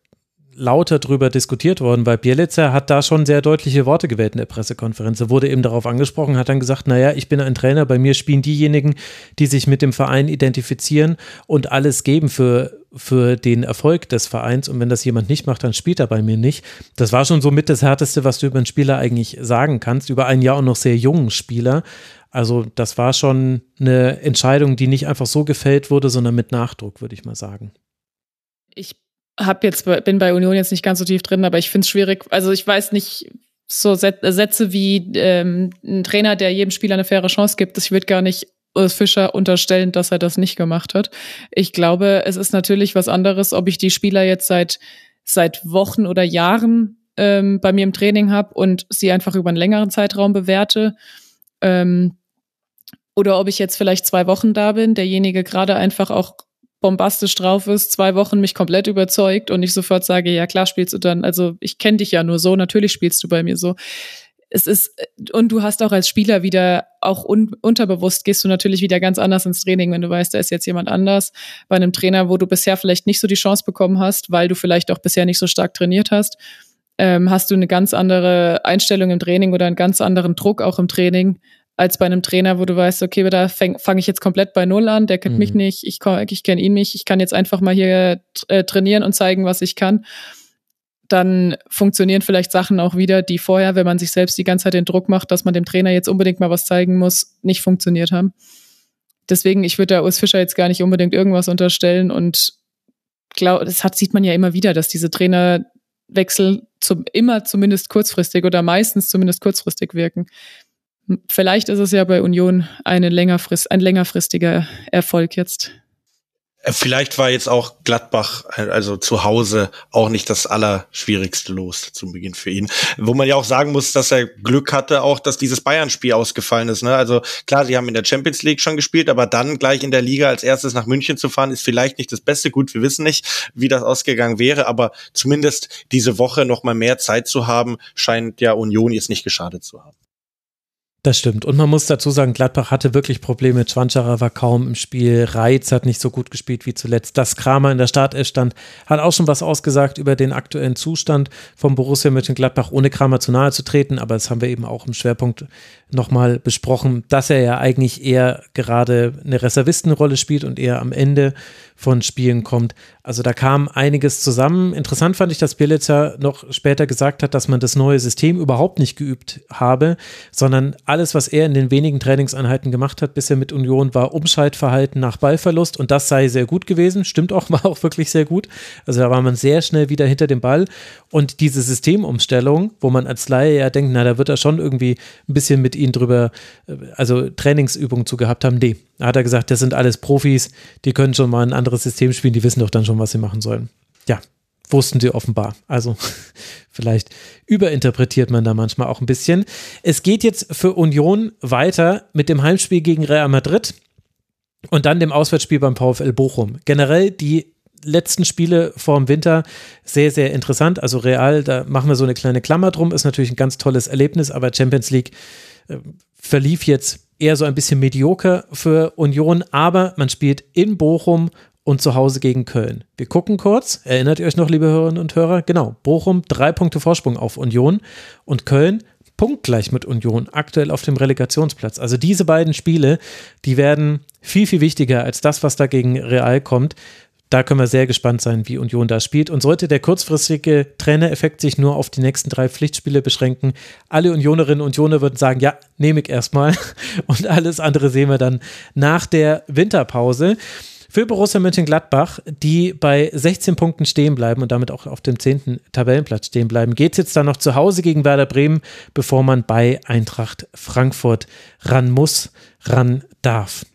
lauter drüber diskutiert worden, weil Bielitzer hat da schon sehr deutliche Worte gewählt in der Pressekonferenz. Er wurde eben darauf angesprochen, hat dann gesagt, naja, ich bin ein Trainer, bei mir spielen diejenigen, die sich mit dem Verein identifizieren und alles geben für, für den Erfolg des Vereins. Und wenn das jemand nicht macht, dann spielt er bei mir nicht. Das war schon so mit das Härteste, was du über einen Spieler eigentlich sagen kannst, über einen ja auch noch sehr jungen Spieler. Also das war schon eine Entscheidung, die nicht einfach so gefällt wurde, sondern mit Nachdruck, würde ich mal sagen. Ich hab jetzt bin bei Union jetzt nicht ganz so tief drin, aber ich finde es schwierig. Also ich weiß nicht so Sätze wie ähm, ein Trainer, der jedem Spieler eine faire Chance gibt. Ich würde gar nicht Fischer unterstellen, dass er das nicht gemacht hat. Ich glaube, es ist natürlich was anderes, ob ich die Spieler jetzt seit seit Wochen oder Jahren ähm, bei mir im Training habe und sie einfach über einen längeren Zeitraum bewerte. Ähm, oder ob ich jetzt vielleicht zwei Wochen da bin, derjenige gerade einfach auch bombastisch drauf ist, zwei Wochen mich komplett überzeugt und ich sofort sage, ja klar spielst du dann, also ich kenne dich ja nur so, natürlich spielst du bei mir so. Es ist, und du hast auch als Spieler wieder, auch un, unterbewusst gehst du natürlich wieder ganz anders ins Training, wenn du weißt, da ist jetzt jemand anders. Bei einem Trainer, wo du bisher vielleicht nicht so die Chance bekommen hast, weil du vielleicht auch bisher nicht so stark trainiert hast, ähm, hast du eine ganz andere Einstellung im Training oder einen ganz anderen Druck auch im Training, als bei einem Trainer, wo du weißt, okay, da fange fang ich jetzt komplett bei Null an, der kennt mhm. mich nicht, ich, ich kenne ihn nicht, ich kann jetzt einfach mal hier äh, trainieren und zeigen, was ich kann. Dann funktionieren vielleicht Sachen auch wieder, die vorher, wenn man sich selbst die ganze Zeit den Druck macht, dass man dem Trainer jetzt unbedingt mal was zeigen muss, nicht funktioniert haben. Deswegen, ich würde da Urs Fischer jetzt gar nicht unbedingt irgendwas unterstellen und glaube, das hat, sieht man ja immer wieder, dass diese Trainerwechsel zum, immer zumindest kurzfristig oder meistens zumindest kurzfristig wirken. Vielleicht ist es ja bei Union eine längerfrist, ein längerfristiger Erfolg jetzt. Äh, vielleicht war jetzt auch Gladbach, also zu Hause, auch nicht das allerschwierigste Los zum Beginn für ihn. Wo man ja auch sagen muss, dass er Glück hatte, auch, dass dieses Bayern-Spiel ausgefallen ist. Ne? Also klar, sie haben in der Champions League schon gespielt, aber dann gleich in der Liga als erstes nach München zu fahren, ist vielleicht nicht das Beste. Gut, wir wissen nicht, wie das ausgegangen wäre, aber zumindest diese Woche noch mal mehr Zeit zu haben, scheint ja Union jetzt nicht geschadet zu haben. Das stimmt. Und man muss dazu sagen, Gladbach hatte wirklich Probleme. Schwanscherer war kaum im Spiel. Reitz hat nicht so gut gespielt wie zuletzt. Dass Kramer in der Startelf stand, hat auch schon was ausgesagt über den aktuellen Zustand vom Borussia Mönchengladbach, ohne Kramer zu nahe zu treten. Aber das haben wir eben auch im Schwerpunkt nochmal besprochen, dass er ja eigentlich eher gerade eine Reservistenrolle spielt und eher am Ende von Spielen kommt. Also da kam einiges zusammen. Interessant fand ich, dass Bielitzer noch später gesagt hat, dass man das neue System überhaupt nicht geübt habe, sondern alles, was er in den wenigen Trainingseinheiten gemacht hat bisher mit Union, war Umschaltverhalten nach Ballverlust und das sei sehr gut gewesen. Stimmt auch, war auch wirklich sehr gut. Also da war man sehr schnell wieder hinter dem Ball und diese Systemumstellung, wo man als Laie ja denkt, na, da wird er schon irgendwie ein bisschen mit ihnen drüber, äh, also Trainingsübungen zu gehabt haben. Nee, da hat er gesagt, das sind alles Profis, die können schon mal ein anderes System spielen, die wissen doch dann schon, was sie machen sollen. Ja, wussten sie offenbar. Also vielleicht überinterpretiert man da manchmal auch ein bisschen. Es geht jetzt für Union weiter mit dem Heimspiel gegen Real Madrid und dann dem Auswärtsspiel beim VfL Bochum. Generell die letzten Spiele vor dem Winter sehr, sehr interessant. Also Real, da machen wir so eine kleine Klammer drum, ist natürlich ein ganz tolles Erlebnis, aber Champions League verlief jetzt eher so ein bisschen medioker für Union, aber man spielt in Bochum und zu Hause gegen Köln. Wir gucken kurz, erinnert ihr euch noch, liebe Hörerinnen und Hörer? Genau, Bochum drei Punkte Vorsprung auf Union und Köln punktgleich mit Union, aktuell auf dem Relegationsplatz. Also diese beiden Spiele, die werden viel, viel wichtiger als das, was da gegen Real kommt. Da können wir sehr gespannt sein, wie Union da spielt. Und sollte der kurzfristige Trainereffekt sich nur auf die nächsten drei Pflichtspiele beschränken, alle Unionerinnen und Unioner würden sagen, ja, nehme ich erstmal. Und alles andere sehen wir dann nach der Winterpause. Für Borussia Mönchengladbach, die bei 16 Punkten stehen bleiben und damit auch auf dem 10. Tabellenplatz stehen bleiben, geht es jetzt dann noch zu Hause gegen Werder Bremen, bevor man bei Eintracht Frankfurt ran muss, ran darf.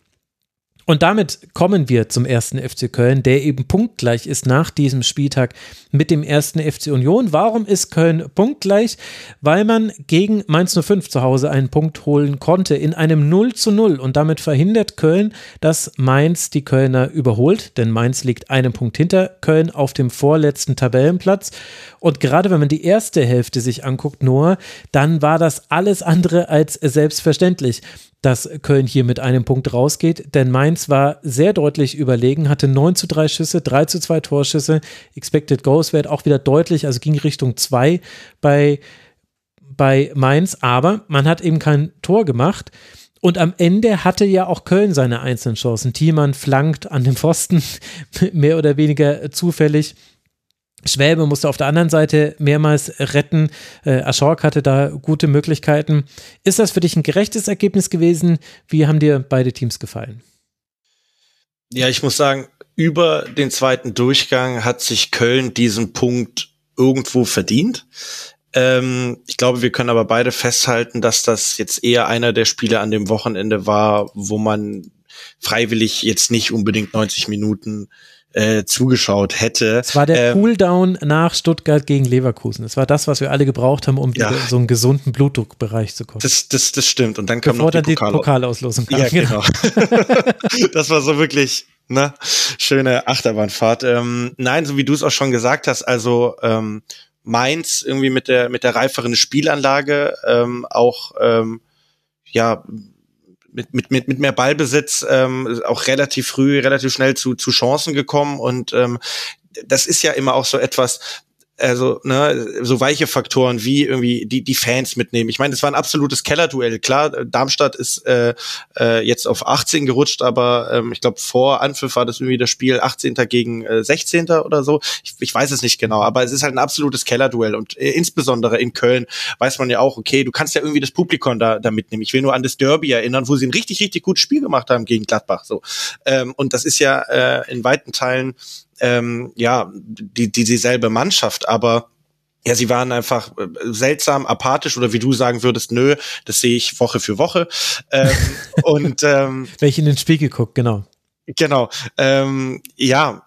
Und damit kommen wir zum ersten FC Köln, der eben punktgleich ist nach diesem Spieltag mit dem ersten FC Union. Warum ist Köln punktgleich? Weil man gegen Mainz 05 zu Hause einen Punkt holen konnte in einem 0 zu 0 und damit verhindert Köln, dass Mainz die Kölner überholt, denn Mainz liegt einen Punkt hinter Köln auf dem vorletzten Tabellenplatz. Und gerade wenn man die erste Hälfte sich anguckt, Noah, dann war das alles andere als selbstverständlich dass Köln hier mit einem Punkt rausgeht, denn Mainz war sehr deutlich überlegen, hatte 9 zu 3 Schüsse, 3 zu 2 Torschüsse, Expected Goals Wert auch wieder deutlich, also ging Richtung 2 bei, bei Mainz, aber man hat eben kein Tor gemacht. Und am Ende hatte ja auch Köln seine einzelnen Chancen. Thiemann flankt an den Pfosten, mehr oder weniger zufällig. Schwäbe musste auf der anderen Seite mehrmals retten. Äh, Aschork hatte da gute Möglichkeiten. Ist das für dich ein gerechtes Ergebnis gewesen? Wie haben dir beide Teams gefallen? Ja, ich muss sagen, über den zweiten Durchgang hat sich Köln diesen Punkt irgendwo verdient. Ähm, ich glaube, wir können aber beide festhalten, dass das jetzt eher einer der Spiele an dem Wochenende war, wo man freiwillig jetzt nicht unbedingt 90 Minuten äh, zugeschaut hätte. Es war der ähm, Cooldown nach Stuttgart gegen Leverkusen. Es war das, was wir alle gebraucht haben, um ja. so einen gesunden Blutdruckbereich zu kommen. Das, das, das stimmt. Und dann kam Bevor noch die, Pokal die Pokalauslosung kam. Ja, genau. das war so wirklich ne, schöne Achterbahnfahrt. Ähm, nein, so wie du es auch schon gesagt hast, also ähm, Mainz irgendwie mit der mit der reiferen Spielanlage ähm, auch ähm, ja mit, mit, mit, mit mehr Ballbesitz ähm, auch relativ früh, relativ schnell zu, zu Chancen gekommen. Und ähm, das ist ja immer auch so etwas, also ne, so weiche Faktoren wie irgendwie die die Fans mitnehmen. Ich meine, es war ein absolutes Kellerduell. Klar, Darmstadt ist äh, äh, jetzt auf 18 gerutscht, aber ähm, ich glaube vor Anpfiff war das irgendwie das Spiel 18. gegen äh, 16. oder so. Ich, ich weiß es nicht genau, aber es ist halt ein absolutes Kellerduell und äh, insbesondere in Köln weiß man ja auch, okay, du kannst ja irgendwie das Publikum da, da mitnehmen. Ich will nur an das Derby erinnern, wo sie ein richtig richtig gutes Spiel gemacht haben gegen Gladbach. So ähm, und das ist ja äh, in weiten Teilen ähm, ja die, die dieselbe Mannschaft, aber ja, sie waren einfach äh, seltsam, apathisch oder wie du sagen würdest, nö, das sehe ich Woche für Woche. Ähm, und ähm, welche in den Spiegel guckt, genau. Genau. Ähm, ja,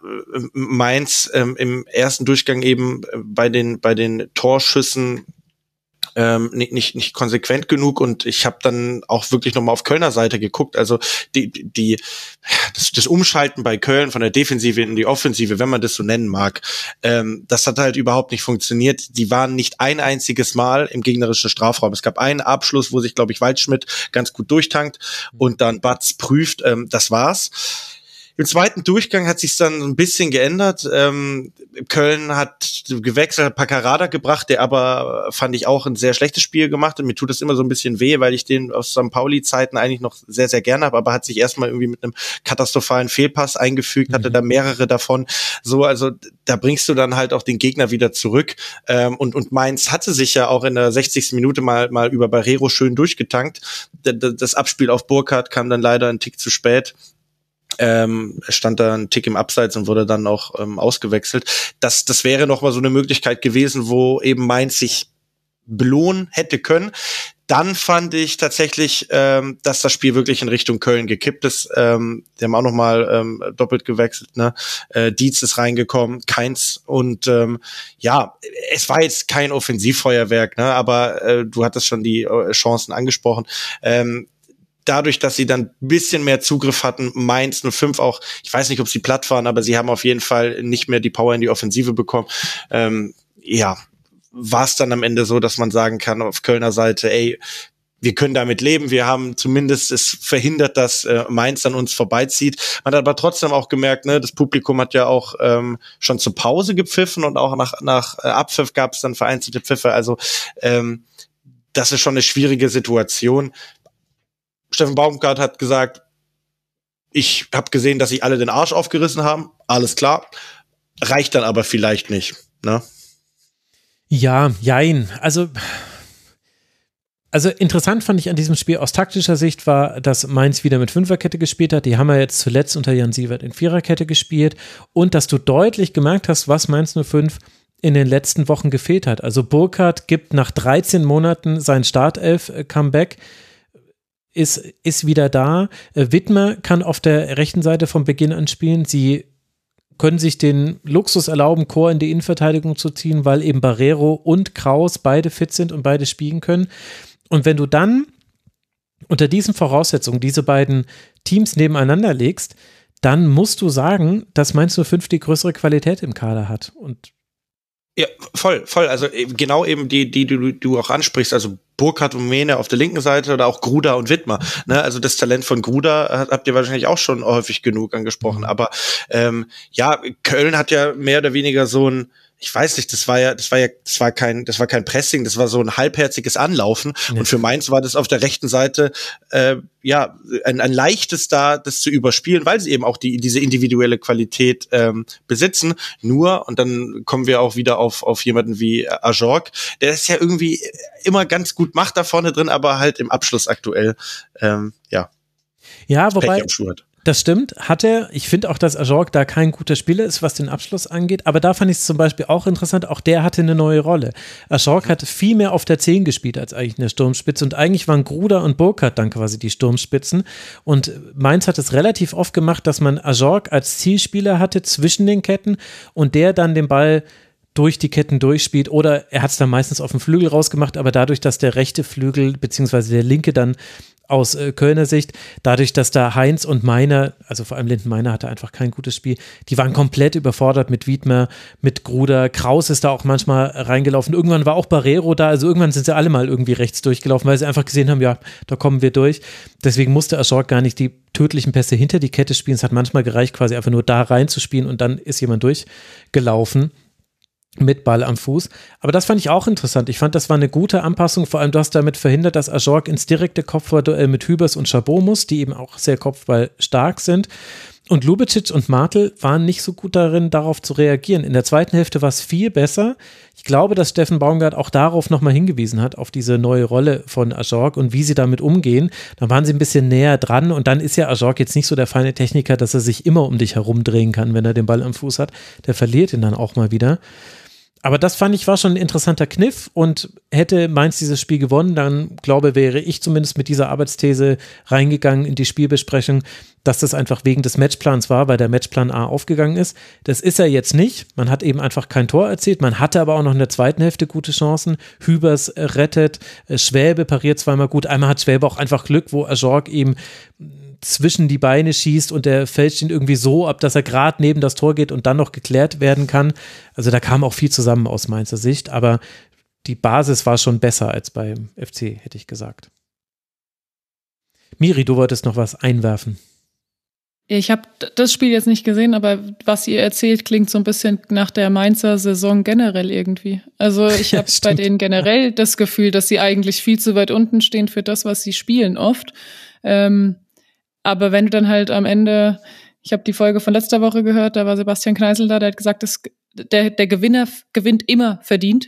Mainz ähm, im ersten Durchgang eben bei den bei den Torschüssen ähm, nicht, nicht, nicht konsequent genug und ich habe dann auch wirklich nochmal auf Kölner Seite geguckt. Also die, die das, das Umschalten bei Köln von der Defensive in die Offensive, wenn man das so nennen mag, ähm, das hat halt überhaupt nicht funktioniert. Die waren nicht ein einziges Mal im gegnerischen Strafraum. Es gab einen Abschluss, wo sich, glaube ich, Waldschmidt ganz gut durchtankt und dann Batz prüft. Ähm, das war's. Im zweiten Durchgang hat sich dann ein bisschen geändert. Ähm, Köln hat gewechselt, hat Paccarada gebracht, der aber, fand ich, auch ein sehr schlechtes Spiel gemacht. Und mir tut das immer so ein bisschen weh, weil ich den aus St. Pauli-Zeiten eigentlich noch sehr, sehr gerne habe, aber hat sich erstmal irgendwie mit einem katastrophalen Fehlpass eingefügt, mhm. hatte da mehrere davon. So, also da bringst du dann halt auch den Gegner wieder zurück. Ähm, und, und Mainz hatte sich ja auch in der 60. Minute mal, mal über Barrero schön durchgetankt. Das Abspiel auf Burkhardt kam dann leider ein Tick zu spät ähm, stand da ein Tick im Abseits und wurde dann auch ähm, ausgewechselt. Das, das wäre noch mal so eine Möglichkeit gewesen, wo eben Mainz sich belohnen hätte können. Dann fand ich tatsächlich, ähm, dass das Spiel wirklich in Richtung Köln gekippt ist. Ähm, die haben auch noch mal ähm, doppelt gewechselt. Ne? Äh, Dietz ist reingekommen, keins. Und ähm, ja, es war jetzt kein Offensivfeuerwerk, ne? aber äh, du hattest schon die äh, Chancen angesprochen. Ähm, dadurch, dass sie dann ein bisschen mehr Zugriff hatten, Mainz 05 auch, ich weiß nicht, ob sie platt waren, aber sie haben auf jeden Fall nicht mehr die Power in die Offensive bekommen. Ähm, ja, war es dann am Ende so, dass man sagen kann auf Kölner Seite, ey, wir können damit leben. Wir haben zumindest es verhindert, dass äh, Mainz an uns vorbeizieht. Man hat aber trotzdem auch gemerkt, ne, das Publikum hat ja auch ähm, schon zur Pause gepfiffen und auch nach, nach äh, Abpfiff gab es dann vereinzelte Pfiffe. Also ähm, das ist schon eine schwierige Situation. Steffen Baumgart hat gesagt, ich habe gesehen, dass sich alle den Arsch aufgerissen haben. Alles klar. Reicht dann aber vielleicht nicht. Ne? Ja, jein. Also, also interessant fand ich an diesem Spiel aus taktischer Sicht war, dass Mainz wieder mit Fünferkette gespielt hat. Die haben ja jetzt zuletzt unter Jan Sievert in Viererkette gespielt. Und dass du deutlich gemerkt hast, was Mainz 05 in den letzten Wochen gefehlt hat. Also Burkhardt gibt nach 13 Monaten sein Startelf-Comeback ist, ist wieder da. Äh, Wittmer kann auf der rechten Seite von Beginn an spielen. Sie können sich den Luxus erlauben, Chor in die Innenverteidigung zu ziehen, weil eben Barrero und Kraus beide fit sind und beide spielen können. Und wenn du dann unter diesen Voraussetzungen diese beiden Teams nebeneinander legst, dann musst du sagen, dass Mainz 05 die größere Qualität im Kader hat. Und ja, voll, voll. Also genau eben die, die du, du auch ansprichst. Also Burkhardt und Mene auf der linken Seite oder auch Gruda und Wittmer. Ne? Also das Talent von Gruda habt ihr wahrscheinlich auch schon häufig genug angesprochen. Aber ähm, ja, Köln hat ja mehr oder weniger so ein ich weiß nicht, das war ja, das war ja, das war kein, das war kein Pressing, das war so ein halbherziges Anlaufen. Ja. Und für Mainz war das auf der rechten Seite äh, ja ein, ein leichtes da, das zu überspielen, weil sie eben auch die diese individuelle Qualität ähm, besitzen. Nur und dann kommen wir auch wieder auf auf jemanden wie Ajorg, der es ja irgendwie immer ganz gut macht da vorne drin, aber halt im Abschluss aktuell ähm, ja. Ja, wobei das stimmt, hat er. Ich finde auch, dass Ajorg da kein guter Spieler ist, was den Abschluss angeht. Aber da fand ich es zum Beispiel auch interessant. Auch der hatte eine neue Rolle. Ajorg hat viel mehr auf der 10 gespielt als eigentlich eine Sturmspitze. Und eigentlich waren Gruder und Burkhardt dann quasi die Sturmspitzen. Und Mainz hat es relativ oft gemacht, dass man Ajorg als Zielspieler hatte zwischen den Ketten und der dann den Ball durch die Ketten durchspielt oder er hat es dann meistens auf dem Flügel rausgemacht, aber dadurch, dass der rechte Flügel beziehungsweise der linke dann aus äh, Kölner Sicht, dadurch, dass da Heinz und Meiner, also vor allem Linden Meiner hatte einfach kein gutes Spiel, die waren komplett überfordert mit Wiedmer, mit Gruder, Kraus ist da auch manchmal reingelaufen, irgendwann war auch Barrero da, also irgendwann sind sie alle mal irgendwie rechts durchgelaufen, weil sie einfach gesehen haben, ja, da kommen wir durch. Deswegen musste Aschork gar nicht die tödlichen Pässe hinter die Kette spielen, es hat manchmal gereicht, quasi einfach nur da reinzuspielen und dann ist jemand durchgelaufen mit Ball am Fuß. Aber das fand ich auch interessant. Ich fand, das war eine gute Anpassung. Vor allem, du hast damit verhindert, dass Ajorg ins direkte Kopfballduell mit Hübers und Chabot muss, die eben auch sehr kopfballstark sind. Und Lubicic und Martel waren nicht so gut darin, darauf zu reagieren. In der zweiten Hälfte war es viel besser. Ich glaube, dass Steffen Baumgart auch darauf nochmal hingewiesen hat, auf diese neue Rolle von Ajorg und wie sie damit umgehen. Da waren sie ein bisschen näher dran und dann ist ja Ajorg jetzt nicht so der feine Techniker, dass er sich immer um dich herumdrehen kann, wenn er den Ball am Fuß hat. Der verliert ihn dann auch mal wieder. Aber das fand ich war schon ein interessanter Kniff und hätte Mainz dieses Spiel gewonnen, dann glaube wäre ich zumindest mit dieser Arbeitsthese reingegangen in die Spielbesprechung, dass das einfach wegen des Matchplans war, weil der Matchplan A aufgegangen ist. Das ist er jetzt nicht. Man hat eben einfach kein Tor erzielt. Man hatte aber auch noch in der zweiten Hälfte gute Chancen. Hübers rettet, äh, Schwäbe pariert zweimal gut. Einmal hat Schwäbe auch einfach Glück, wo Ajorg ihm zwischen die Beine schießt und der fälscht ihn irgendwie so ab, dass er gerade neben das Tor geht und dann noch geklärt werden kann. Also da kam auch viel zusammen aus Mainzer Sicht, aber die Basis war schon besser als beim FC, hätte ich gesagt. Miri, du wolltest noch was einwerfen. Ich habe das Spiel jetzt nicht gesehen, aber was ihr erzählt, klingt so ein bisschen nach der Mainzer Saison generell irgendwie. Also ich habe bei denen generell das Gefühl, dass sie eigentlich viel zu weit unten stehen für das, was sie spielen oft. Ähm, aber wenn du dann halt am Ende, ich habe die Folge von letzter Woche gehört, da war Sebastian Kneisel da, der hat gesagt, dass der, der Gewinner gewinnt immer verdient.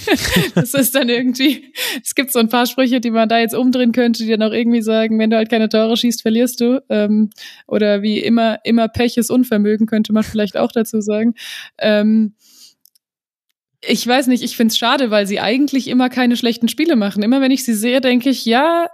das ist dann irgendwie, es gibt so ein paar Sprüche, die man da jetzt umdrehen könnte, die dann auch irgendwie sagen, wenn du halt keine Tore schießt, verlierst du. Ähm, oder wie immer, immer Pech ist Unvermögen, könnte man vielleicht auch dazu sagen. Ähm, ich weiß nicht, ich find's schade, weil sie eigentlich immer keine schlechten Spiele machen. Immer wenn ich sie sehe, denke ich, ja,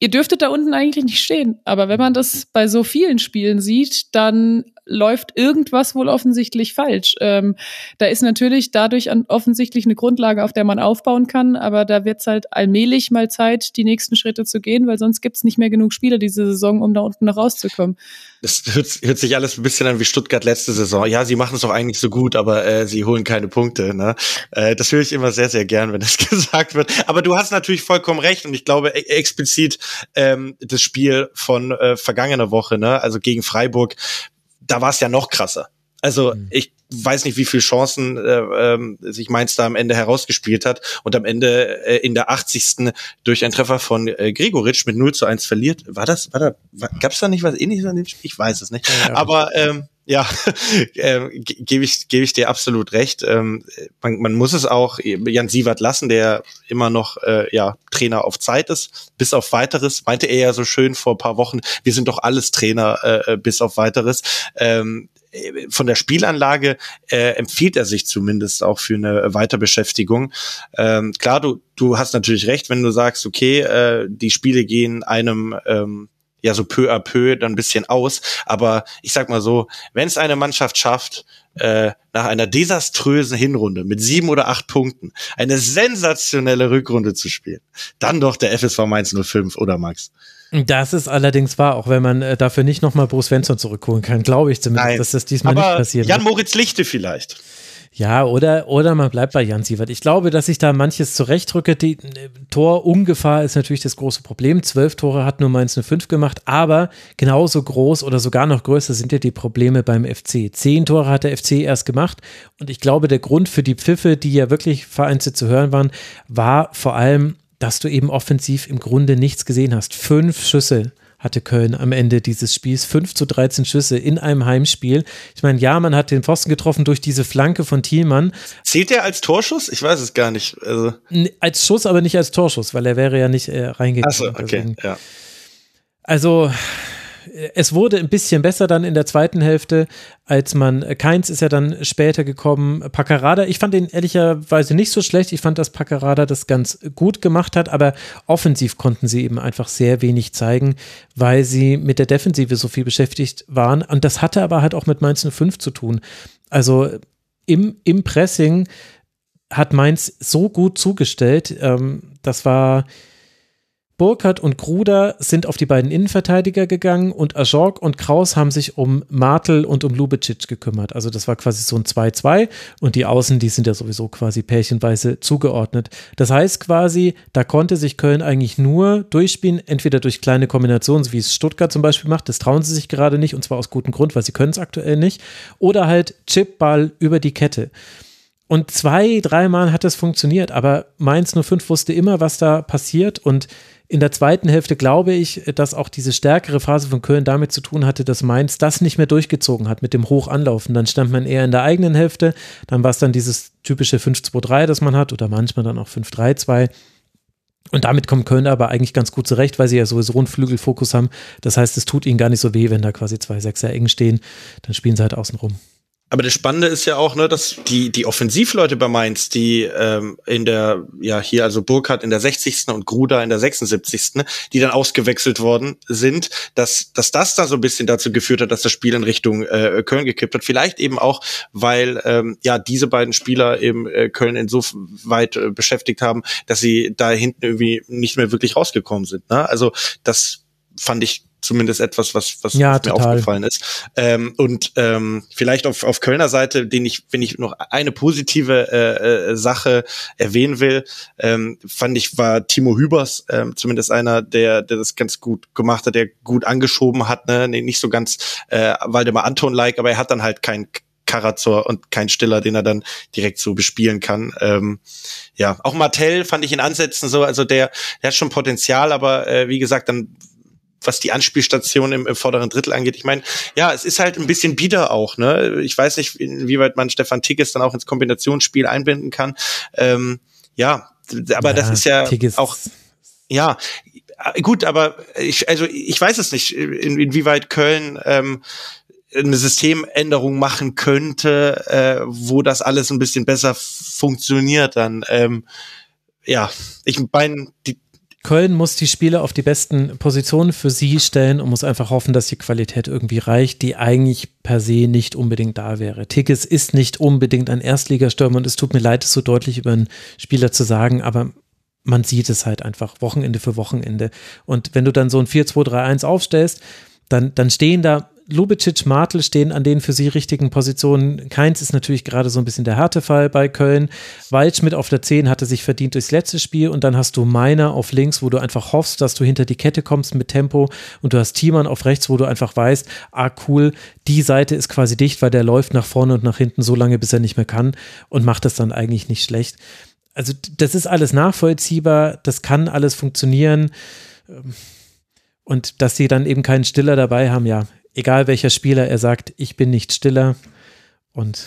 ihr dürftet da unten eigentlich nicht stehen. Aber wenn man das bei so vielen Spielen sieht, dann läuft irgendwas wohl offensichtlich falsch. Ähm, da ist natürlich dadurch an, offensichtlich eine Grundlage, auf der man aufbauen kann, aber da wird es halt allmählich mal Zeit, die nächsten Schritte zu gehen, weil sonst gibt es nicht mehr genug Spieler diese Saison, um da unten noch rauszukommen. Das hört, hört sich alles ein bisschen an wie Stuttgart letzte Saison. Ja, sie machen es doch eigentlich so gut, aber äh, sie holen keine Punkte. Ne? Äh, das höre ich immer sehr, sehr gern, wenn das gesagt wird. Aber du hast natürlich vollkommen recht und ich glaube e explizit ähm, das Spiel von äh, vergangener Woche, ne? also gegen Freiburg, da war es ja noch krasser. Also mhm. ich weiß nicht, wie viele Chancen äh, äh, sich Mainz da am Ende herausgespielt hat und am Ende äh, in der 80. durch einen Treffer von äh, Gregoritsch mit 0 zu 1 verliert. War das, war da, gab es da nicht was ähnliches an dem Spiel? Ich weiß es nicht. Ja, Aber ähm, ja, äh, gebe ich, gebe ich dir absolut recht. Ähm, man, man muss es auch Jan Sievert lassen, der immer noch äh, ja, Trainer auf Zeit ist, bis auf weiteres. Meinte er ja so schön vor paar Wochen, wir sind doch alles Trainer äh, äh bis auf weiteres. Ähm, von der Spielanlage äh, empfiehlt er sich zumindest auch für eine Weiterbeschäftigung. Ähm, klar, du, du hast natürlich recht, wenn du sagst, okay, äh, die Spiele gehen einem ähm, ja so peu à peu dann ein bisschen aus. Aber ich sag mal so, wenn es eine Mannschaft schafft, äh, nach einer desaströsen Hinrunde mit sieben oder acht Punkten eine sensationelle Rückrunde zu spielen, dann doch der FSV Mainz 05 oder Max. Das ist allerdings wahr, auch wenn man äh, dafür nicht nochmal Bruce Svensson zurückholen kann, glaube ich zumindest, Nein. dass das diesmal nicht passiert. Jan Moritz Lichte vielleicht. Ja, oder, oder man bleibt bei Jan Sievert. Ich glaube, dass ich da manches zurechtrücke. Die äh, Torumgefahr ist natürlich das große Problem. Zwölf Tore hat nur Mainz 05 gemacht, aber genauso groß oder sogar noch größer sind ja die Probleme beim FC. Zehn Tore hat der FC erst gemacht und ich glaube, der Grund für die Pfiffe, die ja wirklich vereinzelt zu hören waren, war vor allem, dass du eben offensiv im Grunde nichts gesehen hast. Fünf Schüsse hatte Köln am Ende dieses Spiels. 5 zu 13 Schüsse in einem Heimspiel. Ich meine, ja, man hat den Pfosten getroffen durch diese Flanke von Thielmann. Zählt der als Torschuss? Ich weiß es gar nicht. Also. Als Schuss, aber nicht als Torschuss, weil er wäre ja nicht äh, reingegangen. Achso, okay, ja. Also, es wurde ein bisschen besser dann in der zweiten Hälfte, als man, äh, Keins ist ja dann später gekommen, Paccarada, ich fand ihn ehrlicherweise nicht so schlecht, ich fand, dass Paccarada das ganz gut gemacht hat, aber offensiv konnten sie eben einfach sehr wenig zeigen, weil sie mit der Defensive so viel beschäftigt waren. Und das hatte aber halt auch mit Mainz 05 zu tun. Also im, im Pressing hat Mainz so gut zugestellt, ähm, das war Burkhardt und Gruder sind auf die beiden Innenverteidiger gegangen und Ajorg und Kraus haben sich um Martel und um Lubicic gekümmert. Also das war quasi so ein 2-2 und die Außen, die sind ja sowieso quasi pärchenweise zugeordnet. Das heißt quasi, da konnte sich Köln eigentlich nur durchspielen, entweder durch kleine Kombinationen, wie es Stuttgart zum Beispiel macht, das trauen sie sich gerade nicht und zwar aus gutem Grund, weil sie können es aktuell nicht, oder halt Chipball über die Kette. Und zwei, dreimal hat das funktioniert, aber Mainz 05 wusste immer, was da passiert und in der zweiten Hälfte glaube ich, dass auch diese stärkere Phase von Köln damit zu tun hatte, dass Mainz das nicht mehr durchgezogen hat mit dem Hochanlaufen. Dann stand man eher in der eigenen Hälfte. Dann war es dann dieses typische 5-2-3, das man hat oder manchmal dann auch 5-3-2. Und damit kommt Köln aber eigentlich ganz gut zurecht, weil sie ja sowieso einen Flügelfokus haben. Das heißt, es tut ihnen gar nicht so weh, wenn da quasi zwei Sechser eng stehen. Dann spielen sie halt außen rum. Aber das Spannende ist ja auch, ne, dass die, die Offensivleute bei Mainz, die ähm, in der, ja, hier also Burkhardt in der 60. und Gruda in der 76., ne, die dann ausgewechselt worden sind, dass, dass das dann so ein bisschen dazu geführt hat, dass das Spiel in Richtung äh, Köln gekippt hat. Vielleicht eben auch, weil ähm, ja diese beiden Spieler eben äh, Köln insoweit äh, beschäftigt haben, dass sie da hinten irgendwie nicht mehr wirklich rausgekommen sind. Ne? Also das fand ich zumindest etwas, was, was, ja, was mir aufgefallen ist. Ähm, und ähm, vielleicht auf, auf Kölner Seite, den ich, wenn ich noch eine positive äh, äh, Sache erwähnen will, ähm, fand ich, war Timo Hübers ähm, zumindest einer, der, der das ganz gut gemacht hat, der gut angeschoben hat, ne? Nee, nicht so ganz äh, Waldemar Anton-like, aber er hat dann halt kein Karazor und kein Stiller, den er dann direkt so bespielen kann. Ähm, ja, auch Martell fand ich in Ansätzen so, also der, der hat schon Potenzial, aber äh, wie gesagt, dann was die Anspielstation im, im vorderen Drittel angeht. Ich meine, ja, es ist halt ein bisschen bieder auch. Ne? Ich weiß nicht, inwieweit man Stefan Tigges dann auch ins Kombinationsspiel einbinden kann. Ähm, ja, aber ja, das ist ja Tigges. auch ja, gut, aber ich, also ich weiß es nicht, in, inwieweit Köln ähm, eine Systemänderung machen könnte, äh, wo das alles ein bisschen besser funktioniert dann. Ähm, ja, ich meine, die, Köln muss die Spieler auf die besten Positionen für sie stellen und muss einfach hoffen, dass die Qualität irgendwie reicht, die eigentlich per se nicht unbedingt da wäre. Tickets ist nicht unbedingt ein Erstligastürmer und es tut mir leid, es so deutlich über einen Spieler zu sagen, aber man sieht es halt einfach Wochenende für Wochenende. Und wenn du dann so ein 4-2-3-1 aufstellst, dann, dann stehen da Lubicic, Martel stehen an den für sie richtigen Positionen. Keins ist natürlich gerade so ein bisschen der Härtefall bei Köln. Waldschmidt auf der 10 hatte sich verdient durchs letzte Spiel und dann hast du Meiner auf links, wo du einfach hoffst, dass du hinter die Kette kommst mit Tempo und du hast Thiemann auf rechts, wo du einfach weißt, ah cool, die Seite ist quasi dicht, weil der läuft nach vorne und nach hinten so lange, bis er nicht mehr kann und macht das dann eigentlich nicht schlecht. Also das ist alles nachvollziehbar, das kann alles funktionieren. Und dass sie dann eben keinen Stiller dabei haben, ja, egal welcher Spieler, er sagt, ich bin nicht stiller. Und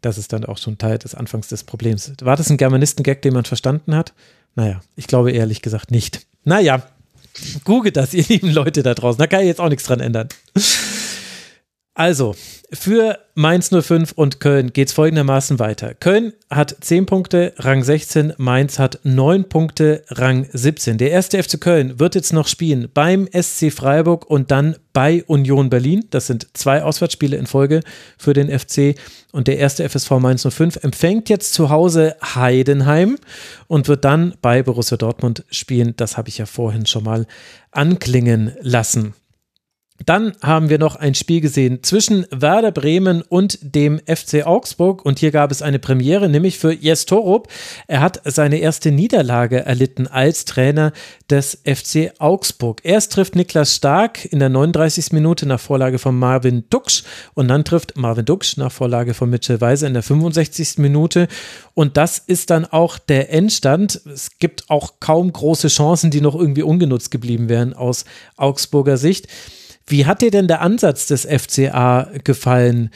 das ist dann auch schon Teil des Anfangs des Problems. War das ein Germanisten-Gag, den man verstanden hat? Naja, ich glaube ehrlich gesagt nicht. Naja, google das, ihr lieben Leute da draußen. Da kann ich jetzt auch nichts dran ändern. Also, für Mainz 05 und Köln geht es folgendermaßen weiter. Köln hat 10 Punkte, Rang 16, Mainz hat 9 Punkte, Rang 17. Der erste FC Köln wird jetzt noch spielen beim SC Freiburg und dann bei Union Berlin. Das sind zwei Auswärtsspiele in Folge für den FC. Und der erste FSV Mainz 05 empfängt jetzt zu Hause Heidenheim und wird dann bei Borussia Dortmund spielen. Das habe ich ja vorhin schon mal anklingen lassen. Dann haben wir noch ein Spiel gesehen zwischen Werder Bremen und dem FC Augsburg und hier gab es eine Premiere, nämlich für Jes Torup. Er hat seine erste Niederlage erlitten als Trainer des FC Augsburg. Erst trifft Niklas Stark in der 39. Minute nach Vorlage von Marvin Duksch und dann trifft Marvin Duksch nach Vorlage von Mitchell Weiser in der 65. Minute und das ist dann auch der Endstand. Es gibt auch kaum große Chancen, die noch irgendwie ungenutzt geblieben wären aus Augsburger Sicht. Wie hat dir denn der Ansatz des FCA gefallen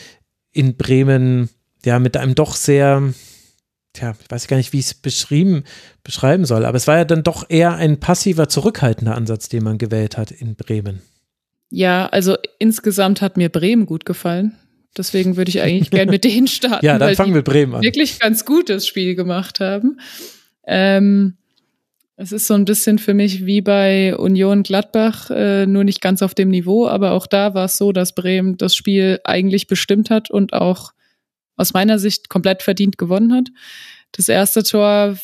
in Bremen, ja, mit einem doch sehr, tja, ich weiß gar nicht, wie ich es beschrieben, beschreiben soll, aber es war ja dann doch eher ein passiver, zurückhaltender Ansatz, den man gewählt hat in Bremen. Ja, also insgesamt hat mir Bremen gut gefallen. Deswegen würde ich eigentlich gerne mit denen starten. ja, dann fangen wir Bremen an. Wirklich ganz gutes Spiel gemacht haben. Ähm, es ist so ein bisschen für mich wie bei Union Gladbach, äh, nur nicht ganz auf dem Niveau, aber auch da war es so, dass Bremen das Spiel eigentlich bestimmt hat und auch aus meiner Sicht komplett verdient gewonnen hat. Das erste Tor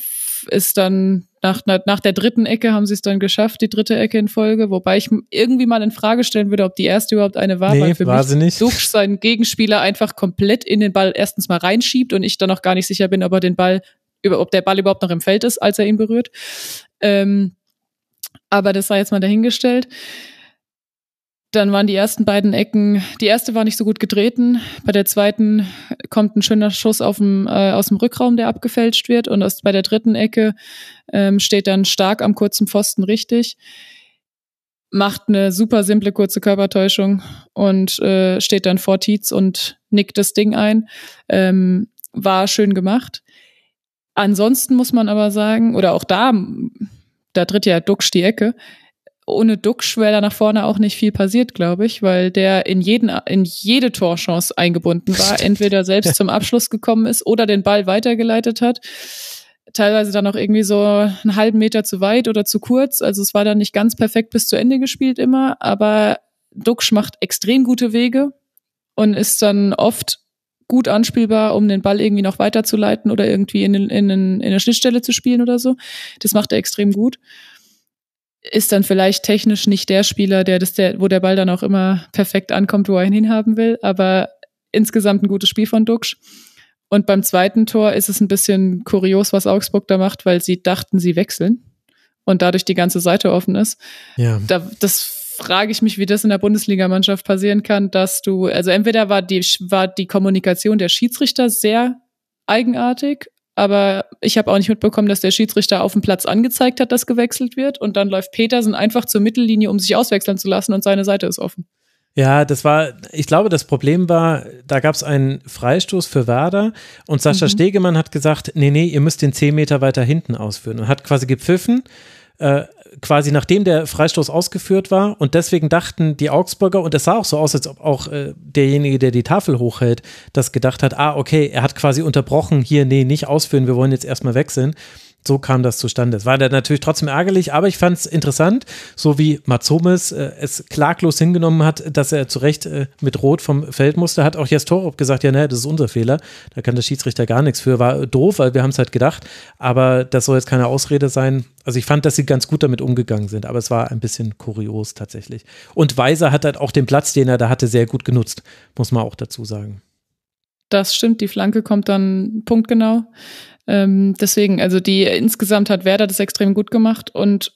ist dann nach, nach der dritten Ecke haben sie es dann geschafft, die dritte Ecke in Folge, wobei ich irgendwie mal in Frage stellen würde, ob die erste überhaupt eine war, nee, weil für war mich nicht. Duxch seinen Gegenspieler einfach komplett in den Ball erstens mal reinschiebt und ich dann noch gar nicht sicher bin, ob er den Ball über, ob der Ball überhaupt noch im Feld ist, als er ihn berührt. Ähm, aber das sei jetzt mal dahingestellt. Dann waren die ersten beiden Ecken, die erste war nicht so gut getreten. Bei der zweiten kommt ein schöner Schuss auf dem, äh, aus dem Rückraum, der abgefälscht wird. Und aus, bei der dritten Ecke ähm, steht dann stark am kurzen Pfosten richtig. Macht eine super simple kurze Körpertäuschung und äh, steht dann vor Tietz und nickt das Ding ein. Ähm, war schön gemacht. Ansonsten muss man aber sagen, oder auch da, da tritt ja Duxch die Ecke. ohne Duxch wäre da nach vorne auch nicht viel passiert, glaube ich, weil der in jeden, in jede Torchance eingebunden war, entweder selbst zum Abschluss gekommen ist oder den Ball weitergeleitet hat. Teilweise dann auch irgendwie so einen halben Meter zu weit oder zu kurz. Also es war dann nicht ganz perfekt bis zu Ende gespielt immer, aber Duxch macht extrem gute Wege und ist dann oft gut anspielbar, um den Ball irgendwie noch weiterzuleiten oder irgendwie in, in, in, in eine Schnittstelle zu spielen oder so. Das macht er extrem gut ist dann vielleicht technisch nicht der Spieler, der das, der, wo der Ball dann auch immer perfekt ankommt, wo er ihn hinhaben will, aber insgesamt ein gutes Spiel von Duxch. Und beim zweiten Tor ist es ein bisschen kurios, was Augsburg da macht, weil sie dachten, sie wechseln und dadurch die ganze Seite offen ist. Ja. Da, das frage ich mich, wie das in der Bundesligamannschaft passieren kann, dass du, also entweder war die, war die Kommunikation der Schiedsrichter sehr eigenartig, aber ich habe auch nicht mitbekommen, dass der Schiedsrichter auf dem Platz angezeigt hat, dass gewechselt wird und dann läuft Petersen einfach zur Mittellinie, um sich auswechseln zu lassen und seine Seite ist offen. Ja, das war, ich glaube, das Problem war, da gab es einen Freistoß für Werder und Sascha mhm. Stegemann hat gesagt, nee, nee, ihr müsst den zehn Meter weiter hinten ausführen und hat quasi gepfiffen. Äh, quasi nachdem der Freistoß ausgeführt war und deswegen dachten die Augsburger, und es sah auch so aus, als ob auch äh, derjenige, der die Tafel hochhält, das gedacht hat, ah, okay, er hat quasi unterbrochen, hier, nee, nicht ausführen, wir wollen jetzt erstmal wechseln so kam das zustande. Es war dann natürlich trotzdem ärgerlich, aber ich fand es interessant, so wie Matsomes äh, es klaglos hingenommen hat, dass er zu Recht äh, mit Rot vom Feld musste, hat auch Jes Torup gesagt, ja, ne, das ist unser Fehler, da kann der Schiedsrichter gar nichts für. War doof, weil wir haben es halt gedacht, aber das soll jetzt keine Ausrede sein. Also ich fand, dass sie ganz gut damit umgegangen sind, aber es war ein bisschen kurios tatsächlich. Und Weiser hat halt auch den Platz, den er da hatte, sehr gut genutzt, muss man auch dazu sagen. Das stimmt, die Flanke kommt dann punktgenau. Ähm, deswegen, also die insgesamt hat Werder das extrem gut gemacht und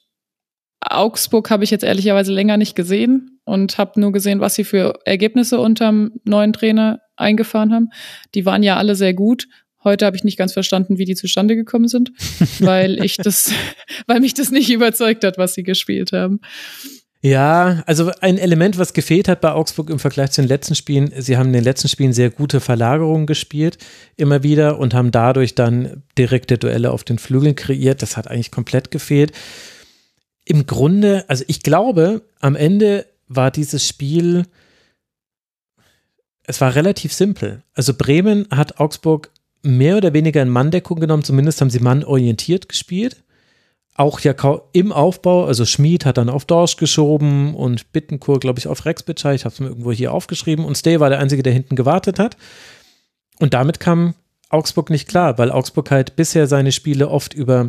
Augsburg habe ich jetzt ehrlicherweise länger nicht gesehen und habe nur gesehen, was sie für Ergebnisse unterm neuen Trainer eingefahren haben. Die waren ja alle sehr gut. Heute habe ich nicht ganz verstanden, wie die zustande gekommen sind, weil ich das, weil mich das nicht überzeugt hat, was sie gespielt haben. Ja, also ein Element, was gefehlt hat bei Augsburg im Vergleich zu den letzten Spielen, sie haben in den letzten Spielen sehr gute Verlagerungen gespielt, immer wieder, und haben dadurch dann direkte Duelle auf den Flügeln kreiert. Das hat eigentlich komplett gefehlt. Im Grunde, also ich glaube, am Ende war dieses Spiel, es war relativ simpel. Also Bremen hat Augsburg mehr oder weniger in Manndeckung genommen, zumindest haben sie mannorientiert gespielt auch ja im Aufbau, also Schmid hat dann auf Dorsch geschoben und Bittenkur, glaube ich, auf Rex Bitschei. Ich habe es mir irgendwo hier aufgeschrieben. Und Stay war der Einzige, der hinten gewartet hat. Und damit kam Augsburg nicht klar, weil Augsburg halt bisher seine Spiele oft über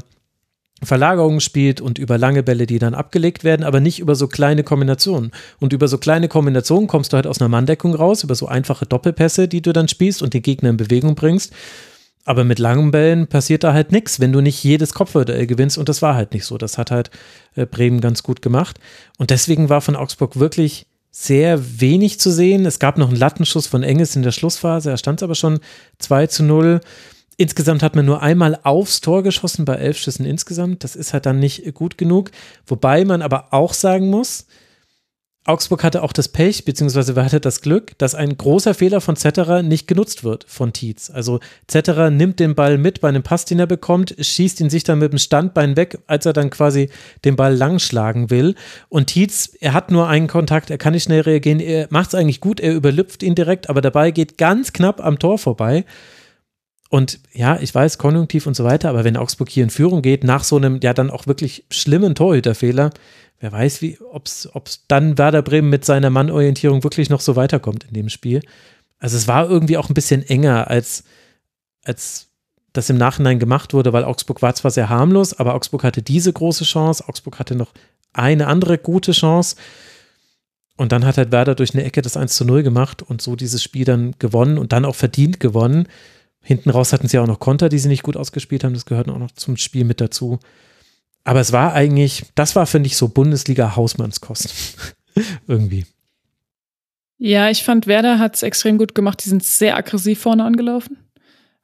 Verlagerungen spielt und über lange Bälle, die dann abgelegt werden, aber nicht über so kleine Kombinationen. Und über so kleine Kombinationen kommst du halt aus einer Manndeckung raus, über so einfache Doppelpässe, die du dann spielst und den Gegner in Bewegung bringst. Aber mit langen Bällen passiert da halt nichts, wenn du nicht jedes Kopfballduell gewinnst. Und das war halt nicht so. Das hat halt äh, Bremen ganz gut gemacht. Und deswegen war von Augsburg wirklich sehr wenig zu sehen. Es gab noch einen Lattenschuss von Engels in der Schlussphase. Er stand aber schon 2 zu 0. Insgesamt hat man nur einmal aufs Tor geschossen bei elf Schüssen insgesamt. Das ist halt dann nicht gut genug. Wobei man aber auch sagen muss, Augsburg hatte auch das Pech, beziehungsweise hatte das Glück, dass ein großer Fehler von Zetterer nicht genutzt wird von Tietz. Also Zetterer nimmt den Ball mit bei einem Pass, den er bekommt, schießt ihn sich dann mit dem Standbein weg, als er dann quasi den Ball langschlagen will. Und Tietz, er hat nur einen Kontakt, er kann nicht schnell reagieren, er macht es eigentlich gut, er überlüpft ihn direkt, aber dabei geht ganz knapp am Tor vorbei. Und ja, ich weiß, konjunktiv und so weiter, aber wenn Augsburg hier in Führung geht, nach so einem ja dann auch wirklich schlimmen Torhüterfehler, wer weiß, wie, ob es dann Werder Bremen mit seiner Mannorientierung wirklich noch so weiterkommt in dem Spiel. Also es war irgendwie auch ein bisschen enger, als, als das im Nachhinein gemacht wurde, weil Augsburg war zwar sehr harmlos, aber Augsburg hatte diese große Chance, Augsburg hatte noch eine andere gute Chance. Und dann hat halt Werder durch eine Ecke das 1 zu 0 gemacht und so dieses Spiel dann gewonnen und dann auch verdient gewonnen. Hinten raus hatten sie auch noch Konter, die sie nicht gut ausgespielt haben. Das gehört auch noch zum Spiel mit dazu. Aber es war eigentlich, das war, finde ich, so Bundesliga-Hausmannskost. Irgendwie. Ja, ich fand, Werder hat es extrem gut gemacht. Die sind sehr aggressiv vorne angelaufen.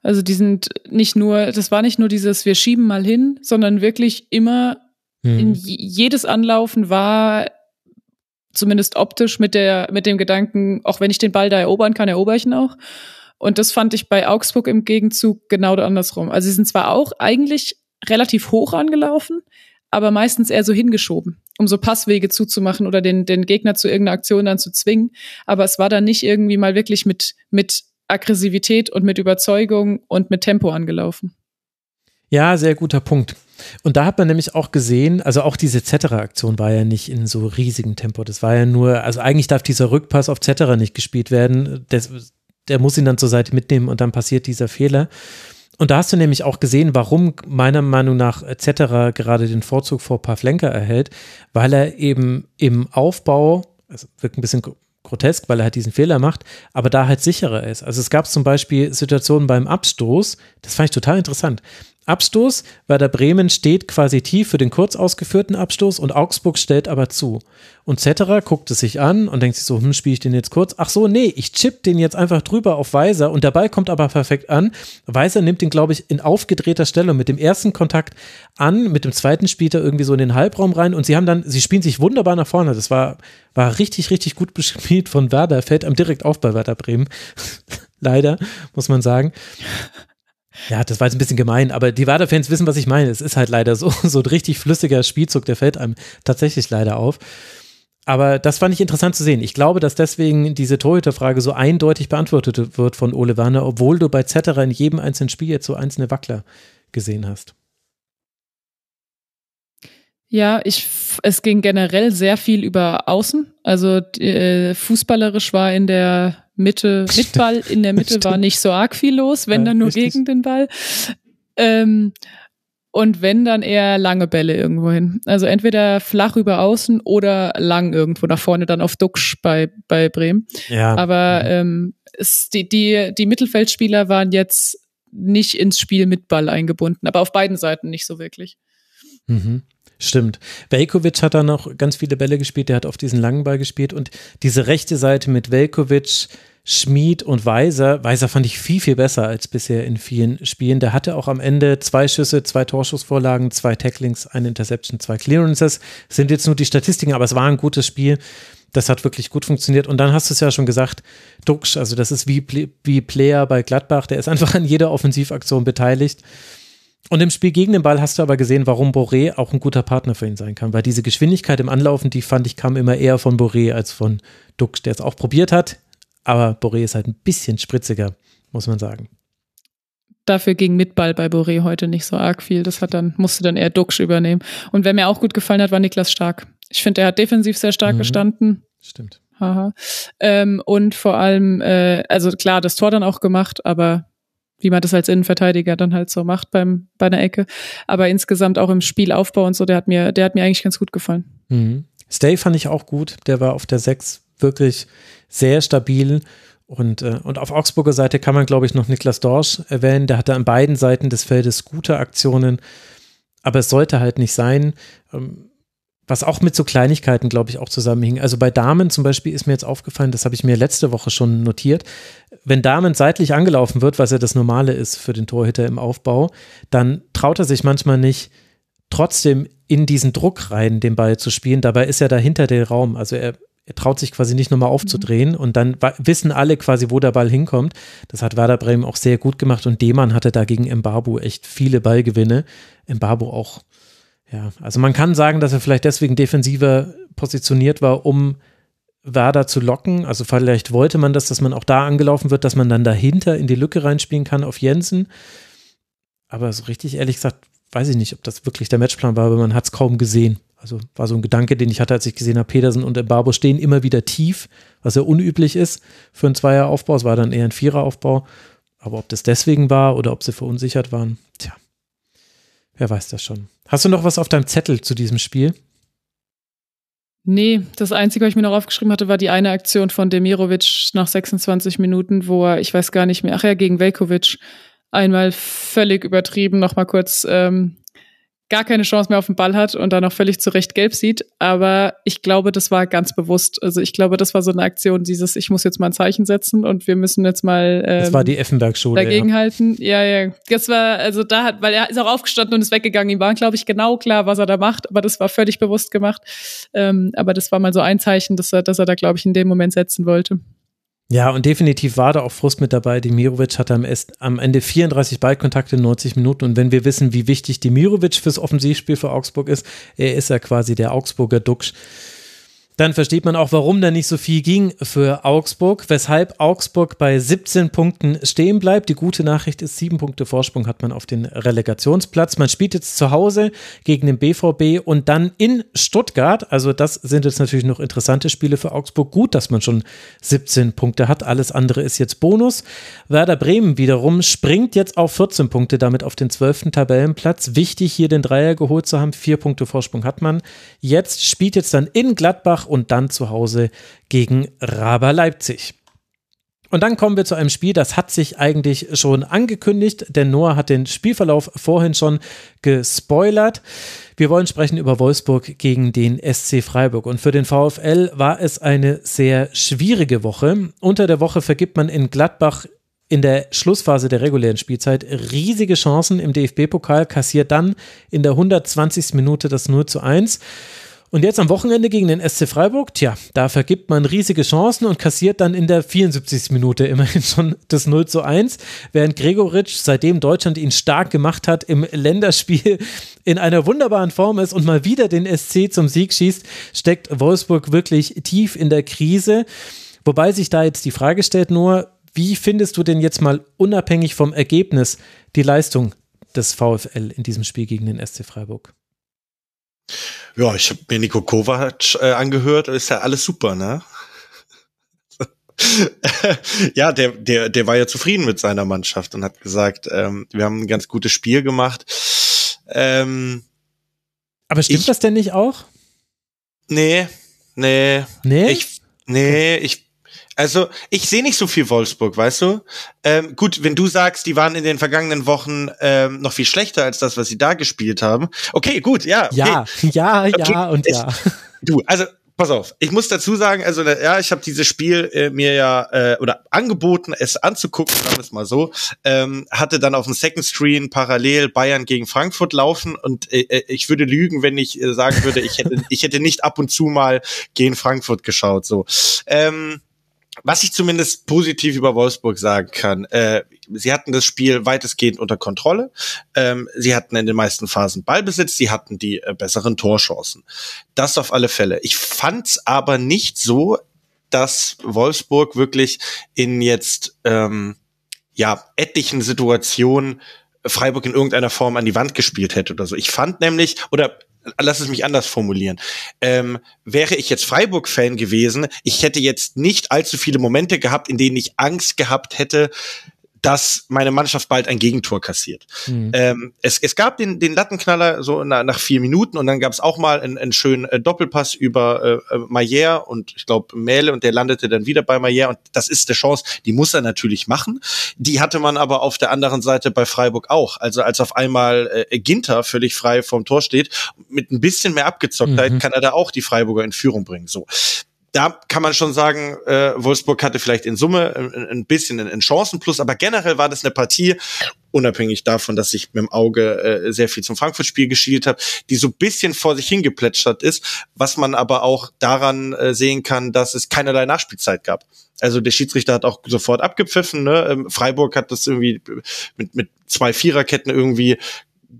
Also die sind nicht nur, das war nicht nur dieses, wir schieben mal hin, sondern wirklich immer hm. in jedes Anlaufen war zumindest optisch mit der, mit dem Gedanken, auch wenn ich den Ball da erobern kann, erober ich ihn auch. Und das fand ich bei Augsburg im Gegenzug genau andersrum. Also sie sind zwar auch eigentlich relativ hoch angelaufen, aber meistens eher so hingeschoben. um so Passwege zuzumachen oder den, den Gegner zu irgendeiner Aktion dann zu zwingen. Aber es war dann nicht irgendwie mal wirklich mit, mit Aggressivität und mit Überzeugung und mit Tempo angelaufen. Ja, sehr guter Punkt. Und da hat man nämlich auch gesehen, also auch diese Zetterer-Aktion war ja nicht in so riesigem Tempo. Das war ja nur, also eigentlich darf dieser Rückpass auf Zetterer nicht gespielt werden. Das, der muss ihn dann zur Seite mitnehmen und dann passiert dieser Fehler. Und da hast du nämlich auch gesehen, warum meiner Meinung nach Zetterer gerade den Vorzug vor Pavlenka erhält, weil er eben im Aufbau, also wirkt ein bisschen grotesk, weil er halt diesen Fehler macht, aber da halt sicherer ist. Also es gab zum Beispiel Situationen beim Abstoß, das fand ich total interessant. Abstoß, Werder Bremen steht quasi tief für den kurz ausgeführten Abstoß und Augsburg stellt aber zu. Und Zetterer guckt es sich an und denkt sich so, hm, spiele ich den jetzt kurz? Ach so, nee, ich chip den jetzt einfach drüber auf Weiser und der Ball kommt aber perfekt an. Weiser nimmt den, glaube ich, in aufgedrehter Stellung mit dem ersten Kontakt an, mit dem zweiten spielt er irgendwie so in den Halbraum rein und sie haben dann, sie spielen sich wunderbar nach vorne. Das war, war richtig, richtig gut bespielt von Werder, fällt am direkt auf bei Werder Bremen. Leider, muss man sagen. Ja, das war jetzt ein bisschen gemein, aber die Werder-Fans wissen, was ich meine. Es ist halt leider so, so ein richtig flüssiger Spielzug, der fällt einem tatsächlich leider auf. Aber das fand ich interessant zu sehen. Ich glaube, dass deswegen diese Torhüterfrage so eindeutig beantwortet wird von Ole Werner, obwohl du bei Zetterer in jedem einzelnen Spiel jetzt so einzelne Wackler gesehen hast. Ja, ich, es ging generell sehr viel über Außen. Also äh, fußballerisch war in der Mitte, mit Ball in der Mitte war nicht so arg viel los, wenn ja, dann nur richtig. gegen den Ball. Ähm, und wenn, dann eher lange Bälle irgendwo hin. Also entweder flach über außen oder lang irgendwo nach vorne, dann auf Duxch bei, bei Bremen. Ja. Aber ähm, es, die, die, die Mittelfeldspieler waren jetzt nicht ins Spiel mit Ball eingebunden, aber auf beiden Seiten nicht so wirklich. Mhm. Stimmt. Velkovic hat da noch ganz viele Bälle gespielt, der hat auf diesen langen Ball gespielt und diese rechte Seite mit Velkovic, Schmid und Weiser. Weiser fand ich viel, viel besser als bisher in vielen Spielen. Der hatte auch am Ende zwei Schüsse, zwei Torschussvorlagen, zwei Tacklings, eine Interception, zwei Clearances. Sind jetzt nur die Statistiken, aber es war ein gutes Spiel. Das hat wirklich gut funktioniert. Und dann hast du es ja schon gesagt, Duxch, also das ist wie, wie Player bei Gladbach, der ist einfach an jeder Offensivaktion beteiligt. Und im Spiel gegen den Ball hast du aber gesehen, warum Boré auch ein guter Partner für ihn sein kann. Weil diese Geschwindigkeit im Anlaufen, die fand ich, kam immer eher von Boré als von Dux, der es auch probiert hat. Aber Boré ist halt ein bisschen spritziger, muss man sagen. Dafür ging mit Ball bei Boré heute nicht so arg viel. Das hat dann, musste dann eher Dux übernehmen. Und wer mir auch gut gefallen hat, war Niklas Stark. Ich finde, er hat defensiv sehr stark mhm. gestanden. Stimmt. Haha. Ähm, und vor allem, äh, also klar, das Tor dann auch gemacht, aber wie man das als Innenverteidiger dann halt so macht beim, bei einer Ecke. Aber insgesamt auch im Spielaufbau und so, der hat mir, der hat mir eigentlich ganz gut gefallen. Mhm. Stay fand ich auch gut. Der war auf der 6 wirklich sehr stabil. Und, äh, und auf Augsburger Seite kann man, glaube ich, noch Niklas Dorsch erwähnen. Der hatte an beiden Seiten des Feldes gute Aktionen. Aber es sollte halt nicht sein. Ähm, was auch mit so Kleinigkeiten, glaube ich, auch zusammenhing. Also bei Damen zum Beispiel ist mir jetzt aufgefallen, das habe ich mir letzte Woche schon notiert, wenn Damen seitlich angelaufen wird, was ja das Normale ist für den Torhüter im Aufbau, dann traut er sich manchmal nicht, trotzdem in diesen Druck rein den Ball zu spielen. Dabei ist er dahinter der Raum. Also er, er traut sich quasi nicht nochmal aufzudrehen mhm. und dann wissen alle quasi, wo der Ball hinkommt. Das hat Werder Bremen auch sehr gut gemacht und Demann hatte dagegen Mbabu echt viele Ballgewinne. Mbabu auch ja, also man kann sagen, dass er vielleicht deswegen defensiver positioniert war, um Werder zu locken. Also vielleicht wollte man das, dass man auch da angelaufen wird, dass man dann dahinter in die Lücke reinspielen kann auf Jensen. Aber so richtig ehrlich gesagt, weiß ich nicht, ob das wirklich der Matchplan war, aber man hat es kaum gesehen. Also war so ein Gedanke, den ich hatte, als ich gesehen habe, Pedersen und Barbo stehen immer wieder tief, was ja unüblich ist für einen Zweieraufbau. Es war dann eher ein Viereraufbau. Aber ob das deswegen war oder ob sie verunsichert waren, tja, wer weiß das schon. Hast du noch was auf deinem Zettel zu diesem Spiel? Nee, das Einzige, was ich mir noch aufgeschrieben hatte, war die eine Aktion von Demirovic nach 26 Minuten, wo er, ich weiß gar nicht mehr, ach ja, gegen Velkovic. Einmal völlig übertrieben nochmal kurz ähm, gar keine Chance mehr auf den Ball hat und dann auch völlig zurecht gelb sieht. Aber ich glaube, das war ganz bewusst. Also ich glaube, das war so eine Aktion, dieses, ich muss jetzt mal ein Zeichen setzen und wir müssen jetzt mal ähm, Das war die Effenberg-Schule. Dagegenhalten. Ja. ja, ja. Das war, also da hat, weil er ist auch aufgestanden und ist weggegangen. Ihm war, glaube ich, genau klar, was er da macht, aber das war völlig bewusst gemacht. Ähm, aber das war mal so ein Zeichen, dass er, dass er da, glaube ich, in dem Moment setzen wollte. Ja, und definitiv war da auch Frust mit dabei. Demirovic hatte am, am Ende 34 Ballkontakte in 90 Minuten. Und wenn wir wissen, wie wichtig Demirovic fürs Offensivspiel für Augsburg ist, er ist ja quasi der Augsburger Duxch dann versteht man auch, warum da nicht so viel ging für Augsburg, weshalb Augsburg bei 17 Punkten stehen bleibt. Die gute Nachricht ist, sieben Punkte Vorsprung hat man auf den Relegationsplatz. Man spielt jetzt zu Hause gegen den BVB und dann in Stuttgart. Also das sind jetzt natürlich noch interessante Spiele für Augsburg. Gut, dass man schon 17 Punkte hat. Alles andere ist jetzt Bonus. Werder Bremen wiederum springt jetzt auf 14 Punkte, damit auf den 12. Tabellenplatz. Wichtig, hier den Dreier geholt zu haben. Vier Punkte Vorsprung hat man. Jetzt spielt jetzt dann in Gladbach Gladbach und dann zu Hause gegen Raber Leipzig. Und dann kommen wir zu einem Spiel, das hat sich eigentlich schon angekündigt, denn Noah hat den Spielverlauf vorhin schon gespoilert. Wir wollen sprechen über Wolfsburg gegen den SC Freiburg. Und für den VfL war es eine sehr schwierige Woche. Unter der Woche vergibt man in Gladbach in der Schlussphase der regulären Spielzeit riesige Chancen im DFB-Pokal, kassiert dann in der 120. Minute das 0 zu 1. Und jetzt am Wochenende gegen den SC Freiburg, tja, da vergibt man riesige Chancen und kassiert dann in der 74. Minute immerhin schon das 0 zu 1, während Gregoritsch, seitdem Deutschland ihn stark gemacht hat, im Länderspiel in einer wunderbaren Form ist und mal wieder den SC zum Sieg schießt, steckt Wolfsburg wirklich tief in der Krise. Wobei sich da jetzt die Frage stellt nur, wie findest du denn jetzt mal unabhängig vom Ergebnis die Leistung des VfL in diesem Spiel gegen den SC Freiburg? Ja, ich habe mir Nico Kovac äh, angehört, ist ja alles super, ne? ja, der, der, der war ja zufrieden mit seiner Mannschaft und hat gesagt, ähm, wir haben ein ganz gutes Spiel gemacht. Ähm, Aber stimmt ich, das denn nicht auch? Nee, nee. Nee? Ich, nee, ich also ich sehe nicht so viel Wolfsburg, weißt du? Ähm, gut, wenn du sagst, die waren in den vergangenen Wochen ähm, noch viel schlechter als das, was sie da gespielt haben. Okay, gut, ja. Okay. Ja, ja, okay. ja und ja. du, also pass auf, ich muss dazu sagen, also ja, ich habe dieses Spiel äh, mir ja äh, oder angeboten, es anzugucken, sagen wir es mal so, ähm, hatte dann auf dem Second Screen parallel Bayern gegen Frankfurt laufen und äh, äh ich würde lügen, wenn ich äh, sagen würde, ich hätte ich hätte nicht ab und zu mal gegen Frankfurt geschaut. So. Ähm, was ich zumindest positiv über Wolfsburg sagen kann, äh, sie hatten das Spiel weitestgehend unter Kontrolle. Ähm, sie hatten in den meisten Phasen Ballbesitz, sie hatten die äh, besseren Torchancen. Das auf alle Fälle. Ich fand's aber nicht so, dass Wolfsburg wirklich in jetzt ähm, ja etlichen Situationen Freiburg in irgendeiner Form an die Wand gespielt hätte oder so. Ich fand nämlich, oder lass es mich anders formulieren. Ähm, wäre ich jetzt Freiburg-Fan gewesen, ich hätte jetzt nicht allzu viele Momente gehabt, in denen ich Angst gehabt hätte, dass meine Mannschaft bald ein Gegentor kassiert. Mhm. Ähm, es, es gab den, den Lattenknaller so na, nach vier Minuten und dann gab es auch mal einen, einen schönen äh, Doppelpass über äh, äh Mayer und ich glaube Mähle und der landete dann wieder bei Mayer und das ist eine Chance, die muss er natürlich machen. Die hatte man aber auf der anderen Seite bei Freiburg auch. Also als auf einmal äh, Ginter völlig frei vom Tor steht, mit ein bisschen mehr Abgezocktheit mhm. kann er da auch die Freiburger in Führung bringen. So da kann man schon sagen, äh, Wolfsburg hatte vielleicht in Summe ein, ein bisschen einen Chancenplus, aber generell war das eine Partie, unabhängig davon, dass ich mit dem Auge äh, sehr viel zum Frankfurt-Spiel geschielt habe, die so bisschen vor sich hingeplätschert ist, was man aber auch daran äh, sehen kann, dass es keinerlei Nachspielzeit gab. Also der Schiedsrichter hat auch sofort abgepfiffen. Ne? Ähm, Freiburg hat das irgendwie mit, mit zwei Viererketten irgendwie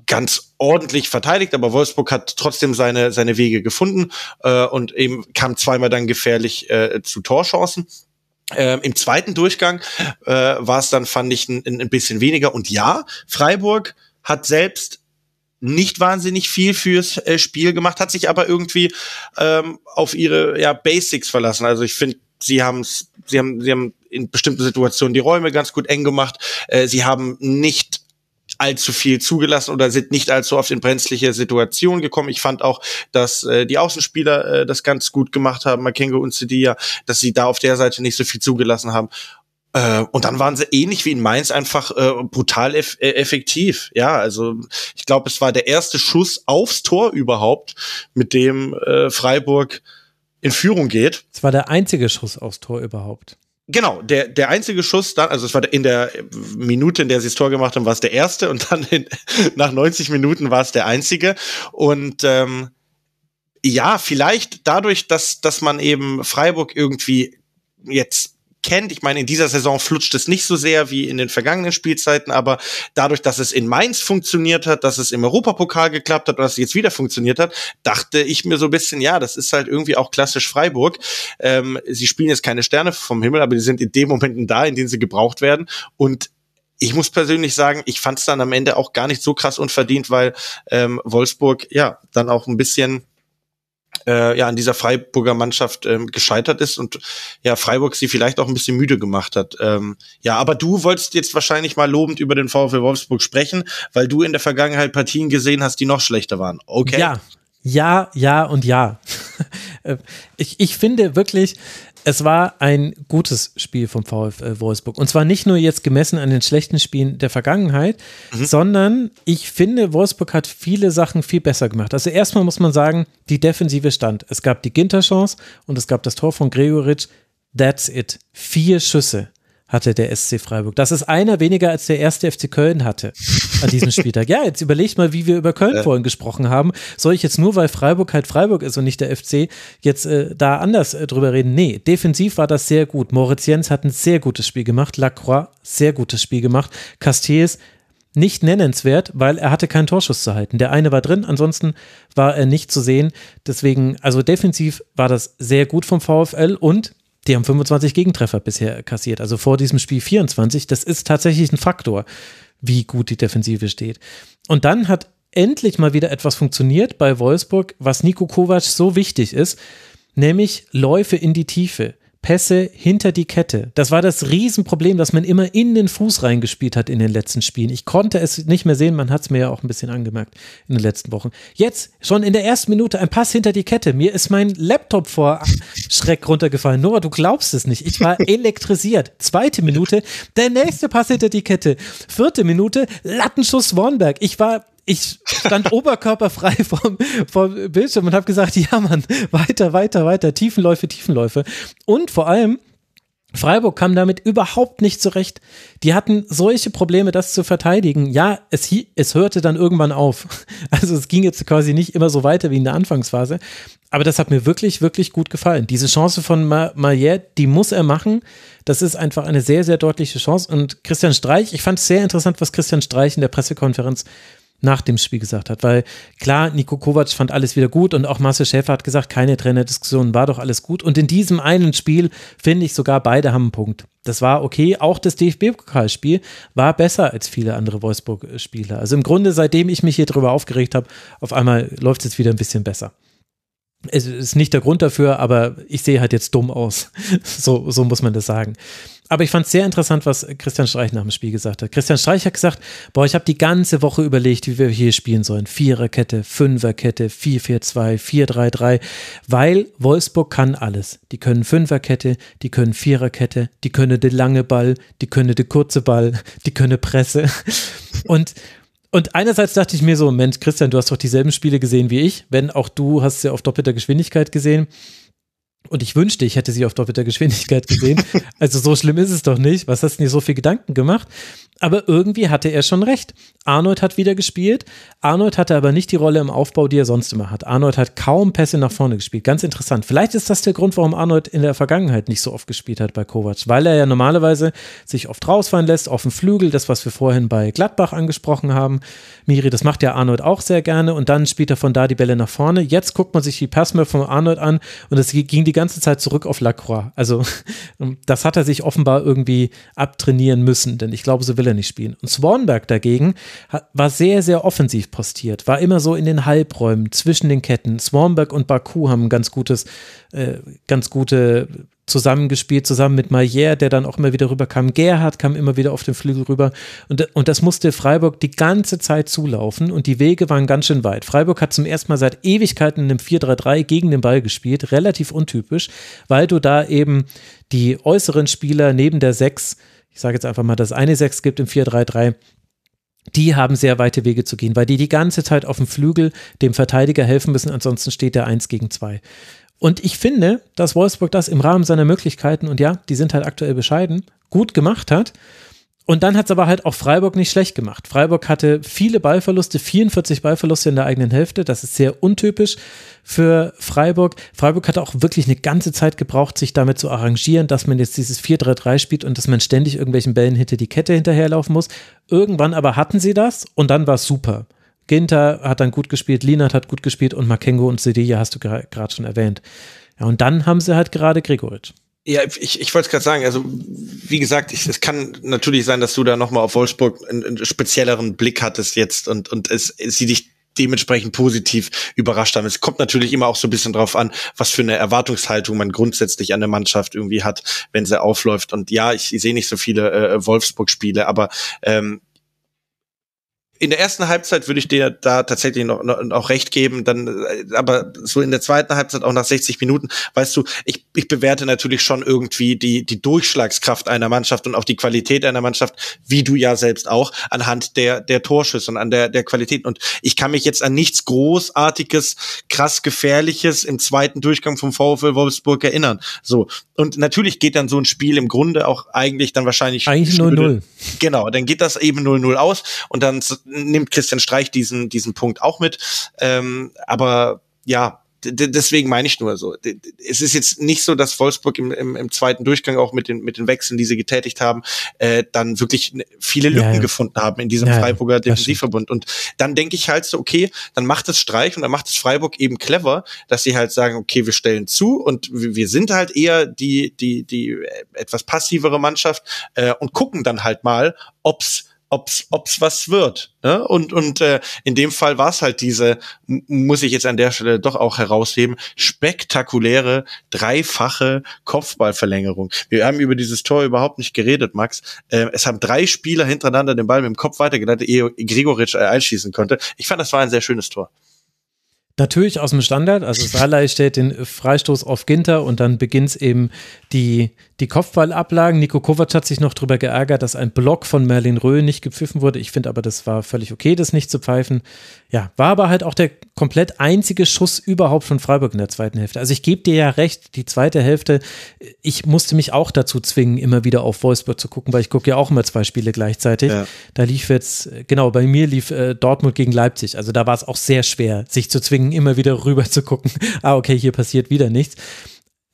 ganz ordentlich verteidigt, aber Wolfsburg hat trotzdem seine, seine Wege gefunden äh, und eben kam zweimal dann gefährlich äh, zu Torchancen. Ähm, Im zweiten Durchgang äh, war es dann, fand ich, ein, ein bisschen weniger. Und ja, Freiburg hat selbst nicht wahnsinnig viel fürs äh, Spiel gemacht, hat sich aber irgendwie ähm, auf ihre ja, Basics verlassen. Also ich finde, sie haben sie haben, sie haben in bestimmten Situationen die Räume ganz gut eng gemacht. Äh, sie haben nicht allzu viel zugelassen oder sind nicht allzu oft in brenzliche Situationen gekommen. Ich fand auch, dass äh, die Außenspieler äh, das ganz gut gemacht haben, Makengo und Sedia, dass sie da auf der Seite nicht so viel zugelassen haben. Äh, und dann waren sie ähnlich wie in Mainz einfach äh, brutal eff äh, effektiv. Ja, also ich glaube, es war der erste Schuss aufs Tor überhaupt, mit dem äh, Freiburg in Führung geht. Es war der einzige Schuss aufs Tor überhaupt. Genau, der, der einzige Schuss dann, also es war in der Minute, in der sie das Tor gemacht haben, war es der erste und dann in, nach 90 Minuten war es der einzige. Und ähm, ja, vielleicht dadurch, dass, dass man eben Freiburg irgendwie jetzt kennt. Ich meine, in dieser Saison flutscht es nicht so sehr wie in den vergangenen Spielzeiten, aber dadurch, dass es in Mainz funktioniert hat, dass es im Europapokal geklappt hat, dass es jetzt wieder funktioniert hat, dachte ich mir so ein bisschen, ja, das ist halt irgendwie auch klassisch Freiburg. Ähm, sie spielen jetzt keine Sterne vom Himmel, aber die sind in dem Momenten da, in denen sie gebraucht werden und ich muss persönlich sagen, ich fand es dann am Ende auch gar nicht so krass unverdient, weil ähm, Wolfsburg ja dann auch ein bisschen äh, ja an dieser Freiburger Mannschaft ähm, gescheitert ist und ja Freiburg sie vielleicht auch ein bisschen müde gemacht hat. Ähm, ja, aber du wolltest jetzt wahrscheinlich mal lobend über den VfL Wolfsburg sprechen, weil du in der Vergangenheit Partien gesehen hast, die noch schlechter waren. Okay. Ja, ja, ja und ja. ich, ich finde wirklich, es war ein gutes Spiel vom VfL Wolfsburg. Und zwar nicht nur jetzt gemessen an den schlechten Spielen der Vergangenheit, mhm. sondern ich finde, Wolfsburg hat viele Sachen viel besser gemacht. Also erstmal muss man sagen, die Defensive stand. Es gab die Ginter-Chance und es gab das Tor von Gregoritsch. That's it. Vier Schüsse hatte der SC Freiburg. Das ist einer weniger als der erste FC Köln hatte an diesem Spieltag. Ja, jetzt überlegt mal, wie wir über Köln ja. vorhin gesprochen haben. Soll ich jetzt nur, weil Freiburg halt Freiburg ist und nicht der FC, jetzt äh, da anders äh, drüber reden? Nee, defensiv war das sehr gut. Moritz Jens hat ein sehr gutes Spiel gemacht. Lacroix, sehr gutes Spiel gemacht. Castells, nicht nennenswert, weil er hatte keinen Torschuss zu halten. Der eine war drin, ansonsten war er nicht zu sehen. Deswegen, also defensiv war das sehr gut vom VfL und die haben 25 Gegentreffer bisher kassiert, also vor diesem Spiel 24. Das ist tatsächlich ein Faktor, wie gut die Defensive steht. Und dann hat endlich mal wieder etwas funktioniert bei Wolfsburg, was Nico Kovac so wichtig ist, nämlich Läufe in die Tiefe. Pässe hinter die Kette. Das war das Riesenproblem, dass man immer in den Fuß reingespielt hat in den letzten Spielen. Ich konnte es nicht mehr sehen, man hat es mir ja auch ein bisschen angemerkt in den letzten Wochen. Jetzt, schon in der ersten Minute, ein Pass hinter die Kette. Mir ist mein Laptop vor Schreck runtergefallen. Noah, du glaubst es nicht. Ich war elektrisiert. Zweite Minute, der nächste Pass hinter die Kette. Vierte Minute, Lattenschuss Warnberg. Ich war ich stand oberkörperfrei vom, vom Bildschirm und habe gesagt, ja Mann, weiter, weiter, weiter, Tiefenläufe, Tiefenläufe. Und vor allem, Freiburg kam damit überhaupt nicht zurecht. Die hatten solche Probleme, das zu verteidigen. Ja, es, es hörte dann irgendwann auf. Also es ging jetzt quasi nicht immer so weiter wie in der Anfangsphase. Aber das hat mir wirklich, wirklich gut gefallen. Diese Chance von Maillet, die muss er machen. Das ist einfach eine sehr, sehr deutliche Chance. Und Christian Streich, ich fand es sehr interessant, was Christian Streich in der Pressekonferenz nach dem Spiel gesagt hat. Weil klar, Nico Kovac fand alles wieder gut und auch Marcel Schäfer hat gesagt, keine Trainerdiskussion, war doch alles gut. Und in diesem einen Spiel finde ich sogar, beide haben einen Punkt. Das war okay. Auch das DFB-Pokalspiel war besser als viele andere Wolfsburg-Spieler. Also im Grunde, seitdem ich mich hier drüber aufgeregt habe, auf einmal läuft es jetzt wieder ein bisschen besser es ist nicht der Grund dafür, aber ich sehe halt jetzt dumm aus. So, so muss man das sagen. Aber ich fand es sehr interessant, was Christian Streich nach dem Spiel gesagt hat. Christian Streich hat gesagt, boah, ich habe die ganze Woche überlegt, wie wir hier spielen sollen. Viererkette, Fünferkette, 4-4-2, 4-3-3, weil Wolfsburg kann alles. Die können Fünferkette, die können Viererkette, die können den lange Ball, die können den kurze Ball, die können Presse. Und und einerseits dachte ich mir so, Mensch, Christian, du hast doch dieselben Spiele gesehen wie ich, wenn auch du hast sie auf doppelter Geschwindigkeit gesehen. Und ich wünschte, ich hätte sie auf doppelter Geschwindigkeit gesehen. Also so schlimm ist es doch nicht. Was hast du dir so viel Gedanken gemacht? Aber irgendwie hatte er schon recht. Arnold hat wieder gespielt. Arnold hatte aber nicht die Rolle im Aufbau, die er sonst immer hat. Arnold hat kaum Pässe nach vorne gespielt. Ganz interessant. Vielleicht ist das der Grund, warum Arnold in der Vergangenheit nicht so oft gespielt hat bei Kovac, weil er ja normalerweise sich oft rausfallen lässt auf dem Flügel, das, was wir vorhin bei Gladbach angesprochen haben. Miri, das macht ja Arnold auch sehr gerne und dann spielt er von da die Bälle nach vorne. Jetzt guckt man sich die Passmöpfe von Arnold an und es ging die ganze Zeit zurück auf Lacroix. Also das hat er sich offenbar irgendwie abtrainieren müssen, denn ich glaube, so will er nicht spielen. Und Swanberg dagegen war sehr, sehr offensiv postiert, war immer so in den Halbräumen zwischen den Ketten. Swanberg und Baku haben ganz gutes, äh, ganz gute zusammengespielt, zusammen mit Maillère, der dann auch immer wieder rüberkam. Gerhard kam immer wieder auf den Flügel rüber. Und, und das musste Freiburg die ganze Zeit zulaufen und die Wege waren ganz schön weit. Freiburg hat zum ersten Mal seit Ewigkeiten in einem 4-3-3 gegen den Ball gespielt, relativ untypisch, weil du da eben die äußeren Spieler neben der 6 ich sage jetzt einfach mal, dass eine 6 gibt im 4-3-3, die haben sehr weite Wege zu gehen, weil die die ganze Zeit auf dem Flügel dem Verteidiger helfen müssen, ansonsten steht der 1 gegen 2. Und ich finde, dass Wolfsburg das im Rahmen seiner Möglichkeiten, und ja, die sind halt aktuell bescheiden, gut gemacht hat. Und dann hat es aber halt auch Freiburg nicht schlecht gemacht. Freiburg hatte viele Ballverluste, 44 Ballverluste in der eigenen Hälfte. Das ist sehr untypisch für Freiburg. Freiburg hat auch wirklich eine ganze Zeit gebraucht, sich damit zu arrangieren, dass man jetzt dieses 4-3-3 spielt und dass man ständig irgendwelchen Bällen hinter die Kette hinterherlaufen muss. Irgendwann aber hatten sie das und dann war es super. Ginter hat dann gut gespielt, Linat hat gut gespielt und Makengo und Sedilla hast du gerade schon erwähnt. Ja, und dann haben sie halt gerade Gregoritsch. Ja, ich, ich wollte es gerade sagen, also wie gesagt, ich, es kann natürlich sein, dass du da nochmal auf Wolfsburg einen, einen, spezielleren Blick hattest jetzt und, und es, sie dich dementsprechend positiv überrascht haben. Es kommt natürlich immer auch so ein bisschen drauf an, was für eine Erwartungshaltung man grundsätzlich an der Mannschaft irgendwie hat, wenn sie aufläuft. Und ja, ich, ich sehe nicht so viele äh, Wolfsburg-Spiele, aber ähm, in der ersten Halbzeit würde ich dir da tatsächlich noch, noch, noch recht geben, dann äh, aber so in der zweiten Halbzeit auch nach 60 Minuten, weißt du, ich, ich bewerte natürlich schon irgendwie die die Durchschlagskraft einer Mannschaft und auch die Qualität einer Mannschaft, wie du ja selbst auch anhand der der Torschüsse und an der der Qualität und ich kann mich jetzt an nichts großartiges, krass gefährliches im zweiten Durchgang vom VfL Wolfsburg erinnern. So und natürlich geht dann so ein Spiel im Grunde auch eigentlich dann wahrscheinlich eigentlich 0-0. Genau, dann geht das eben 0-0 aus und dann nimmt Christian Streich diesen, diesen Punkt auch mit. Ähm, aber ja, deswegen meine ich nur so. Es ist jetzt nicht so, dass Wolfsburg im, im, im, zweiten Durchgang auch mit den, mit den Wechseln, die sie getätigt haben, äh, dann wirklich viele Lücken ja, ja. gefunden haben in diesem ja, Freiburger Defensivverbund. Und dann denke ich halt so, okay, dann macht es Streich und dann macht es Freiburg eben clever, dass sie halt sagen, okay, wir stellen zu und wir sind halt eher die, die, die etwas passivere Mannschaft äh, und gucken dann halt mal, ob's ob's, ob's was wird. Ne? Und, und äh, in dem Fall war es halt diese, muss ich jetzt an der Stelle doch auch herausheben, spektakuläre, dreifache Kopfballverlängerung. Wir haben über dieses Tor überhaupt nicht geredet, Max. Äh, es haben drei Spieler hintereinander den Ball mit dem Kopf weitergeleitet, ehe Gregoritsch äh, einschießen konnte. Ich fand, das war ein sehr schönes Tor. Natürlich aus dem Standard, also Salai stellt den Freistoß auf Ginter und dann beginnt eben die, die Kopfballablagen. Nico Kovac hat sich noch darüber geärgert, dass ein Block von Merlin Röhl nicht gepfiffen wurde. Ich finde aber, das war völlig okay, das nicht zu pfeifen. Ja, war aber halt auch der komplett einzige Schuss überhaupt von Freiburg in der zweiten Hälfte. Also ich gebe dir ja recht, die zweite Hälfte, ich musste mich auch dazu zwingen, immer wieder auf Wolfsburg zu gucken, weil ich gucke ja auch immer zwei Spiele gleichzeitig. Ja. Da lief jetzt, genau, bei mir lief äh, Dortmund gegen Leipzig. Also da war es auch sehr schwer, sich zu zwingen, immer wieder rüber zu gucken. ah, okay, hier passiert wieder nichts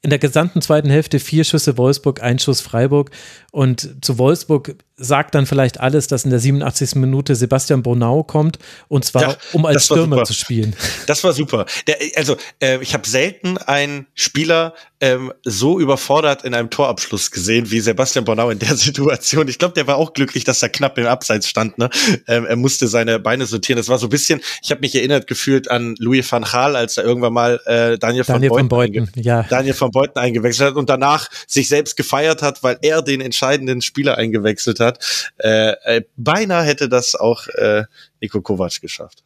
in der gesamten zweiten Hälfte vier Schüsse Wolfsburg, ein Schuss Freiburg. Und zu Wolfsburg sagt dann vielleicht alles, dass in der 87. Minute Sebastian Bonau kommt und zwar ja, um als Stürmer zu spielen. Das war super. Der, also äh, ich habe selten einen Spieler ähm, so überfordert in einem Torabschluss gesehen wie Sebastian Bonau in der Situation. Ich glaube, der war auch glücklich, dass er knapp im Abseits stand. Ne? Ähm, er musste seine Beine sortieren. Das war so ein bisschen. Ich habe mich erinnert gefühlt an Louis van Gaal, als er irgendwann mal äh, Daniel, Daniel von Beuten, ja. Daniel von Beuten eingewechselt hat und danach sich selbst gefeiert hat, weil er den entscheidenden Spieler eingewechselt hat. Äh, äh, beinahe hätte das auch äh, Nico Kovac geschafft.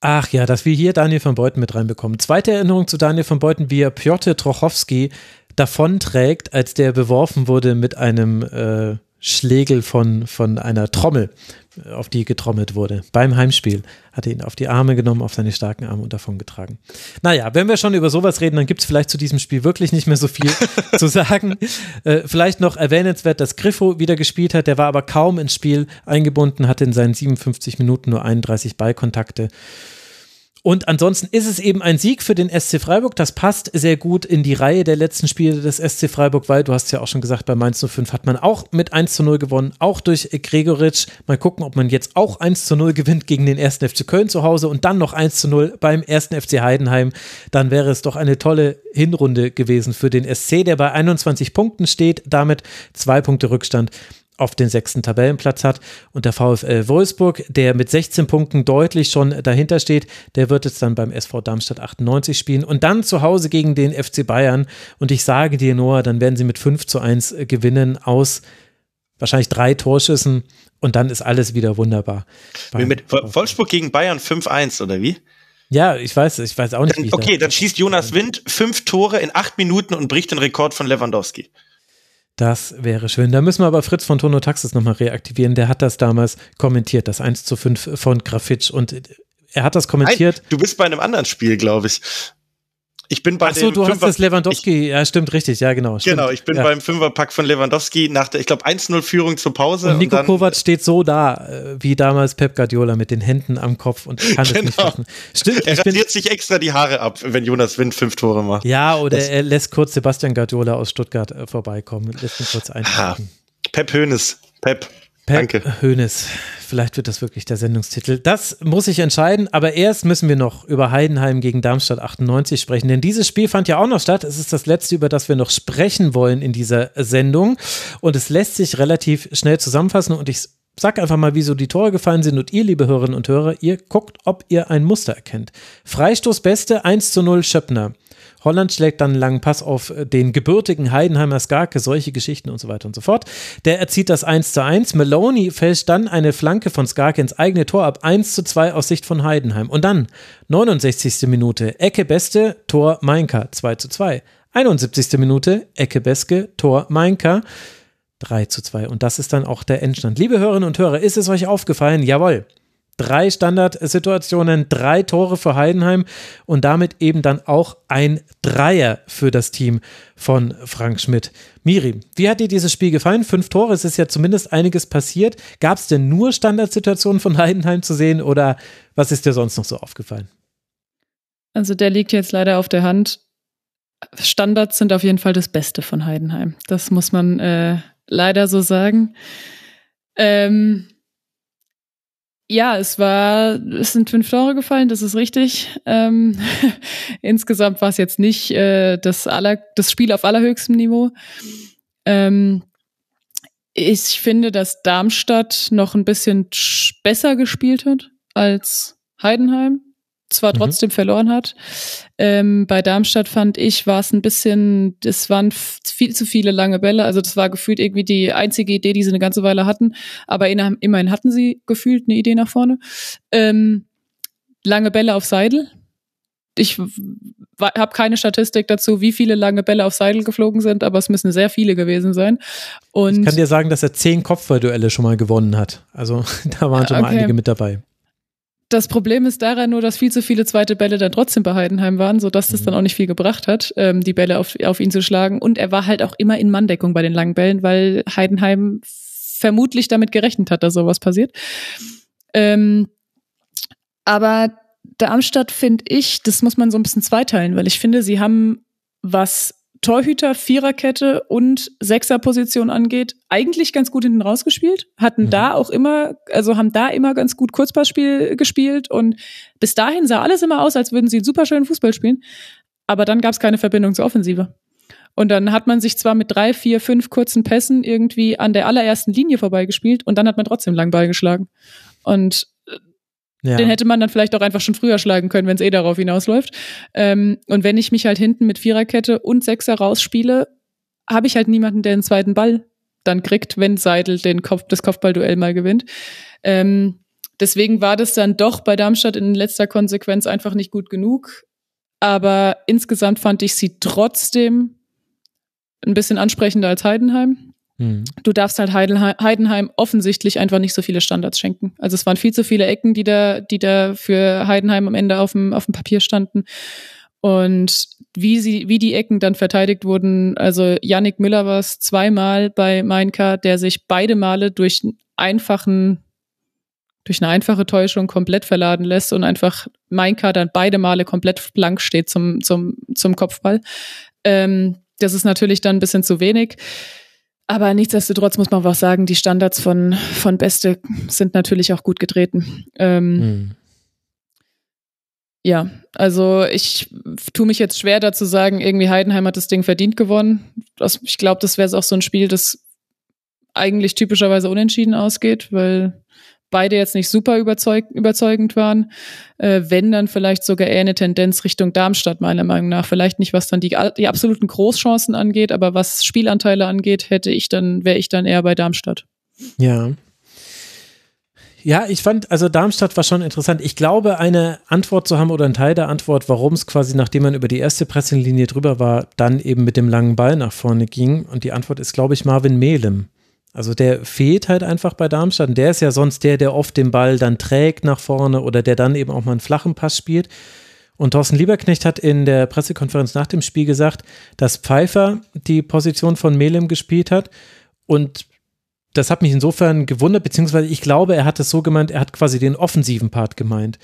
Ach ja, dass wir hier Daniel von Beuten mit reinbekommen. Zweite Erinnerung zu Daniel von Beuten, wie er Piotr Trochowski davonträgt, als der beworfen wurde mit einem äh, Schlegel von, von einer Trommel auf die getrommelt wurde. Beim Heimspiel hat er ihn auf die Arme genommen, auf seine starken Arme und davon getragen. Naja, wenn wir schon über sowas reden, dann gibt es vielleicht zu diesem Spiel wirklich nicht mehr so viel zu sagen. Äh, vielleicht noch erwähnenswert, dass Griffo wieder gespielt hat. Der war aber kaum ins Spiel eingebunden, hatte in seinen 57 Minuten nur 31 Ballkontakte. Und ansonsten ist es eben ein Sieg für den SC Freiburg. Das passt sehr gut in die Reihe der letzten Spiele des SC Freiburg, weil du hast ja auch schon gesagt, bei Mainz 05 hat man auch mit 1 zu 0 gewonnen, auch durch Gregoritsch. Mal gucken, ob man jetzt auch 1 zu 0 gewinnt gegen den 1. FC Köln zu Hause und dann noch 1 zu 0 beim 1. FC Heidenheim. Dann wäre es doch eine tolle Hinrunde gewesen für den SC, der bei 21 Punkten steht, damit zwei Punkte Rückstand auf den sechsten Tabellenplatz hat. Und der VfL Wolfsburg, der mit 16 Punkten deutlich schon dahinter steht, der wird jetzt dann beim SV Darmstadt 98 spielen und dann zu Hause gegen den FC Bayern. Und ich sage dir, Noah, dann werden sie mit 5 zu 1 gewinnen aus wahrscheinlich drei Torschüssen und dann ist alles wieder wunderbar. Mit Wolfsburg gegen Bayern 5-1 oder wie? Ja, ich weiß, ich weiß auch nicht. Dann, okay, dann schießt Jonas Wind fünf Tore in acht Minuten und bricht den Rekord von Lewandowski. Das wäre schön. Da müssen wir aber Fritz von Tono Taxis nochmal reaktivieren. Der hat das damals kommentiert, das 1 zu 5 von Grafitsch. Und er hat das kommentiert. Nein, du bist bei einem anderen Spiel, glaube ich. Ich bin bei Ach so, du hast Fünfer- das Lewandowski, Ich, ja, stimmt, richtig, ja, genau. Stimmt. genau, ich bin ja. beim Fünferpack von Lewandowski nach der, ich glaube, 1-0-Führung zur Pause. Und Nico dann, Kovac steht so da, äh, wie damals Pep Guardiola mit den Händen am Kopf und kann es nicht Genau. fassen. Stimmt, Er rasiert sich extra die Haare ab, wenn Jonas Wind fünf Tore macht. ja, oder Das- er lässt kurz Sebastian Guardiola aus Stuttgart äh, vorbeikommen, lässt ihn kurz einpacken. Pep Hönes. Pep. Pep Danke. Hoeneß. Vielleicht wird das wirklich der Sendungstitel. Das muss sich entscheiden, aber erst müssen wir noch über Heidenheim gegen Darmstadt 98 sprechen, denn dieses Spiel fand ja auch noch statt. Es ist das letzte, über das wir noch sprechen wollen in dieser Sendung und es lässt sich relativ schnell zusammenfassen und ich sag einfach mal, wieso die Tore gefallen sind und ihr, liebe Hörerinnen und Hörer, ihr guckt, ob ihr ein Muster erkennt. Freistoß Beste 1 zu 0 Schöppner. Holland schlägt dann einen langen Pass auf den gebürtigen Heidenheimer Skarke, solche Geschichten und so weiter und so fort. Der erzieht das 1 zu 1. Maloney fälscht dann eine Flanke von Skarke ins eigene Tor ab 1 zu 2 aus Sicht von Heidenheim. Und dann 69. Minute, Ecke Beste, Tor Mainka 2 zu 2. 71. Minute, Ecke Beske, Tor Mainka 3 zu 2. Und das ist dann auch der Endstand. Liebe Hörerinnen und Hörer, ist es euch aufgefallen? Jawohl. Drei Standardsituationen, drei Tore für Heidenheim und damit eben dann auch ein Dreier für das Team von Frank Schmidt. Miri, wie hat dir dieses Spiel gefallen? Fünf Tore, es ist ja zumindest einiges passiert. Gab es denn nur Standardsituationen von Heidenheim zu sehen oder was ist dir sonst noch so aufgefallen? Also der liegt jetzt leider auf der Hand. Standards sind auf jeden Fall das Beste von Heidenheim. Das muss man äh, leider so sagen. Ähm, ja, es war, es sind fünf Tore gefallen, das ist richtig. Ähm, insgesamt war es jetzt nicht äh, das, aller, das Spiel auf allerhöchstem Niveau. Ähm, ich finde, dass Darmstadt noch ein bisschen sch- besser gespielt hat als Heidenheim. Zwar Mhm. trotzdem verloren hat. Ähm, bei Darmstadt fand ich, war es ein bisschen, es waren viel zu viele lange Bälle. Also das war gefühlt irgendwie die einzige Idee, die sie eine ganze Weile hatten. Aber immerhin hatten sie gefühlt eine Idee nach vorne. Ähm, lange Bälle auf Seidel. Ich habe keine Statistik dazu, wie viele lange Bälle auf Seidel geflogen sind, aber es müssen sehr viele gewesen sein. Und Ich kann dir sagen, dass er zehn Kopfballduelle schon mal gewonnen hat. Also da waren schon mal Okay. einige mit dabei. Das Problem ist daran nur, dass viel zu viele zweite Bälle dann trotzdem bei Heidenheim waren, sodass das dann auch nicht viel gebracht hat, ähm, die Bälle auf, auf ihn zu schlagen. Und er war halt auch immer in Manndeckung bei den langen Bällen, weil Heidenheim vermutlich damit gerechnet hat, dass sowas passiert. Ähm, aber Darmstadt finde ich, das muss man so ein bisschen zweiteilen, weil ich finde, sie haben was Torhüter, Viererkette und Sechserposition angeht, eigentlich ganz gut hinten rausgespielt. Hatten Mhm. da auch immer, also haben da immer ganz gut Kurzpassspiel gespielt und bis dahin sah alles immer aus, als würden sie einen super schönen Fußball spielen. Aber dann gab es keine Verbindung zur Offensive. Und dann hat man sich zwar mit drei, vier, fünf kurzen Pässen irgendwie an der allerersten Linie vorbeigespielt und dann hat man trotzdem lang Ball geschlagen. Und Ja. den hätte man dann vielleicht auch einfach schon früher schlagen können, wenn es eh darauf hinausläuft. Ähm, und wenn ich mich halt hinten mit Viererkette und Sechser rausspiele, habe ich halt niemanden, der den zweiten Ball dann kriegt, wenn Seidel den Kopf, das Kopfballduell mal gewinnt. Ähm, deswegen war das dann doch bei Darmstadt in letzter Konsequenz einfach nicht gut genug. Aber insgesamt fand ich sie trotzdem ein bisschen ansprechender als Heidenheim Hm. du darfst halt Heidenheim, Heidenheim offensichtlich einfach nicht so viele Standards schenken. Also es waren viel zu viele Ecken, die da, die da für Heidenheim am Ende auf dem, auf dem Papier standen. Und wie sie, wie die Ecken dann verteidigt wurden, also Yannick Müller war es zweimal bei Mainka, der sich beide Male durch einfachen, durch eine einfache Täuschung komplett verladen lässt und einfach Mainka dann beide Male komplett blank steht zum, zum, zum Kopfball. Ähm, das ist natürlich dann ein bisschen zu wenig. Aber nichtsdestotrotz muss man auch sagen, die Standards von, von Beste sind natürlich auch gut getreten. Ähm, Hm. Ja, also ich tue mich jetzt schwer dazu sagen, irgendwie Heidenheim hat das Ding verdient gewonnen. Das, ich glaube, das wäre auch so ein Spiel, das eigentlich typischerweise unentschieden ausgeht, weil beide jetzt nicht super überzeug überzeugend waren. Äh, wenn, dann vielleicht sogar eher eine Tendenz Richtung Darmstadt, meiner Meinung nach. Vielleicht nicht, was dann die, die absoluten Großchancen angeht, aber was Spielanteile angeht, hätte ich dann, wäre ich dann eher bei Darmstadt. Ja. Ja, ich fand, also Darmstadt war schon interessant. Ich glaube, eine Antwort zu haben oder ein Teil der Antwort, warum es quasi, nachdem man über die erste Pressinglinie drüber war, dann eben mit dem langen Ball nach vorne ging. Und die Antwort ist, glaube ich, Marvin Mehlem. Also der fehlt halt einfach bei Darmstadt. Und der ist ja sonst der, der oft den Ball dann trägt nach vorne oder der dann eben auch mal einen flachen Pass spielt. Und Thorsten Lieberknecht hat in der Pressekonferenz nach dem Spiel gesagt, dass Pfeiffer die Position von Melem gespielt hat. Und das hat mich insofern gewundert, beziehungsweise ich glaube, er hat es so gemeint, er hat quasi den offensiven Part gemeint.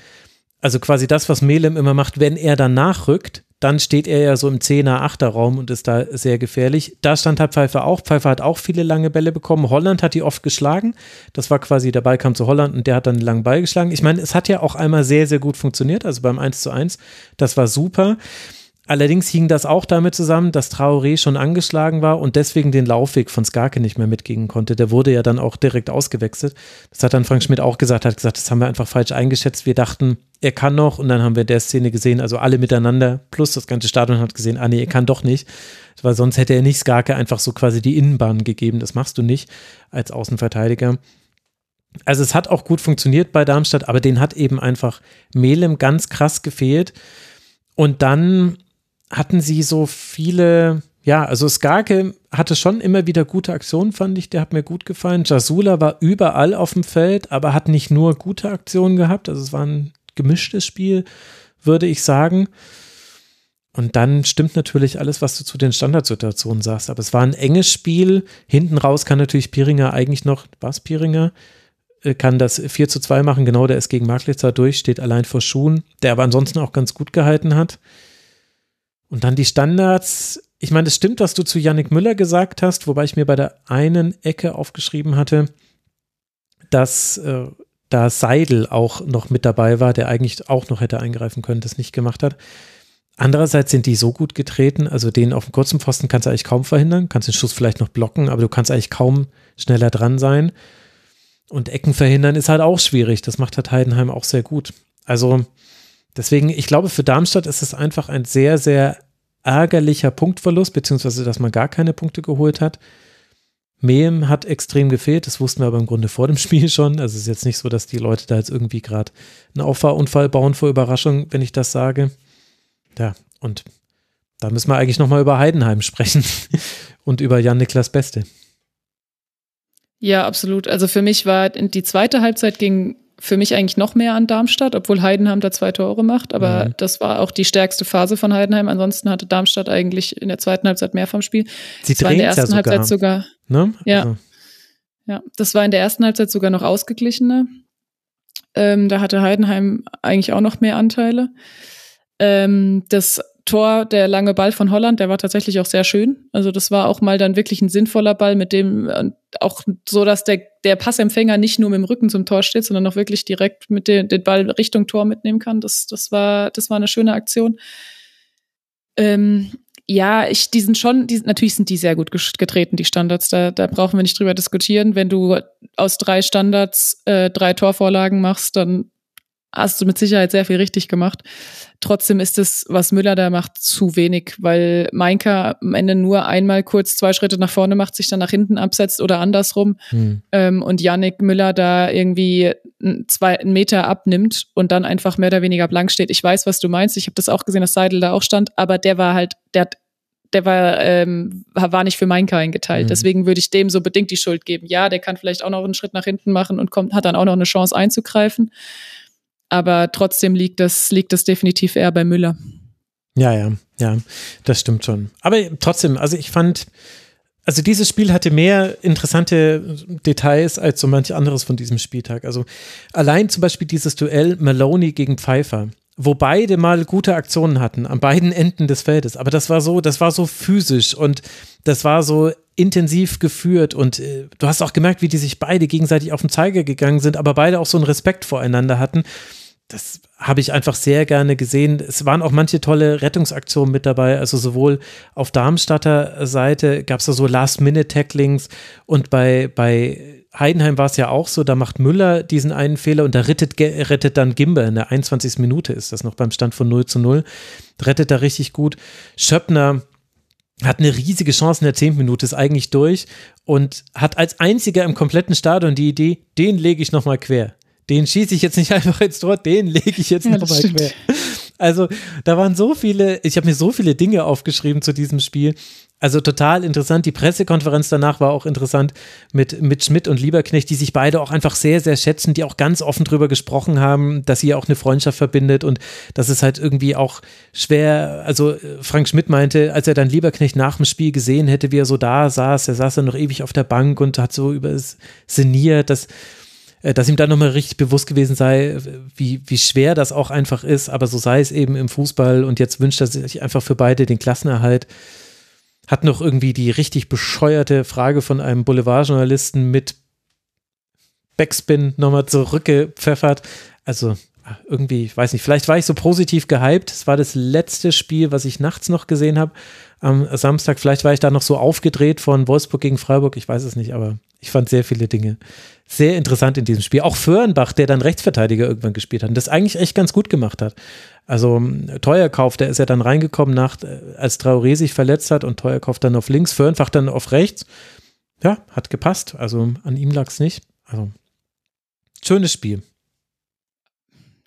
Also quasi das, was Melem immer macht, wenn er dann nachrückt, dann steht er ja so im 10er, 8er Raum und ist da sehr gefährlich. Da stand halt Pfeiffer auch. Pfeiffer hat auch viele lange Bälle bekommen. Holland hat die oft geschlagen. Das war quasi, der Ball kam zu Holland und der hat dann einen langen Ball geschlagen. Ich meine, es hat ja auch einmal sehr, sehr gut funktioniert, also beim 1 zu 1. Das war super. Allerdings hing das auch damit zusammen, dass Traoré schon angeschlagen war und deswegen den Laufweg von Skarke nicht mehr mitgehen konnte. Der wurde ja dann auch direkt ausgewechselt. Das hat dann Frank Schmidt auch gesagt, hat gesagt, das haben wir einfach falsch eingeschätzt. Wir dachten, er kann noch und dann haben wir der Szene gesehen, also alle miteinander plus das ganze Stadion hat gesehen, ah nee, er kann doch nicht, weil sonst hätte er nicht Skarke einfach so quasi die Innenbahn gegeben. Das machst du nicht als Außenverteidiger. Also es hat auch gut funktioniert bei Darmstadt, aber den hat eben einfach Melem ganz krass gefehlt. Und dann hatten sie so viele, ja, also Skarke hatte schon immer wieder gute Aktionen, fand ich, der hat mir gut gefallen. Jasula war überall auf dem Feld, aber hat nicht nur gute Aktionen gehabt, also es war ein gemischtes Spiel, würde ich sagen. Und dann stimmt natürlich alles, was du zu den Standardsituationen sagst. Aber es war ein enges Spiel. Hinten raus kann natürlich Piringer eigentlich noch, was Piringer, äh, kann das 4 zu 2 machen. Genau, der ist gegen Marklitzer durch, steht allein vor Schuhen, der aber ansonsten auch ganz gut gehalten hat. Und dann die Standards. Ich meine, es stimmt, was du zu Yannick Müller gesagt hast, wobei ich mir bei der einen Ecke aufgeschrieben hatte, dass äh, da Seidel auch noch mit dabei war, der eigentlich auch noch hätte eingreifen können, das nicht gemacht hat. Andererseits sind die so gut getreten, also den auf dem kurzen Pfosten kannst du eigentlich kaum verhindern, kannst den Schuss vielleicht noch blocken, aber du kannst eigentlich kaum schneller dran sein. Und Ecken verhindern ist halt auch schwierig. Das macht halt Heidenheim auch sehr gut. Also deswegen, ich glaube, für Darmstadt ist es einfach ein sehr, sehr ärgerlicher Punktverlust, beziehungsweise dass man gar keine Punkte geholt hat. Mehem hat extrem gefehlt, das wussten wir aber im Grunde vor dem Spiel schon. Also es ist jetzt nicht so, dass die Leute da jetzt irgendwie gerade einen Auffahrunfall bauen vor Überraschung, wenn ich das sage. Ja, und da müssen wir eigentlich nochmal über Heidenheim sprechen und über Jan-Niklas Beste. Ja, absolut. Also für mich war die zweite Halbzeit ging für mich eigentlich noch mehr an Darmstadt, obwohl Heidenheim da zwei Tore macht. Aber mhm. das war auch die stärkste Phase von Heidenheim. Ansonsten hatte Darmstadt eigentlich in der zweiten Halbzeit mehr vom Spiel. Sie drehen in der ersten ja sogar. Halbzeit sogar. Ne? Ja. Also. Ja, das war in der ersten Halbzeit sogar noch ausgeglichener. Ähm, da hatte Heidenheim eigentlich auch noch mehr Anteile. Ähm, das Tor, der lange Ball von Holland, der war tatsächlich auch sehr schön. Also das war auch mal dann wirklich ein sinnvoller Ball, mit dem auch so, dass der, der Passempfänger nicht nur mit dem Rücken zum Tor steht, sondern auch wirklich direkt mit dem den Ball Richtung Tor mitnehmen kann. Das, das war, das war eine schöne Aktion. Ähm, ja, ich, die sind schon, die, natürlich sind die sehr gut getreten, die Standards. Da, da brauchen wir nicht drüber diskutieren. Wenn du aus drei Standards äh, drei Torvorlagen machst, dann hast du mit Sicherheit sehr viel richtig gemacht. Trotzdem ist es, was Müller da macht, zu wenig, weil Meinka am Ende nur einmal kurz zwei Schritte nach vorne macht, sich dann nach hinten absetzt oder andersrum hm. ähm, und Yannick Müller da irgendwie zwei einen Meter abnimmt und dann einfach mehr oder weniger blank steht. Ich weiß, was du meinst. Ich habe das auch gesehen, dass Seidel da auch stand, aber der war halt, der hat der war, ähm, war nicht für Meinka eingeteilt. Mhm. Deswegen würde ich dem so bedingt die Schuld geben. Ja, der kann vielleicht auch noch einen Schritt nach hinten machen und kommt, hat dann auch noch eine Chance einzugreifen aber trotzdem liegt das, liegt das definitiv eher bei Müller. Ja, ja, ja, das stimmt schon. Aber trotzdem, also ich fand, also dieses Spiel hatte mehr interessante Details als so manch anderes von diesem Spieltag. Also allein zum Beispiel dieses Duell Maloney gegen Pfeiffer, wo beide mal gute Aktionen hatten an beiden Enden des Feldes. Aber das war so, das war so physisch und das war so intensiv geführt und äh, du hast auch gemerkt, wie die sich beide gegenseitig auf den Zeiger gegangen sind, aber beide auch so einen Respekt voreinander hatten das habe ich einfach sehr gerne gesehen. Es waren auch manche tolle Rettungsaktionen mit dabei. Also sowohl auf Darmstadter Seite gab es da so Last-Minute-Tacklings und bei, bei Heidenheim war es ja auch so, da macht Müller diesen einen Fehler und da rettet, rettet dann Gimber in der 21. Minute ist das noch beim Stand von 0 zu 0. Rettet da richtig gut. Schöppner hat eine riesige Chance in der 10. Minute, ist eigentlich durch und hat als einziger im kompletten Stadion die Idee, den lege ich nochmal quer den schieße ich jetzt nicht einfach ins Tor, den lege ich jetzt ja, nochmal quer. Also da waren so viele, ich habe mir so viele Dinge aufgeschrieben zu diesem Spiel. Also total interessant. Die Pressekonferenz danach war auch interessant mit, mit Schmidt und Lieberknecht, die sich beide auch einfach sehr, sehr schätzen, die auch ganz offen drüber gesprochen haben, dass sie auch eine Freundschaft verbindet und dass es halt irgendwie auch schwer, also Frank Schmidt meinte, als er dann Lieberknecht nach dem Spiel gesehen hätte, wie er so da saß, er saß dann noch ewig auf der Bank und hat so über es sinniert, dass äh, dass ihm dann nochmal richtig bewusst gewesen sei, wie, wie schwer das auch einfach ist, aber so sei es eben im Fußball und jetzt wünscht er sich einfach für beide den Klassenerhalt hat noch irgendwie die richtig bescheuerte Frage von einem Boulevardjournalisten mit Backspin nochmal zurückgepfeffert. Also irgendwie, ich weiß nicht, vielleicht war ich so positiv gehypt. Es war das letzte Spiel, was ich nachts noch gesehen habe am Samstag. Vielleicht war ich da noch so aufgedreht von Wolfsburg gegen Freiburg. Ich weiß es nicht, aber ich fand sehr viele Dinge sehr interessant in diesem Spiel. Auch Föhrenbach, der dann Rechtsverteidiger irgendwann gespielt hat und das eigentlich echt ganz gut gemacht hat. Also Teuerkauf, der ist ja dann reingekommen, nach, äh, als Traoré sich verletzt hat und Teuerkauf dann auf links, Föhrenbach dann auf rechts. Ja, hat gepasst. Also an ihm lag es nicht. Also schönes Spiel.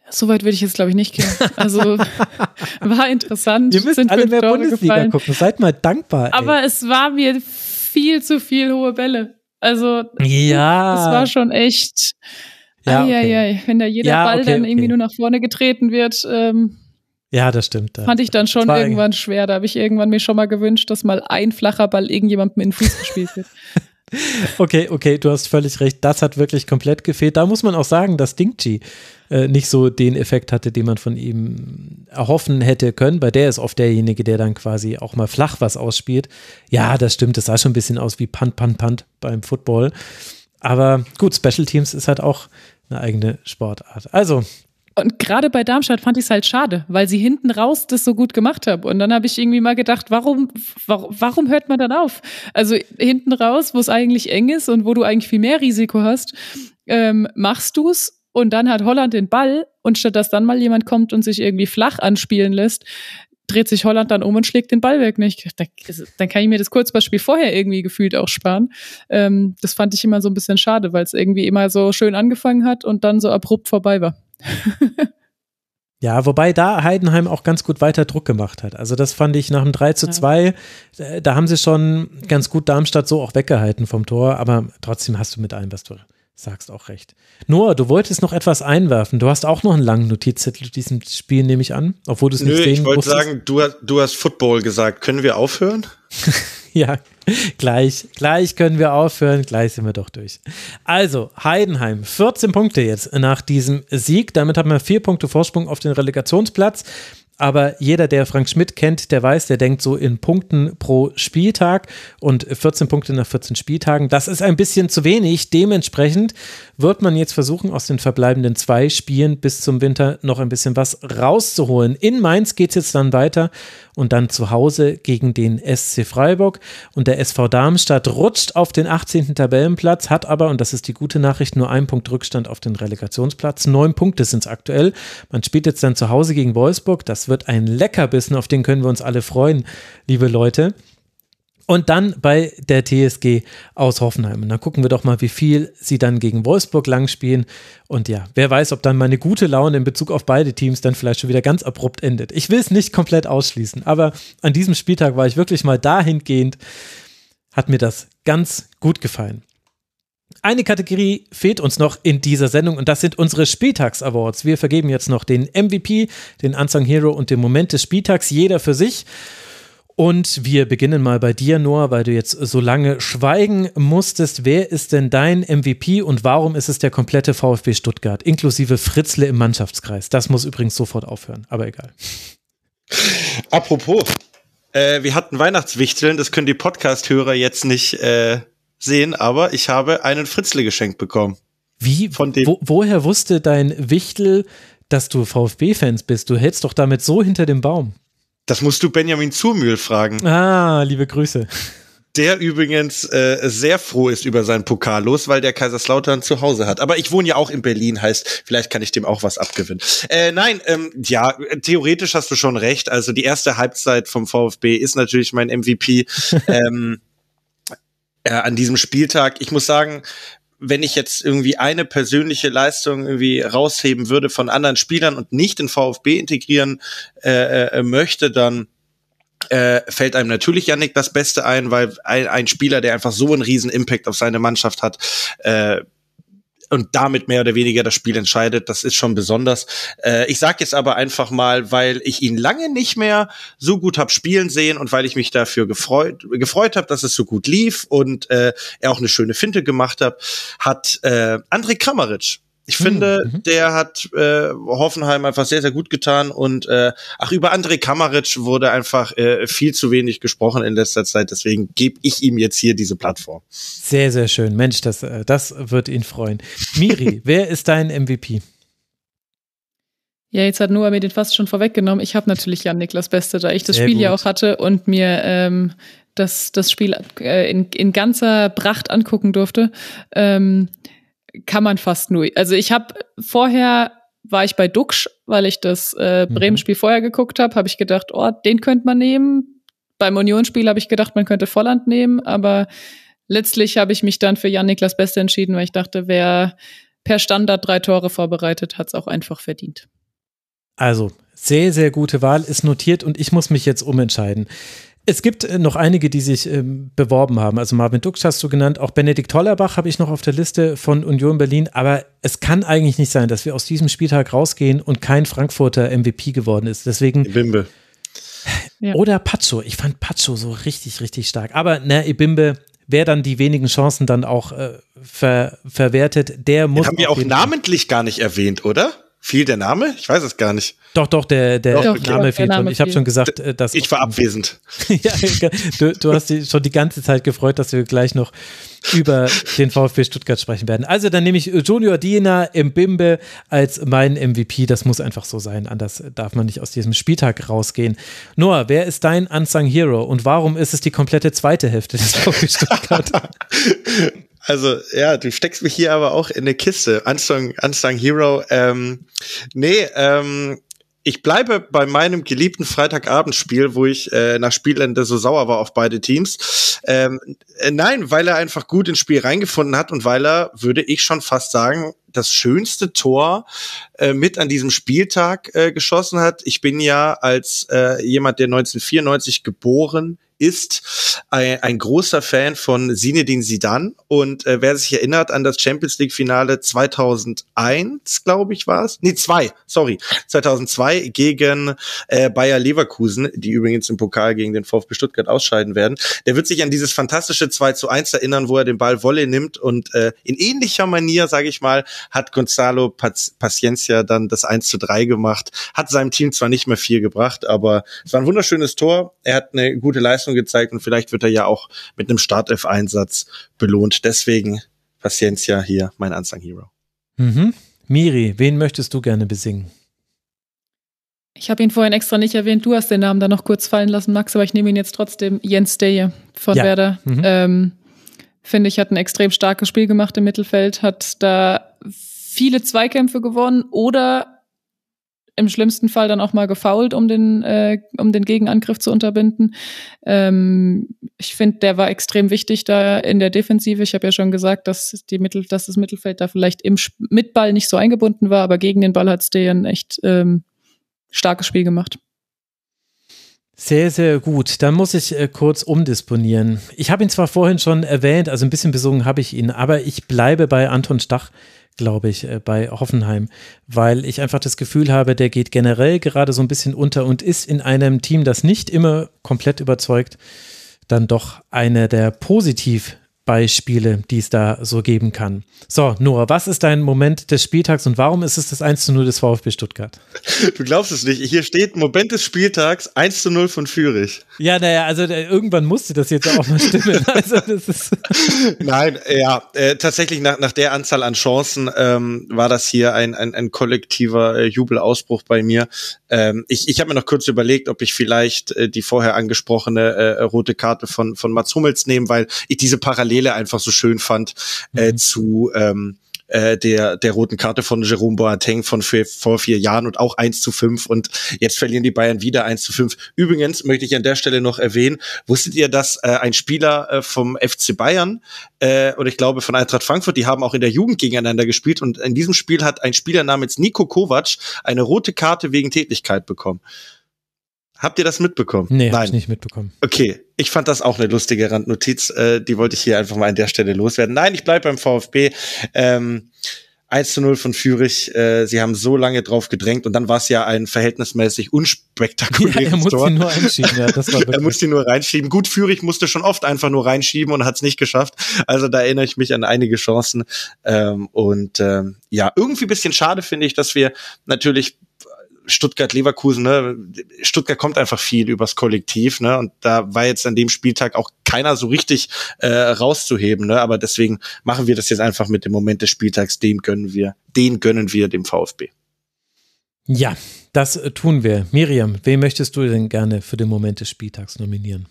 Soweit würde ich jetzt, glaube ich, nicht gehen. Also war interessant. Ihr müsst Sind alle mehr Tore Bundesliga gefallen. gucken. Seid mal dankbar. Ey. Aber es war mir viel zu viel hohe Bälle. Also ja. das war schon echt. Ja, okay. ai, ai, wenn da jeder ja, Ball okay, dann irgendwie okay. nur nach vorne getreten wird. Ähm, ja, das stimmt. Fand ich dann schon irgendwann schwer. Da habe ich irgendwann mir schon mal gewünscht, dass mal ein flacher Ball irgendjemandem in den Fuß gespielt wird. Okay, okay, du hast völlig recht. Das hat wirklich komplett gefehlt. Da muss man auch sagen, dass Dingchi äh, nicht so den Effekt hatte, den man von ihm erhoffen hätte können. Bei der ist oft derjenige, der dann quasi auch mal flach was ausspielt. Ja, das stimmt. Das sah schon ein bisschen aus wie Punt, Punt, Punt beim Football. Aber gut, Special Teams ist halt auch eine eigene Sportart. Also, und gerade bei Darmstadt fand ich es halt schade, weil sie hinten raus das so gut gemacht haben. Und dann habe ich irgendwie mal gedacht, warum, warum, warum hört man dann auf? Also hinten raus, wo es eigentlich eng ist und wo du eigentlich viel mehr Risiko hast, ähm, machst du's und dann hat Holland den Ball und statt dass dann mal jemand kommt und sich irgendwie flach anspielen lässt, dreht sich Holland dann um und schlägt den Ball weg. Nicht? Dann kann ich mir das Kurzballspiel vorher irgendwie gefühlt auch sparen. Ähm, das fand ich immer so ein bisschen schade, weil es irgendwie immer so schön angefangen hat und dann so abrupt vorbei war. Ja, wobei da Heidenheim auch ganz gut weiter Druck gemacht hat. Also das fand ich nach dem 3 zu 2, ja. da haben sie schon ganz gut Darmstadt so auch weggehalten vom Tor, aber trotzdem hast du mit allem, was du sagst, auch recht. Noah, du wolltest noch etwas einwerfen. Du hast auch noch einen langen Notizzettel zu diesem Spiel, nehme ich an, obwohl du es nicht sehen ich wollte sagen, du, du hast Football gesagt. Können wir aufhören? ja, gleich, gleich können wir aufhören, gleich sind wir doch durch. Also, Heidenheim, 14 Punkte jetzt nach diesem Sieg. Damit haben wir vier Punkte Vorsprung auf den Relegationsplatz. Aber jeder, der Frank Schmidt kennt, der weiß, der denkt so in Punkten pro Spieltag und 14 Punkte nach 14 Spieltagen. Das ist ein bisschen zu wenig. Dementsprechend wird man jetzt versuchen, aus den verbleibenden zwei Spielen bis zum Winter noch ein bisschen was rauszuholen. In Mainz geht es jetzt dann weiter und dann zu Hause gegen den SC Freiburg. Und der SV Darmstadt rutscht auf den 18. Tabellenplatz, hat aber, und das ist die gute Nachricht, nur einen Punkt Rückstand auf den Relegationsplatz. Neun Punkte sind es aktuell. Man spielt jetzt dann zu Hause gegen Wolfsburg. Das wird ein Leckerbissen, auf den können wir uns alle freuen, liebe Leute. Und dann bei der TSG aus Hoffenheim. Und dann gucken wir doch mal, wie viel sie dann gegen Wolfsburg lang spielen. Und ja, wer weiß, ob dann meine gute Laune in Bezug auf beide Teams dann vielleicht schon wieder ganz abrupt endet. Ich will es nicht komplett ausschließen, aber an diesem Spieltag war ich wirklich mal dahingehend, hat mir das ganz gut gefallen. Eine Kategorie fehlt uns noch in dieser Sendung und das sind unsere Spieltags-Awards. Wir vergeben jetzt noch den MVP, den Unsung Hero und den Moment des Spieltags, jeder für sich. Und wir beginnen mal bei dir, Noah, weil du jetzt so lange schweigen musstest. Wer ist denn dein MVP und warum ist es der komplette VfB Stuttgart, inklusive Fritzle im Mannschaftskreis? Das muss übrigens sofort aufhören, aber egal. Apropos, äh, wir hatten Weihnachtswichteln, das können die Podcast-Hörer jetzt nicht äh, sehen, aber ich habe einen Fritzle geschenkt bekommen. Wie? Von dem Wo, woher wusste dein Wichtel, dass du VfB-Fans bist? Du hältst doch damit so hinter dem Baum. Das musst du Benjamin Zumühl fragen. Ah, liebe Grüße. Der übrigens äh, sehr froh ist über seinen Pokal los, weil der Kaiserslautern zu Hause hat. Aber ich wohne ja auch in Berlin, heißt, vielleicht kann ich dem auch was abgewinnen. Äh, nein, ähm, ja, theoretisch hast du schon recht. Also die erste Halbzeit vom VfB ist natürlich mein MVP. ähm, äh, an diesem Spieltag. Ich muss sagen, wenn ich jetzt irgendwie eine persönliche Leistung irgendwie rausheben würde von anderen Spielern und nicht in VfB integrieren äh, äh, möchte, dann äh, fällt einem natürlich Yannick das Beste ein, weil ein, ein Spieler, der einfach so einen riesen Impact auf seine Mannschaft hat, äh, und damit mehr oder weniger das Spiel entscheidet. Das ist schon besonders. Äh, ich sage jetzt aber einfach mal, weil ich ihn lange nicht mehr so gut hab spielen sehen und weil ich mich dafür gefreut, gefreut habe, dass es so gut lief und äh, er auch eine schöne Finte gemacht hat, hat äh, André Kramaric ich finde, mhm. der hat äh, Hoffenheim einfach sehr, sehr gut getan und äh, ach, über André Kamaric wurde einfach äh, viel zu wenig gesprochen in letzter Zeit, deswegen gebe ich ihm jetzt hier diese Plattform. Sehr, sehr schön. Mensch, das, äh, das wird ihn freuen. Miri, wer ist dein MVP? Ja, jetzt hat Noah mir den fast schon vorweggenommen. Ich habe natürlich Jan Niklas Beste, da ich das Sehr Spiel gut. ja auch hatte und mir ähm, das, das Spiel äh, in, in ganzer Pracht angucken durfte. Ähm, kann man fast nur. Also ich habe vorher war ich bei Duxch, weil ich das äh, mhm. Bremen-Spiel vorher geguckt habe, habe ich gedacht, oh, den könnte man nehmen. Beim Union-Spiel habe ich gedacht, man könnte Volland nehmen, aber letztlich habe ich mich dann für Jan-Niklas Beste entschieden, weil ich dachte, wer per Standard drei Tore vorbereitet, hat es auch einfach verdient. Also, sehr, sehr gute Wahl ist notiert und ich muss mich jetzt umentscheiden. Es gibt äh, noch einige, die sich ähm, beworben haben. Also Marvin Dux hast du genannt, auch Benedikt Tollerbach habe ich noch auf der Liste von Union Berlin. Aber es kann eigentlich nicht sein, dass wir aus diesem Spieltag rausgehen und kein Frankfurter MVP geworden ist. Deswegen. Ibimbe. Ja. Oder Pacho. Ich fand Pacho so richtig, richtig stark. Aber ne, Ibimbe, wer dann die wenigen Chancen dann auch äh, ver verwertet, der muss. Den haben wir auch namentlich gar nicht erwähnt, oder? Fiel der Name? Ich weiß es gar nicht. Doch, doch, der, der doch, Name fiel schon. Ich habe schon gesagt, äh, dass. Ich war abwesend. ja, du, du hast dich schon die ganze Zeit gefreut, dass wir gleich noch über den VfB Stuttgart sprechen werden. Also dann nehme ich Junior Diener im Bimbe als mein MVP. Das muss einfach so sein. Anders darf man nicht aus diesem Spieltag rausgehen. Noah, wer ist dein Unsung Hero und warum ist es die komplette zweite Hälfte des VfB Stuttgart? Also, ja, du steckst mich hier aber auch in eine Kiste. Unsung, Unsung Hero. Ähm, nee, ähm, ich bleibe bei meinem geliebten Freitagabendspiel, wo ich äh, nach Spielende so sauer war auf beide Teams. Ähm, äh, nein, weil er einfach gut ins Spiel reingefunden hat und weil er, würde ich schon fast sagen, das schönste Tor äh, mit an diesem Spieltag äh, geschossen hat. Ich bin ja als äh, jemand, der 1994 geboren ist ein, ein großer Fan von Zinedine Zidane und äh, wer sich erinnert an das Champions League Finale 2001, glaube ich, war es. Nee, zwei, sorry, 2002 gegen äh, Bayer Leverkusen, die übrigens im Pokal gegen den VfB Stuttgart ausscheiden werden. Der wird sich an dieses fantastische 2 zu 1 erinnern, wo er den Ball Volley nimmt und äh, in ähnlicher Manier, sage ich mal, hat Gonzalo Paciencia dann das 1 zu 3 gemacht, hat seinem Team zwar nicht mehr viel gebracht, aber es war ein wunderschönes Tor. Er hat eine gute Leistung gezeigt und vielleicht wird er ja auch mit einem Startelf-Einsatz belohnt. Deswegen Paciencia hier, mein Unsung Hero. Mhm. Miri, wen möchtest du gerne besingen? Ich habe ihn vorhin extra nicht erwähnt. Du hast den Namen da noch kurz fallen lassen, Max, aber ich nehme ihn jetzt trotzdem. Jens Deje von ja. Werder. Mhm. Ähm, Finde ich, hat ein extrem starkes Spiel gemacht im Mittelfeld, hat da viele Zweikämpfe gewonnen oder im schlimmsten Fall dann auch mal gefault, um den, äh, um den Gegenangriff zu unterbinden. Ähm, ich finde, der war extrem wichtig da in der Defensive. Ich habe ja schon gesagt, dass, die Mittel, dass das Mittelfeld da vielleicht im mit Ball nicht so eingebunden war, aber gegen den Ball hat ein echt ähm, starkes Spiel gemacht. Sehr, sehr gut. Dann muss ich äh, kurz umdisponieren. Ich habe ihn zwar vorhin schon erwähnt, also ein bisschen besungen habe ich ihn, aber ich bleibe bei Anton Stach glaube ich, äh, bei Hoffenheim, weil ich einfach das Gefühl habe, der geht generell gerade so ein bisschen unter und ist in einem Team, das nicht immer komplett überzeugt, dann doch einer der positiv Beispiele, die es da so geben kann. So, Noah, was ist dein Moment des Spieltags und warum ist es das 1 zu 0 des VfB Stuttgart? Du glaubst es nicht. Hier steht Moment des Spieltags 1 zu 0 von Fürich. Ja, naja, also äh, irgendwann musste das jetzt auch mal stimmen. Also, das ist Nein, ja, äh, tatsächlich nach, nach der Anzahl an Chancen ähm, war das hier ein, ein, ein kollektiver äh, Jubelausbruch bei mir. Ähm, ich ich habe mir noch kurz überlegt, ob ich vielleicht äh, die vorher angesprochene äh, rote Karte von, von Mats Hummels nehme, weil ich diese Parallele einfach so schön fand äh, mhm. zu ähm, äh, der, der roten Karte von Jerome Boateng von vor, vor vier Jahren und auch 1 zu 5 und jetzt verlieren die Bayern wieder 1 zu 5. Übrigens möchte ich an der Stelle noch erwähnen, wusstet ihr, dass äh, ein Spieler äh, vom FC Bayern äh, oder ich glaube von Eintracht Frankfurt, die haben auch in der Jugend gegeneinander gespielt und in diesem Spiel hat ein Spieler namens Nico Kovac eine rote Karte wegen Tätigkeit bekommen. Habt ihr das mitbekommen? Nee, Nein. Hab ich nicht mitbekommen. Okay, ich fand das auch eine lustige Randnotiz. Äh, die wollte ich hier einfach mal an der Stelle loswerden. Nein, ich bleib beim VfB. Ähm, 1 zu 0 von Fürich. Äh, sie haben so lange drauf gedrängt und dann war es ja ein verhältnismäßig unspektakuläres ja, er musste Tor. nur einschieben, ja, das war Er musste nur reinschieben. Gut, Fürich musste schon oft einfach nur reinschieben und hat es nicht geschafft. Also da erinnere ich mich an einige Chancen. Ähm, und ähm, ja, irgendwie bisschen schade finde ich, dass wir natürlich Stuttgart-Leverkusen, ne, Stuttgart kommt einfach viel übers Kollektiv, ne, und da war jetzt an dem Spieltag auch keiner so richtig äh, rauszuheben, ne, aber deswegen machen wir das jetzt einfach mit dem Moment des Spieltags, dem gönnen wir, den gönnen wir dem VfB. Ja, das tun wir. Miriam, wen möchtest du denn gerne für den Moment des Spieltags nominieren?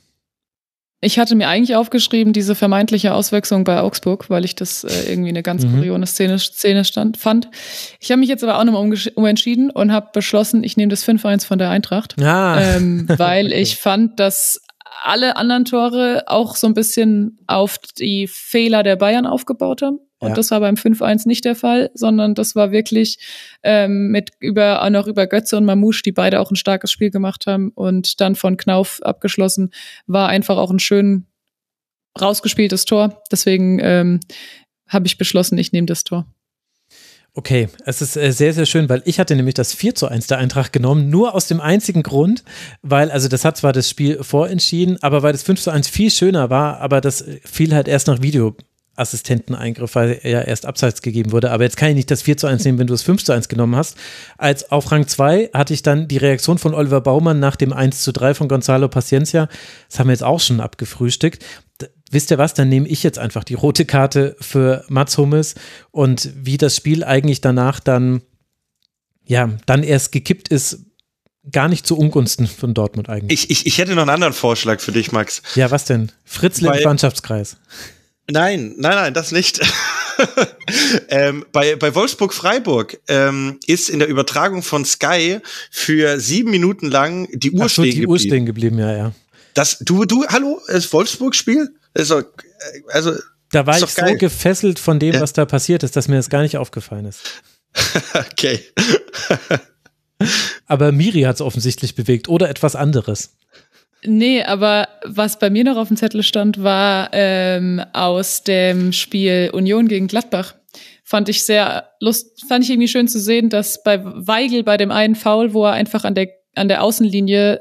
Ich hatte mir eigentlich aufgeschrieben, diese vermeintliche Auswechslung bei Augsburg, weil ich das äh, irgendwie eine ganz mhm. kuriose Szene, Szene stand, fand. Ich habe mich jetzt aber auch nochmal umentschieden und habe beschlossen, ich nehme das 5-1 von der Eintracht. Ah. Ähm, weil ich fand, dass alle anderen Tore auch so ein bisschen auf die Fehler der Bayern aufgebaut haben. Und ja. das war beim 5-1 nicht der Fall, sondern das war wirklich ähm, mit über auch noch über Götze und Mamouche, die beide auch ein starkes Spiel gemacht haben und dann von Knauf abgeschlossen, war einfach auch ein schön rausgespieltes Tor. Deswegen ähm, habe ich beschlossen, ich nehme das Tor. Okay, es ist äh, sehr, sehr schön, weil ich hatte nämlich das 4 zu 1 der Eintracht genommen, nur aus dem einzigen Grund, weil, also das hat zwar das Spiel vorentschieden, aber weil das 5 zu 1 viel schöner war, aber das fiel halt erst nach Video Assistenteneingriff, weil er ja erst abseits gegeben wurde. Aber jetzt kann ich nicht das 4 zu 1 nehmen, wenn du das 5 zu 1 genommen hast. Als auf Rang 2 hatte ich dann die Reaktion von Oliver Baumann nach dem 1 zu 3 von Gonzalo Paciencia. Das haben wir jetzt auch schon abgefrühstückt. D wisst ihr was? Dann nehme ich jetzt einfach die rote Karte für Mats Hummels und wie das Spiel eigentlich danach dann, ja, dann erst gekippt ist, gar nicht zu Ungunsten von Dortmund eigentlich. Ich, ich, ich hätte noch einen anderen Vorschlag für dich, Max. Ja, was denn? Fritzl im Mannschaftskreis. Nein, nein, nein, das nicht. ähm, bei, bei Wolfsburg-Freiburg ähm, ist in der Übertragung von Sky für sieben Minuten lang die Uhr Ach stehen die geblieben. Uhr stehen geblieben, ja, ja. Das, du, du, hallo, das Wolfsburg-Spiel? Also, also. Da war ich so geil. gefesselt von dem, ja. was da passiert ist, dass mir das gar nicht aufgefallen ist. okay. Aber Miri hat es offensichtlich bewegt oder etwas anderes. Nee, aber was bei mir noch auf dem Zettel stand, war ähm, aus dem Spiel Union gegen Gladbach. Fand ich sehr lust, fand ich irgendwie schön zu sehen, dass bei Weigel bei dem einen Foul, wo er einfach an der an der Außenlinie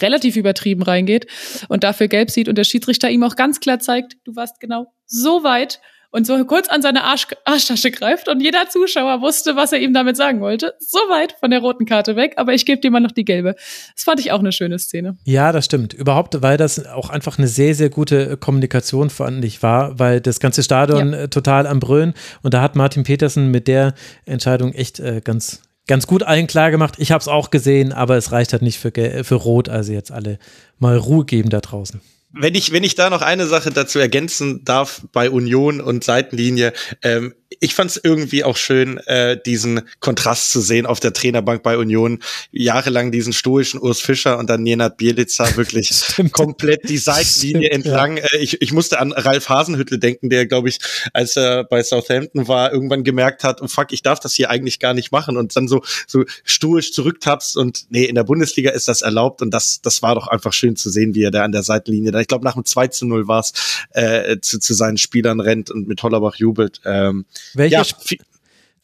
relativ übertrieben reingeht und dafür gelb sieht und der Schiedsrichter ihm auch ganz klar zeigt, du warst genau so weit und so kurz an seine Arsch, Arschtasche greift und jeder Zuschauer wusste, was er ihm damit sagen wollte. So weit von der roten Karte weg, aber ich gebe dir mal noch die gelbe. Das fand ich auch eine schöne Szene. Ja, das stimmt. Überhaupt, weil das auch einfach eine sehr, sehr gute Kommunikation fand ich war, weil das ganze Stadion ja. Äh, total am Brüllen und da hat Martin Petersen mit der Entscheidung echt äh, ganz ganz gut allen klar gemacht. Ich habe es auch gesehen, aber es reicht halt nicht für, für Rot. Also jetzt alle mal Ruhe geben da draußen wenn ich, wenn ich da noch eine Sache dazu ergänzen darf bei Union und Seitenlinie, ähm, ich fand es irgendwie auch schön, äh, diesen Kontrast zu sehen auf der Trainerbank bei Union. Jahrelang diesen stoischen Urs Fischer und dann Nenad Bielica wirklich komplett die Seitenlinie Stimmt, entlang. Ja. Äh, ich, ich musste an Ralf Hasenhüttel denken, der, glaube ich, als er bei Southampton war, irgendwann gemerkt hat, oh fuck, ich darf das hier eigentlich gar nicht machen und dann so, so stoisch zurücktappst und nee, in der Bundesliga ist das erlaubt und das, das war doch einfach schön zu sehen, wie er da an der Seitenlinie, ich glaube nach dem 2 zu 0 war es, äh, zu, zu seinen Spielern rennt und mit Hollerbach jubelt. Ähm, welcher ja,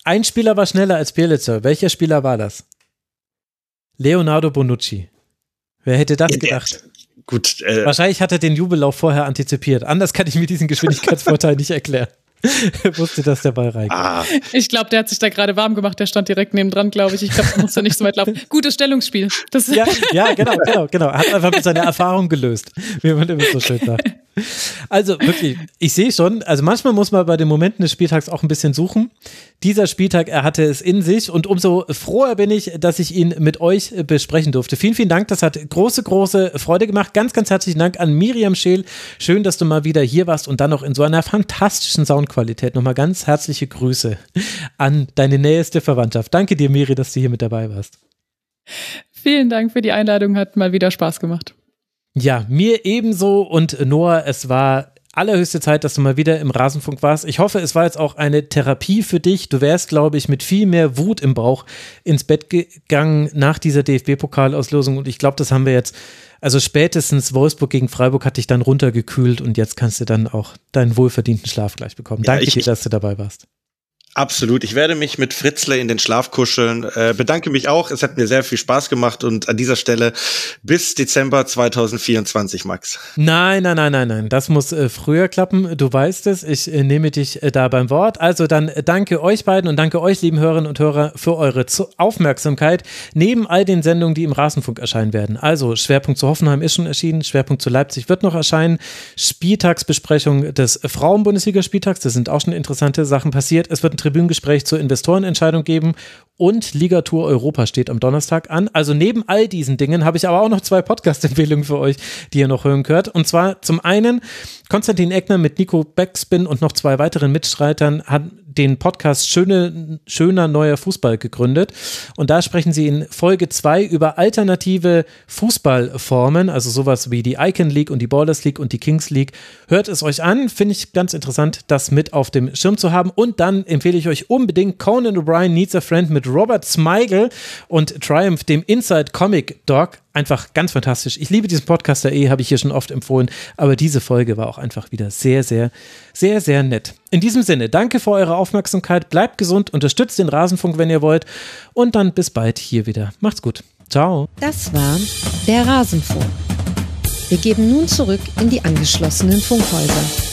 ein Spieler war schneller als Bielitzer. Welcher Spieler war das? Leonardo Bonucci. Wer hätte das ja, gedacht? Gut. Äh, Wahrscheinlich hat er den Jubellauf vorher antizipiert. Anders kann ich mir diesen Geschwindigkeitsvorteil nicht erklären. wusste, dass der Ball reingeht. Ah. Ich glaube, der hat sich da gerade warm gemacht. Der stand direkt neben dran, glaube ich. Ich glaube, da musste nicht so weit laufen. Gutes Stellungsspiel. Das ja, ja, genau, genau, genau. Hat einfach mit seiner Erfahrung gelöst, wie man immer so schön sagt. Also wirklich, ich sehe schon, also manchmal muss man bei den Momenten des Spieltags auch ein bisschen suchen. Dieser Spieltag, er hatte es in sich und umso froher bin ich, dass ich ihn mit euch besprechen durfte. Vielen, vielen Dank, das hat große, große Freude gemacht. Ganz, ganz herzlichen Dank an Miriam Scheel. Schön, dass du mal wieder hier warst und dann noch in so einer fantastischen Soundqualität. Nochmal ganz herzliche Grüße an deine nächste Verwandtschaft. Danke dir, Miri, dass du hier mit dabei warst. Vielen Dank für die Einladung, hat mal wieder Spaß gemacht. Ja, mir ebenso und Noah, es war allerhöchste Zeit, dass du mal wieder im Rasenfunk warst. Ich hoffe, es war jetzt auch eine Therapie für dich. Du wärst, glaube ich, mit viel mehr Wut im Bauch ins Bett gegangen nach dieser DFB-Pokalauslosung. Und ich glaube, das haben wir jetzt, also spätestens Wolfsburg gegen Freiburg hat dich dann runtergekühlt und jetzt kannst du dann auch deinen wohlverdienten Schlaf gleich bekommen. Ja, Danke ich, dir, dass du dabei warst. Absolut. Ich werde mich mit Fritzle in den Schlaf kuscheln. Äh, bedanke mich auch. Es hat mir sehr viel Spaß gemacht und an dieser Stelle bis Dezember 2024, Max. Nein, nein, nein, nein, nein. Das muss äh, früher klappen. Du weißt es. Ich äh, nehme dich äh, da beim Wort. Also dann äh, danke euch beiden und danke euch, lieben Hörerinnen und Hörer, für eure Zu Aufmerksamkeit. Neben all den Sendungen, die im Rasenfunk erscheinen werden. Also Schwerpunkt zu Hoffenheim ist schon erschienen. Schwerpunkt zu Leipzig wird noch erscheinen. Spieltagsbesprechung des Frauen-Bundesliga-Spieltags. Da sind auch schon interessante Sachen passiert. Es wird ein Tribünengespräch zur Investorenentscheidung geben und Ligatur Europa steht am Donnerstag an. Also neben all diesen Dingen habe ich aber auch noch zwei Podcast-Empfehlungen für euch, die ihr noch hören könnt. Und zwar zum einen Konstantin Eckner mit Nico Backspin und noch zwei weiteren Mitstreitern hat den Podcast Schöne, Schöner Neuer Fußball gegründet. Und da sprechen sie in Folge 2 über alternative Fußballformen, also sowas wie die Icon League und die Ballers League und die Kings League. Hört es euch an, finde ich ganz interessant, das mit auf dem Schirm zu haben. Und dann empfehle ich euch unbedingt Conan O'Brien Needs a Friend mit Robert Smigel und Triumph, dem Inside Comic Dog. Einfach ganz fantastisch. Ich liebe diesen Podcaster eh, habe ich hier schon oft empfohlen, aber diese Folge war auch einfach wieder sehr, sehr, sehr, sehr nett. In diesem Sinne, danke für eure Aufmerksamkeit, bleibt gesund, unterstützt den Rasenfunk, wenn ihr wollt und dann bis bald hier wieder. Macht's gut. Ciao. Das war der Rasenfunk. Wir geben nun zurück in die angeschlossenen Funkhäuser.